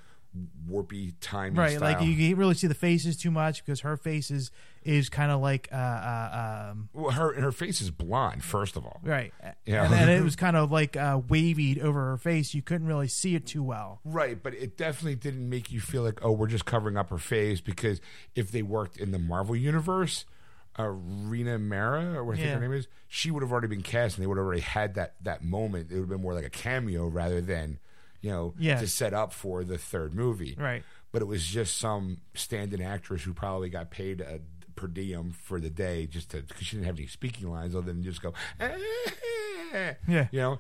Speaker 1: warpy time.
Speaker 2: Right,
Speaker 1: style.
Speaker 2: like you can't really see the faces too much because her face is, is kind of like uh, uh um
Speaker 1: Well, her her face is blonde. First of all,
Speaker 2: right,
Speaker 1: Yeah.
Speaker 2: and, it was kind of like uh, wavy over her face. You couldn't really see it too well.
Speaker 1: Right, but it definitely didn't make you feel like, oh, we're just covering up her face because if they worked in the Marvel universe, uh, Rena Mara, or what I think
Speaker 2: Yeah.
Speaker 1: her name is, she would have already been cast and they would have already had that that moment. It would have been more like a cameo rather than, you know,
Speaker 2: Yeah.
Speaker 1: to set up for the third movie.
Speaker 2: Right.
Speaker 1: But it was just some stand-in actress who probably got paid a per diem for the day just to because she didn't have any speaking lines other than just go, eh.
Speaker 2: Yeah.
Speaker 1: you know.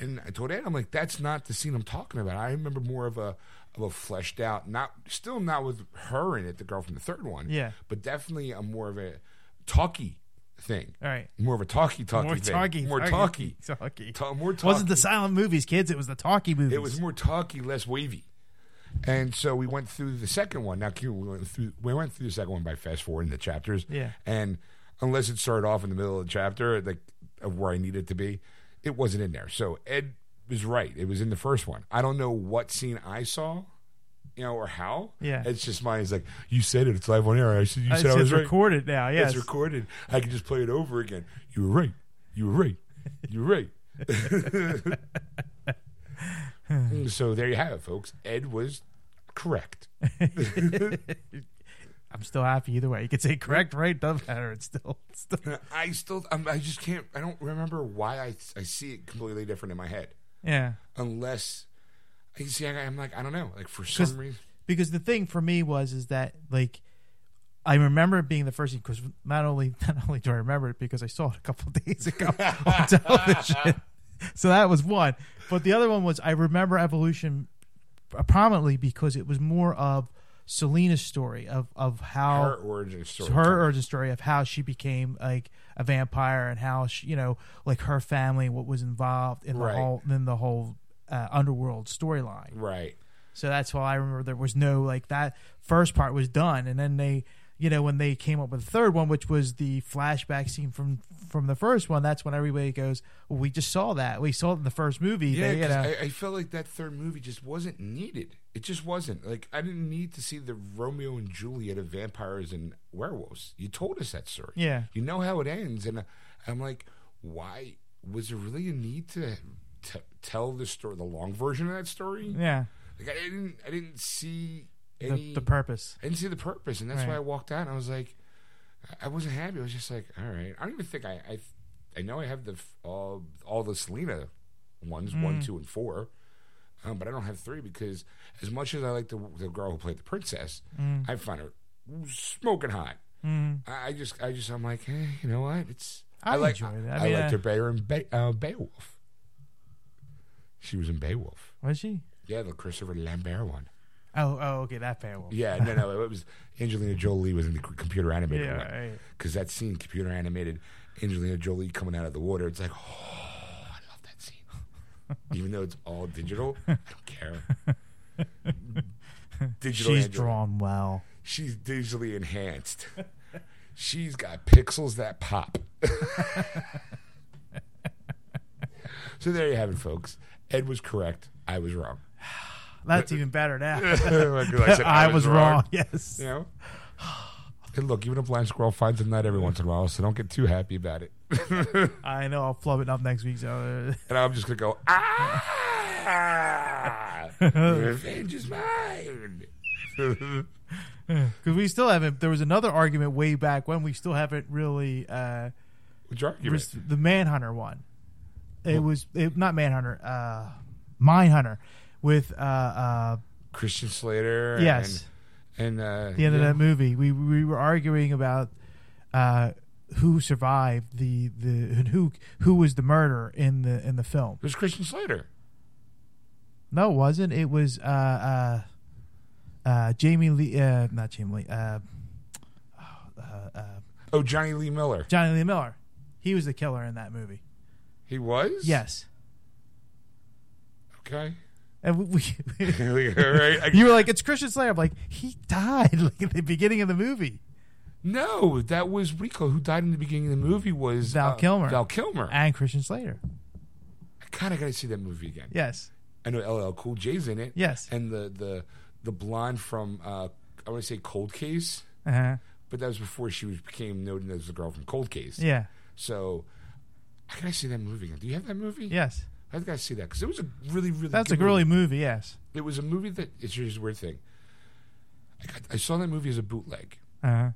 Speaker 1: And I told Ed, I'm like, that's not the scene I'm talking about. I remember more of a of a fleshed out, not still not with her in it, the girl from the third one,
Speaker 2: Yeah.
Speaker 1: but definitely a more of a talky thing,
Speaker 2: All right.
Speaker 1: more of a talky talky
Speaker 2: More
Speaker 1: thing,
Speaker 2: talky,
Speaker 1: more talky,
Speaker 2: talky.
Speaker 1: Ta- more talky.
Speaker 2: Wasn't the silent movies, kids? It was the talkie movies.
Speaker 1: It was more talky, less wavy. And so we went through the second one. Now we went through we went through the second one by fast forwarding the chapters.
Speaker 2: Yeah.
Speaker 1: And unless it started off in the middle of the chapter, like of where I needed to be, it wasn't in there. So Ed was right. It was in the first one. I don't know what scene I saw, you know, or how.
Speaker 2: Yeah.
Speaker 1: It's just mine. It's like you said it. It's live on air. I said you said I was right.
Speaker 2: recorded now. Yes.
Speaker 1: It's recorded. I can just play it over again. You were right. You were right. You were right. so there you have it, folks. Ed was correct.
Speaker 2: I'm still happy either way. You could say correct, right? Doesn't matter. It's still, it's still
Speaker 1: I still, I'm, I just can't. I don't remember why I I see it completely different in my head,
Speaker 2: yeah.
Speaker 1: unless I see. I, I'm like I don't know. Like for some reason,
Speaker 2: Because the thing for me was is that like I remember it being the first because not only not only do I remember it because I saw it a couple of days ago on television. So that was one, but the other one was I remember Evolution prominently because it was more of Selene's story of of how
Speaker 1: her origin story.
Speaker 2: her origin story of how she became like a vampire and how she, you know, like her family, what was involved in the
Speaker 1: Right.
Speaker 2: whole in the whole uh, underworld storyline.
Speaker 1: right.
Speaker 2: So that's why I remember there was no like that first part was done, and then they, you know, when they came up with the third one, which was the flashback scene from from the first one, that's when everybody goes, well, "We just saw that. We saw it in the first movie."
Speaker 1: Yeah,
Speaker 2: They, you know,
Speaker 1: I, I felt like that third movie just wasn't needed. It just wasn't. Like I didn't need to see the Romeo and Juliet of vampires and werewolves. You told us that story.
Speaker 2: Yeah.
Speaker 1: You know how it ends, and uh, I'm like, why was there really a need to tell the story, the long version of that story?
Speaker 2: yeah,
Speaker 1: Like I didn't, I didn't see
Speaker 2: the,
Speaker 1: any.
Speaker 2: the purpose.
Speaker 1: I didn't see the purpose, and that's why I walked out. and I was like, I wasn't happy. I was just like, all right. I don't even think I, I, I know I have the all all the Selene ones, one, two, and four, um, but I don't have three because as much as I like the the girl who played the princess, I find her smoking hot. I, I just, I just, I'm like, eh, you know what? It's
Speaker 2: I
Speaker 1: like,
Speaker 2: enjoyed it. I
Speaker 1: I, liked her better in Be- uh, Beowulf. She was in Beowulf.
Speaker 2: Was she?
Speaker 1: Yeah, the Christopher Lambert one.
Speaker 2: Oh, oh, okay, that one.
Speaker 1: Yeah, no, no, it was Angelina Jolie was in the c- computer animated
Speaker 2: Yeah,
Speaker 1: one
Speaker 2: right.
Speaker 1: because that scene, computer animated, Angelina Jolie coming out of the water. It's like, oh, I love that scene. Even though it's all digital, I don't care. digital.
Speaker 2: She's
Speaker 1: Angela.
Speaker 2: drawn well.
Speaker 1: She's digitally enhanced. She's got pixels that pop. so there you have it, folks. Ed was correct. I was wrong.
Speaker 2: That's even better now.
Speaker 1: Like I, said,
Speaker 2: I, was wrong. Yes.
Speaker 1: You know. And look, even a blind squirrel finds a nut every once in a while, so don't get too happy about it.
Speaker 2: I know. I'll flub it up next week. So uh,
Speaker 1: And I'm just gonna go, ah, revenge is mine.
Speaker 2: because we still haven't. There was another argument way back when we still haven't really. Uh,
Speaker 1: Which argument?
Speaker 2: the Manhunter one. It was it, not Manhunter. Uh, Mindhunter with uh, uh,
Speaker 1: Christian Slater.
Speaker 2: yes.
Speaker 1: And, and uh,
Speaker 2: the end of that movie. We we were arguing about uh, who survived the the and who who was the murderer in the in the film.
Speaker 1: It was Christian Slater.
Speaker 2: No, it wasn't. It was uh, uh, uh, Jamie Lee. Uh, not Jamie Lee. Uh, uh, uh,
Speaker 1: Oh, Jonny Lee Miller.
Speaker 2: Jonny Lee Miller. He was the killer in that movie.
Speaker 1: He was.
Speaker 2: Yes.
Speaker 1: Okay.
Speaker 2: And we, we
Speaker 1: right.
Speaker 2: You were like, "It's Christian Slater." I'm like, he died like at the beginning of the movie.
Speaker 1: no, that was Rico who died in the beginning of the movie. Was
Speaker 2: Val
Speaker 1: uh,
Speaker 2: Kilmer.
Speaker 1: Val Kilmer.
Speaker 2: And Christian Slater.
Speaker 1: I kind of got to see that movie again.
Speaker 2: Yes.
Speaker 1: I know LL Cool J's in it.
Speaker 2: Yes.
Speaker 1: And the the the blonde from uh, I want to say Cold Case,
Speaker 2: Uh-huh.
Speaker 1: but that was before she was became known as the girl from Cold Case.
Speaker 2: Yeah.
Speaker 1: So I gotta see that movie again. Do you have that movie?
Speaker 2: Yes.
Speaker 1: I gotta see that because it was a really really.
Speaker 2: That's a really movie. Yes.
Speaker 1: It was a movie that it's just a weird thing. I, got, I saw that movie as a bootleg.
Speaker 2: Uh-huh.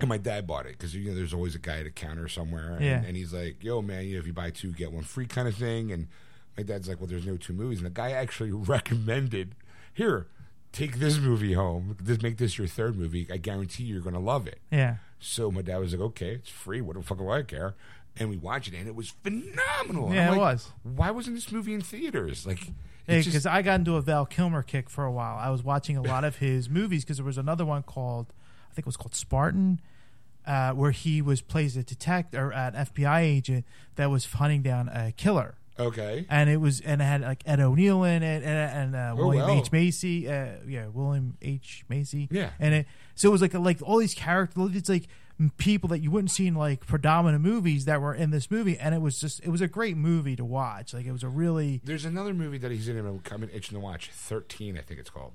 Speaker 1: And my dad bought it because you know there's always a guy at a counter somewhere, and,
Speaker 2: Yeah.
Speaker 1: and he's like, "Yo, man, you know, if you buy two, get one free," kind of thing. And my dad's like, "Well, there's no two movies," and the guy actually recommended, "Here, take this movie home. This make this your third movie. I guarantee you're gonna love it."
Speaker 2: Yeah.
Speaker 1: So my dad was like, "Okay, it's free. What the fuck do I care?" And we watched it, and it was phenomenal.
Speaker 2: Yeah,
Speaker 1: I'm
Speaker 2: it
Speaker 1: like,
Speaker 2: was.
Speaker 1: Why wasn't this movie in theaters? Like,
Speaker 2: Because
Speaker 1: just-
Speaker 2: I got into a Val Kilmer kick for a while. I was watching a lot of his movies because there was another one called, I think it was called Spartan, uh, where he was plays a detective or an FBI agent that was hunting down a killer.
Speaker 1: okay,
Speaker 2: and it was and it had like Ed O'Neill in it and, and uh,
Speaker 1: Oh,
Speaker 2: William
Speaker 1: wow.
Speaker 2: H Macy, uh, yeah, William H Macy,
Speaker 1: Yeah.
Speaker 2: and it so it was like like all these characters, it's like people that you wouldn't see in like predominant movies that were in this movie, and it was just it was a great movie to watch. Like it was a really
Speaker 1: There's another movie that he's in. And I'm itching to watch. Thirteen, I think it's called.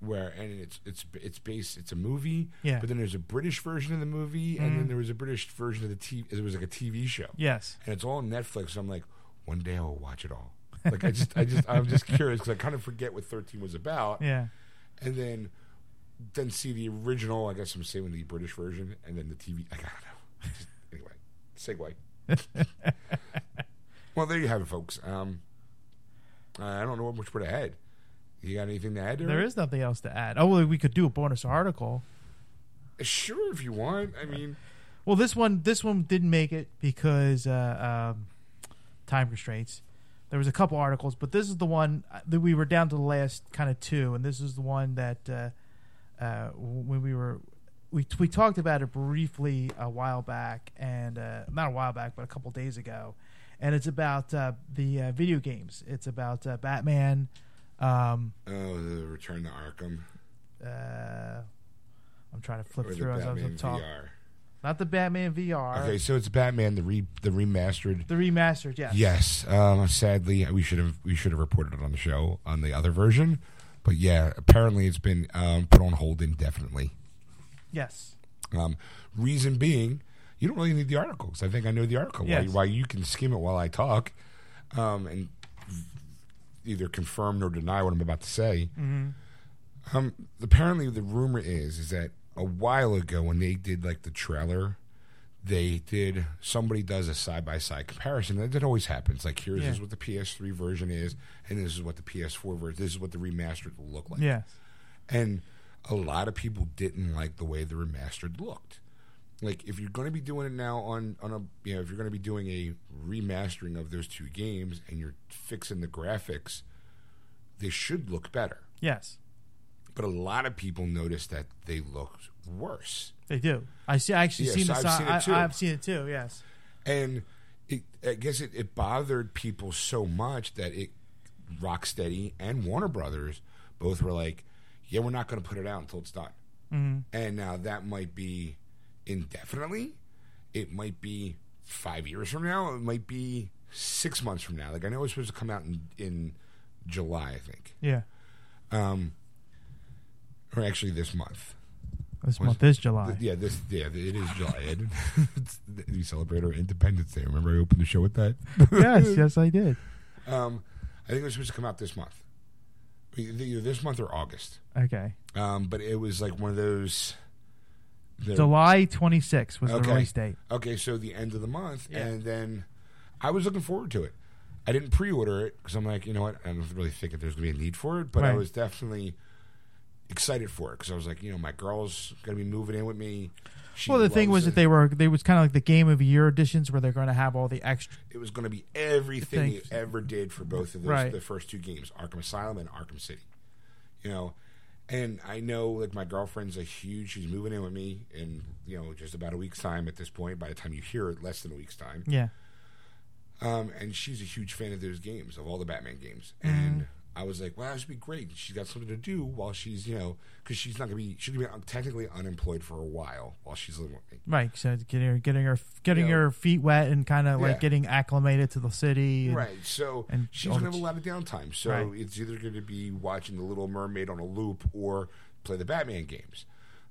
Speaker 1: Where and it's it's it's based. It's a movie.
Speaker 2: Yeah. Mm-hmm.
Speaker 1: But then there's a British version of the movie, and then there was a British version of the TV. It was like a TV show.
Speaker 2: yes,
Speaker 1: And it's all on Netflix. So I'm like, one day I will watch it all. Like I just I just I'm just curious because I kind of forget what Thirteen was about.
Speaker 2: yeah,
Speaker 1: And then then see the original. I guess I'm saying the British version, and then the TV. I don't know. Just, anyway, segue. well, there you have it, folks. Um, I don't know what much to add. You got anything to add? There,
Speaker 2: there is nothing else to add. Oh, well, we could do a bonus article.
Speaker 1: Sure, if you want. I mean,
Speaker 2: Well, this one this one didn't make it because uh, um, time constraints. There was a couple articles, but this is the one that we were down to the last kind of two, and this is the one that uh, uh, when we were we we talked about it briefly a while back, and uh, not a while back, but a couple days ago, and it's about uh, the uh, video games. It's about uh, Batman. Um,
Speaker 1: oh, the Return to Arkham
Speaker 2: uh, I'm trying to flip
Speaker 1: or
Speaker 2: through as I was talking. Not the Batman VR.
Speaker 1: Okay, so it's Batman the re the remastered.
Speaker 2: The remastered, yes.
Speaker 1: Yes, um, sadly, we should have we should have reported it on the show on the other version, but yeah, apparently it's been um, put on hold indefinitely.
Speaker 2: Yes.
Speaker 1: Um, reason being, you don't really need the articles. I think I know the article. Why,
Speaker 2: Yes.
Speaker 1: why you can skim it while I talk, um, and either confirm or deny what I'm about to say. Um, apparently, the rumor is is that a while ago when they did like the trailer, they did somebody does a side by side comparison. That, that always happens. Like here's
Speaker 2: Yeah.
Speaker 1: is what the PS3 version is, and this is what the PS4 version. This is what the remastered will look like.
Speaker 2: Yes.
Speaker 1: And a lot of people didn't like the way the remastered looked. Like if you're going to be doing it now on on a you know if you're going to be doing a remastering of those two games and you're fixing the graphics, they should look better.
Speaker 2: Yes.
Speaker 1: But a lot of people noticed that they looked worse.
Speaker 2: They do. I see. I actually
Speaker 1: Yes,
Speaker 2: seen the
Speaker 1: I've
Speaker 2: sign.
Speaker 1: seen it
Speaker 2: I,
Speaker 1: too.
Speaker 2: I've seen it too. Yes.
Speaker 1: and it, I guess it, it bothered people so much that it Rocksteady and Warner Brothers both were like, "Yeah, we're not going to put it out until it's done." Mm-hmm. And now that might be indefinitely. It might be five years from now. It might be six months from now. Like I know it's supposed to come out in in July, I think,
Speaker 2: Yeah.
Speaker 1: um, or actually this month.
Speaker 2: This
Speaker 1: Was-
Speaker 2: month is July.
Speaker 1: Th- Yeah, this yeah, it is July. We celebrate our Independence Day. Remember, I opened the show with that.
Speaker 2: yes, yes, I did.
Speaker 1: Um, I think it was supposed to come out this month, either this month or August.
Speaker 2: Okay.
Speaker 1: Um, but it was like one of those. the-
Speaker 2: July 26th was
Speaker 1: Okay.
Speaker 2: the release date.
Speaker 1: Okay, so the end of the month,
Speaker 2: Yeah.
Speaker 1: and then I was looking forward to it. I didn't pre-order it because I'm like, you know what, I don't really think that there's going to be a need for it, but I was definitely excited for it because I was like, you know, my girl's going to be moving in with me. She
Speaker 2: Well, the thing was that they were they was kind of like the game of year editions where they're going to have all the extra.
Speaker 1: it was going to be everything it ever did for both of those
Speaker 2: Right.
Speaker 1: the first two games, Arkham Asylum and Arkham City. You know, and I know like my girlfriend's a huge. She's moving in with me in you know just about a week's time at this point. By the time you hear it, less than a week's time.
Speaker 2: Yeah.
Speaker 1: Um, and she's a huge fan of those games, of all the Batman games.
Speaker 2: Mm-hmm.
Speaker 1: And I was like, wow, this would be great. She's got something to do while she's, you know, because she's not going to be, she's going to be technically unemployed for a while while she's living with me.
Speaker 2: Right. So getting her getting her getting
Speaker 1: Yeah.
Speaker 2: her feet wet and kind of
Speaker 1: Yeah.
Speaker 2: like getting acclimated to the city. and-
Speaker 1: Right. So
Speaker 2: and
Speaker 1: she's going to have a lot of downtime. So
Speaker 2: Right.
Speaker 1: it's either going to be watching The Little Mermaid on a loop or play the Batman games.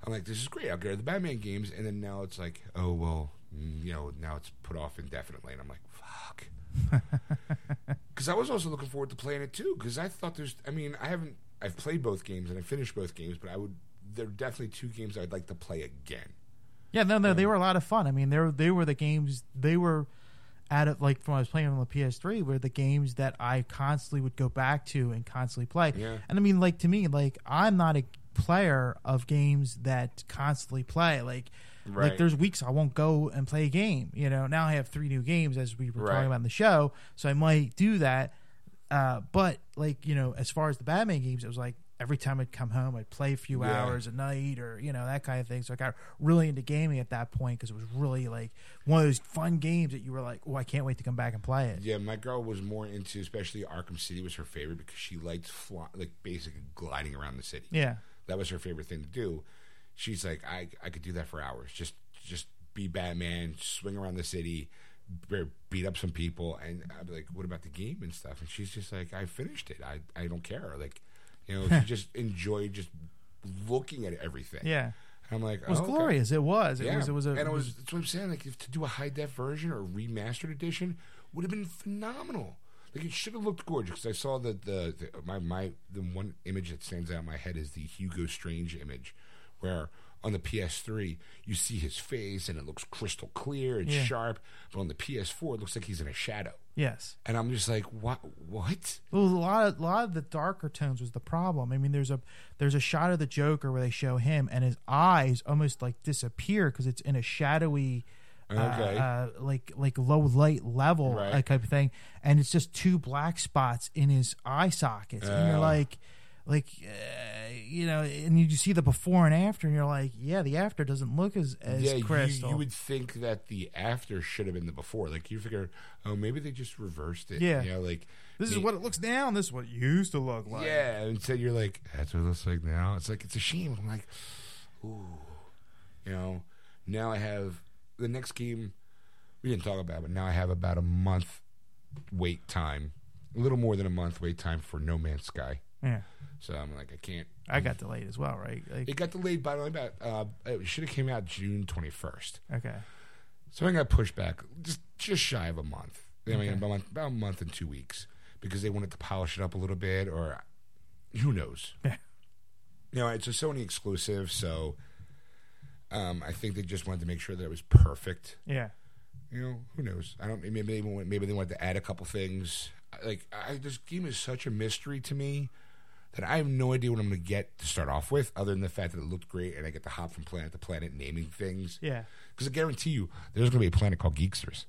Speaker 1: I'm like, this is great. I'll get her the Batman games. And then now it's like, oh, well, mm, you know, now it's put off indefinitely. And I'm like, fuck. Because I was also looking forward to playing it too. Because I thought there's, I mean, I haven't, I've played both games and I finished both games, but I would, there are definitely two games I'd like to play again.
Speaker 2: Yeah, no, no, they were a lot of fun. I mean, they were they were the games they were at it like when I was playing on the PS3 were the games that I constantly would go back to and constantly play.
Speaker 1: Yeah.
Speaker 2: And I mean, like to me, like I'm not a player of games that constantly play. Like,
Speaker 1: Right.
Speaker 2: like there's weeks I won't go and play a game. You know, now I have three new games as we were
Speaker 1: Right.
Speaker 2: talking about in the show, so I might do that. Uh, but like you know, as far as the Batman games, it was like every time I'd come home, I'd play a few
Speaker 1: Yeah.
Speaker 2: hours a night, or you know that kind of thing. So I got really into gaming at that point because it was really like one of those fun games that you were like, "Oh, I can't wait to come back and play it."
Speaker 1: Yeah, my girl was more into, especially Arkham City was her favorite because she liked fly, like basically gliding around the city.
Speaker 2: Yeah,
Speaker 1: That was her favorite thing to do. She's like, I, I could do that for hours. Just, just be Batman, swing around the city, beat up some people, and I'd be like, "What about the game and stuff?" And she's just like, "I finished it. I, I don't care." Like, you know, she just enjoyed just looking at everything.
Speaker 2: yeah,
Speaker 1: I'm like,
Speaker 2: it was
Speaker 1: oh, okay.
Speaker 2: glorious. It was. It
Speaker 1: Yeah,
Speaker 2: was. It was a.
Speaker 1: and it
Speaker 2: it
Speaker 1: was. That's what I'm saying. Like, if to do a high def version or remastered edition would have been phenomenal. Like, it should have looked gorgeous. Because I saw that the, the my my the one image that stands out in my head is the Hugo Strange image, where on the PS3 you see his face and it looks crystal clear and
Speaker 2: Yeah.
Speaker 1: sharp, but on the PS4 it looks like he's in a shadow.
Speaker 2: yes.
Speaker 1: And I'm just like, what? What?
Speaker 2: Well, a lot of a lot of the darker tones was the problem. I mean, there's a there's a shot of the Joker where they show him and his eyes almost like disappear because it's in a shadowy, uh,
Speaker 1: Okay.
Speaker 2: uh, like like low light level
Speaker 1: Right.
Speaker 2: uh, type of thing, and it's just two black spots in his eye sockets, and you're
Speaker 1: Oh.
Speaker 2: like. Like uh, you know, and you see the before and after, and you're like, yeah, the after doesn't look as as
Speaker 1: yeah, you,
Speaker 2: crystal.
Speaker 1: you would think that the after should have been the before. Like you figure, oh, maybe they just reversed it.
Speaker 2: Yeah.
Speaker 1: you know, like
Speaker 2: this is what it looks now, and this is what it used to look like.
Speaker 1: Yeah, and so you're like, that's what it looks like now. It's like it's a shame. I'm like, ooh, you know. Now I have the next game. We didn't talk about, but now I have about a month wait time, a little more than a month wait time for No Man's Sky.
Speaker 2: yeah.
Speaker 1: So I'm like, I can't.
Speaker 2: I got delayed as well, right? Like,
Speaker 1: It got delayed by only about. Uh, it should have came out June 21st.
Speaker 2: okay,
Speaker 1: So I got pushed back just just shy of a month. I mean,
Speaker 2: Okay.
Speaker 1: about, a month- about a month and two weeks because they wanted to polish it up a little bit, or who knows?
Speaker 2: Yeah.
Speaker 1: You know, it's a Sony exclusive, so um, I think they just wanted to make sure that it was perfect.
Speaker 2: yeah.
Speaker 1: You know, who knows? I don't. Maybe they maybe they wanted to add a couple things. Like, I, this game is such a mystery to me that I have no idea what I'm going to get to start off with, other than the fact that it looked great and I get to hop from planet to planet naming things.
Speaker 2: Yeah.
Speaker 1: Because I guarantee you, there's going to be a planet called Geeksters.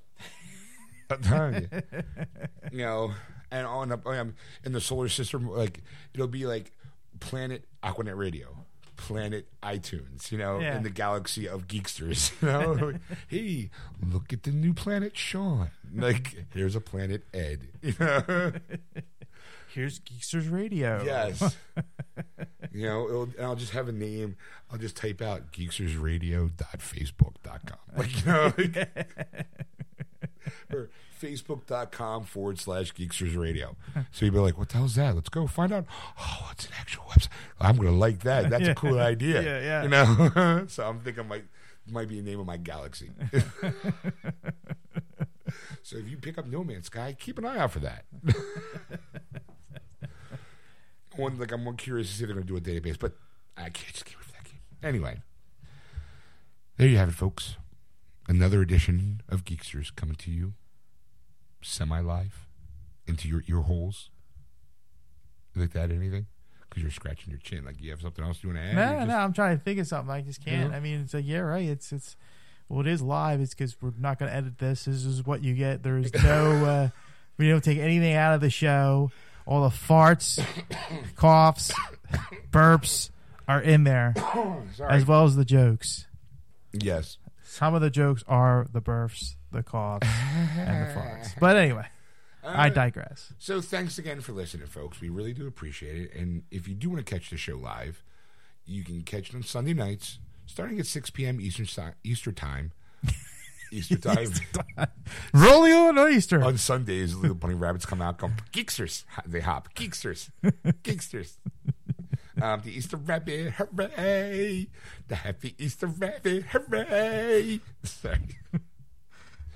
Speaker 1: I'm telling you. you know, and on up um, in the solar system, like it'll be like planet Aquanet Radio, planet iTunes. You know,
Speaker 2: Yeah.
Speaker 1: in the galaxy of Geeksters. You know, Like, hey, look at the new planet Sean. Like, here's a planet Ed. You know.
Speaker 2: Here's Geeksters Radio.
Speaker 1: Yes. you know, it'll, and I'll just have a name. I'll just type out geeksersradio.facebook.com. Like, you know, like, or Facebook.com forward slash Geeksters Radio. So you'd be like, what the hell's that? Let's go find out. Oh, it's an actual website. I'm going to like that. That's
Speaker 2: Yeah.
Speaker 1: a cool idea.
Speaker 2: Yeah, yeah.
Speaker 1: You know? so I'm thinking might might be the name of my galaxy. so if you pick up No Man's Sky, keep an eye out for that. One like I'm more curious to see if they're going to do a database, but I can't just can't wait for that game. Anyway, there you have it, folks. Another edition of Geeksters coming to you, semi-live, into your ear holes. You like that? Anything? Because you're scratching your chin, like you have something else you want to add.
Speaker 2: No,
Speaker 1: You're
Speaker 2: no, I'm trying to think of something. I just can't.
Speaker 1: Yeah.
Speaker 2: I mean, it's like, yeah, right. It's it's well, it is live. It's because we're not going to edit this. This is what you get. There's no, uh, we don't take anything out of the show. All the farts, coughs, burps are in there, as well as the jokes.
Speaker 1: yes.
Speaker 2: Some of the jokes are the burps, the coughs, and the farts. But anyway, I
Speaker 1: Uh,
Speaker 2: digress.
Speaker 1: So thanks again for listening, folks. We really do appreciate it. And if you do want to catch the show live, you can catch it on Sunday nights, starting at 6 p.m. Eastern si- Easter time. Easter time.
Speaker 2: Roll you on Easter.
Speaker 1: on Sundays, little bunny rabbits come out, going geeksters. They hop geeksters, geeksters. Um, the Easter rabbit, hooray! The happy Easter rabbit, hooray! Sorry,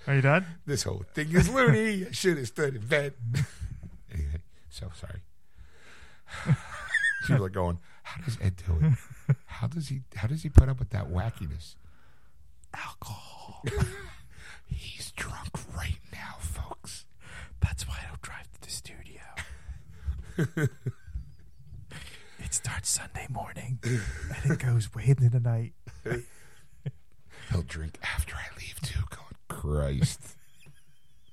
Speaker 2: Are you done?
Speaker 1: this whole thing is loony. I should have stood in bed. anyway, so sorry. People are going. How does Ed do it? How does he? How does he put up with that wackiness?
Speaker 2: Alcohol.
Speaker 1: He's drunk right now, folks.
Speaker 2: That's why I don't drive to the studio. it starts Sunday morning and it goes way into the night.
Speaker 1: He'll drink after I leave too. God Christ.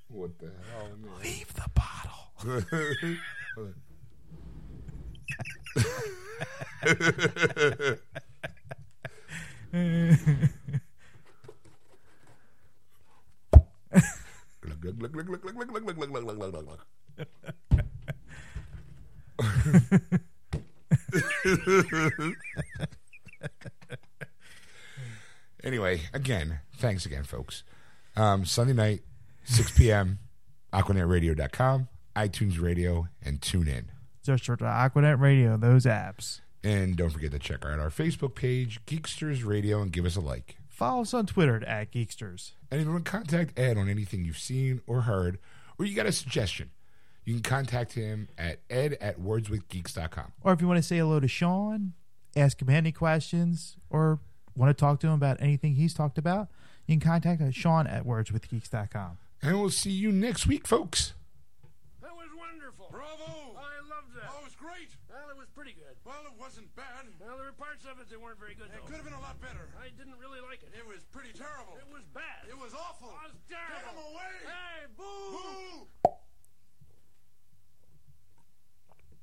Speaker 1: what the hell? man?
Speaker 2: Leave the bottle.
Speaker 1: Look, look, look, look, look, look, look, look, look, look, look, look, look, look. anyway, again, thanks again, folks. Um, Sunday night, 6 p.m., AquanetRadio.com, iTunes Radio, and tune in.
Speaker 2: Just for Aquanet Radio, those apps.
Speaker 1: And don't forget to check out our Facebook page, Geeksters Radio, and give us a like.
Speaker 2: Follow us on Twitter at Geeksters.
Speaker 1: And if you want to contact Ed on anything you've seen or heard, or you got a suggestion, you can contact him at ed at wordswithgeeks.com.
Speaker 2: Or if you want to say hello to Sean, ask him any questions, or want to talk to him about anything he's talked about, you can contact us, Sean at wordswithgeeks.com.
Speaker 1: And we'll see you next week, folks.
Speaker 3: That was wonderful.
Speaker 4: Bravo!
Speaker 3: I loved that.
Speaker 4: Oh, it was great.
Speaker 3: Well, it was pretty good.
Speaker 4: Well, it wasn't bad.
Speaker 3: Well, there were parts of it that weren't very good,
Speaker 4: It
Speaker 3: though.
Speaker 4: could have been a lot better.
Speaker 3: I didn't really like it.
Speaker 4: It was pretty terrible.
Speaker 3: It was bad.
Speaker 4: It was awful.
Speaker 3: It was
Speaker 4: Get
Speaker 3: terrible.
Speaker 4: him away!
Speaker 3: Hey, boo!
Speaker 4: Boo!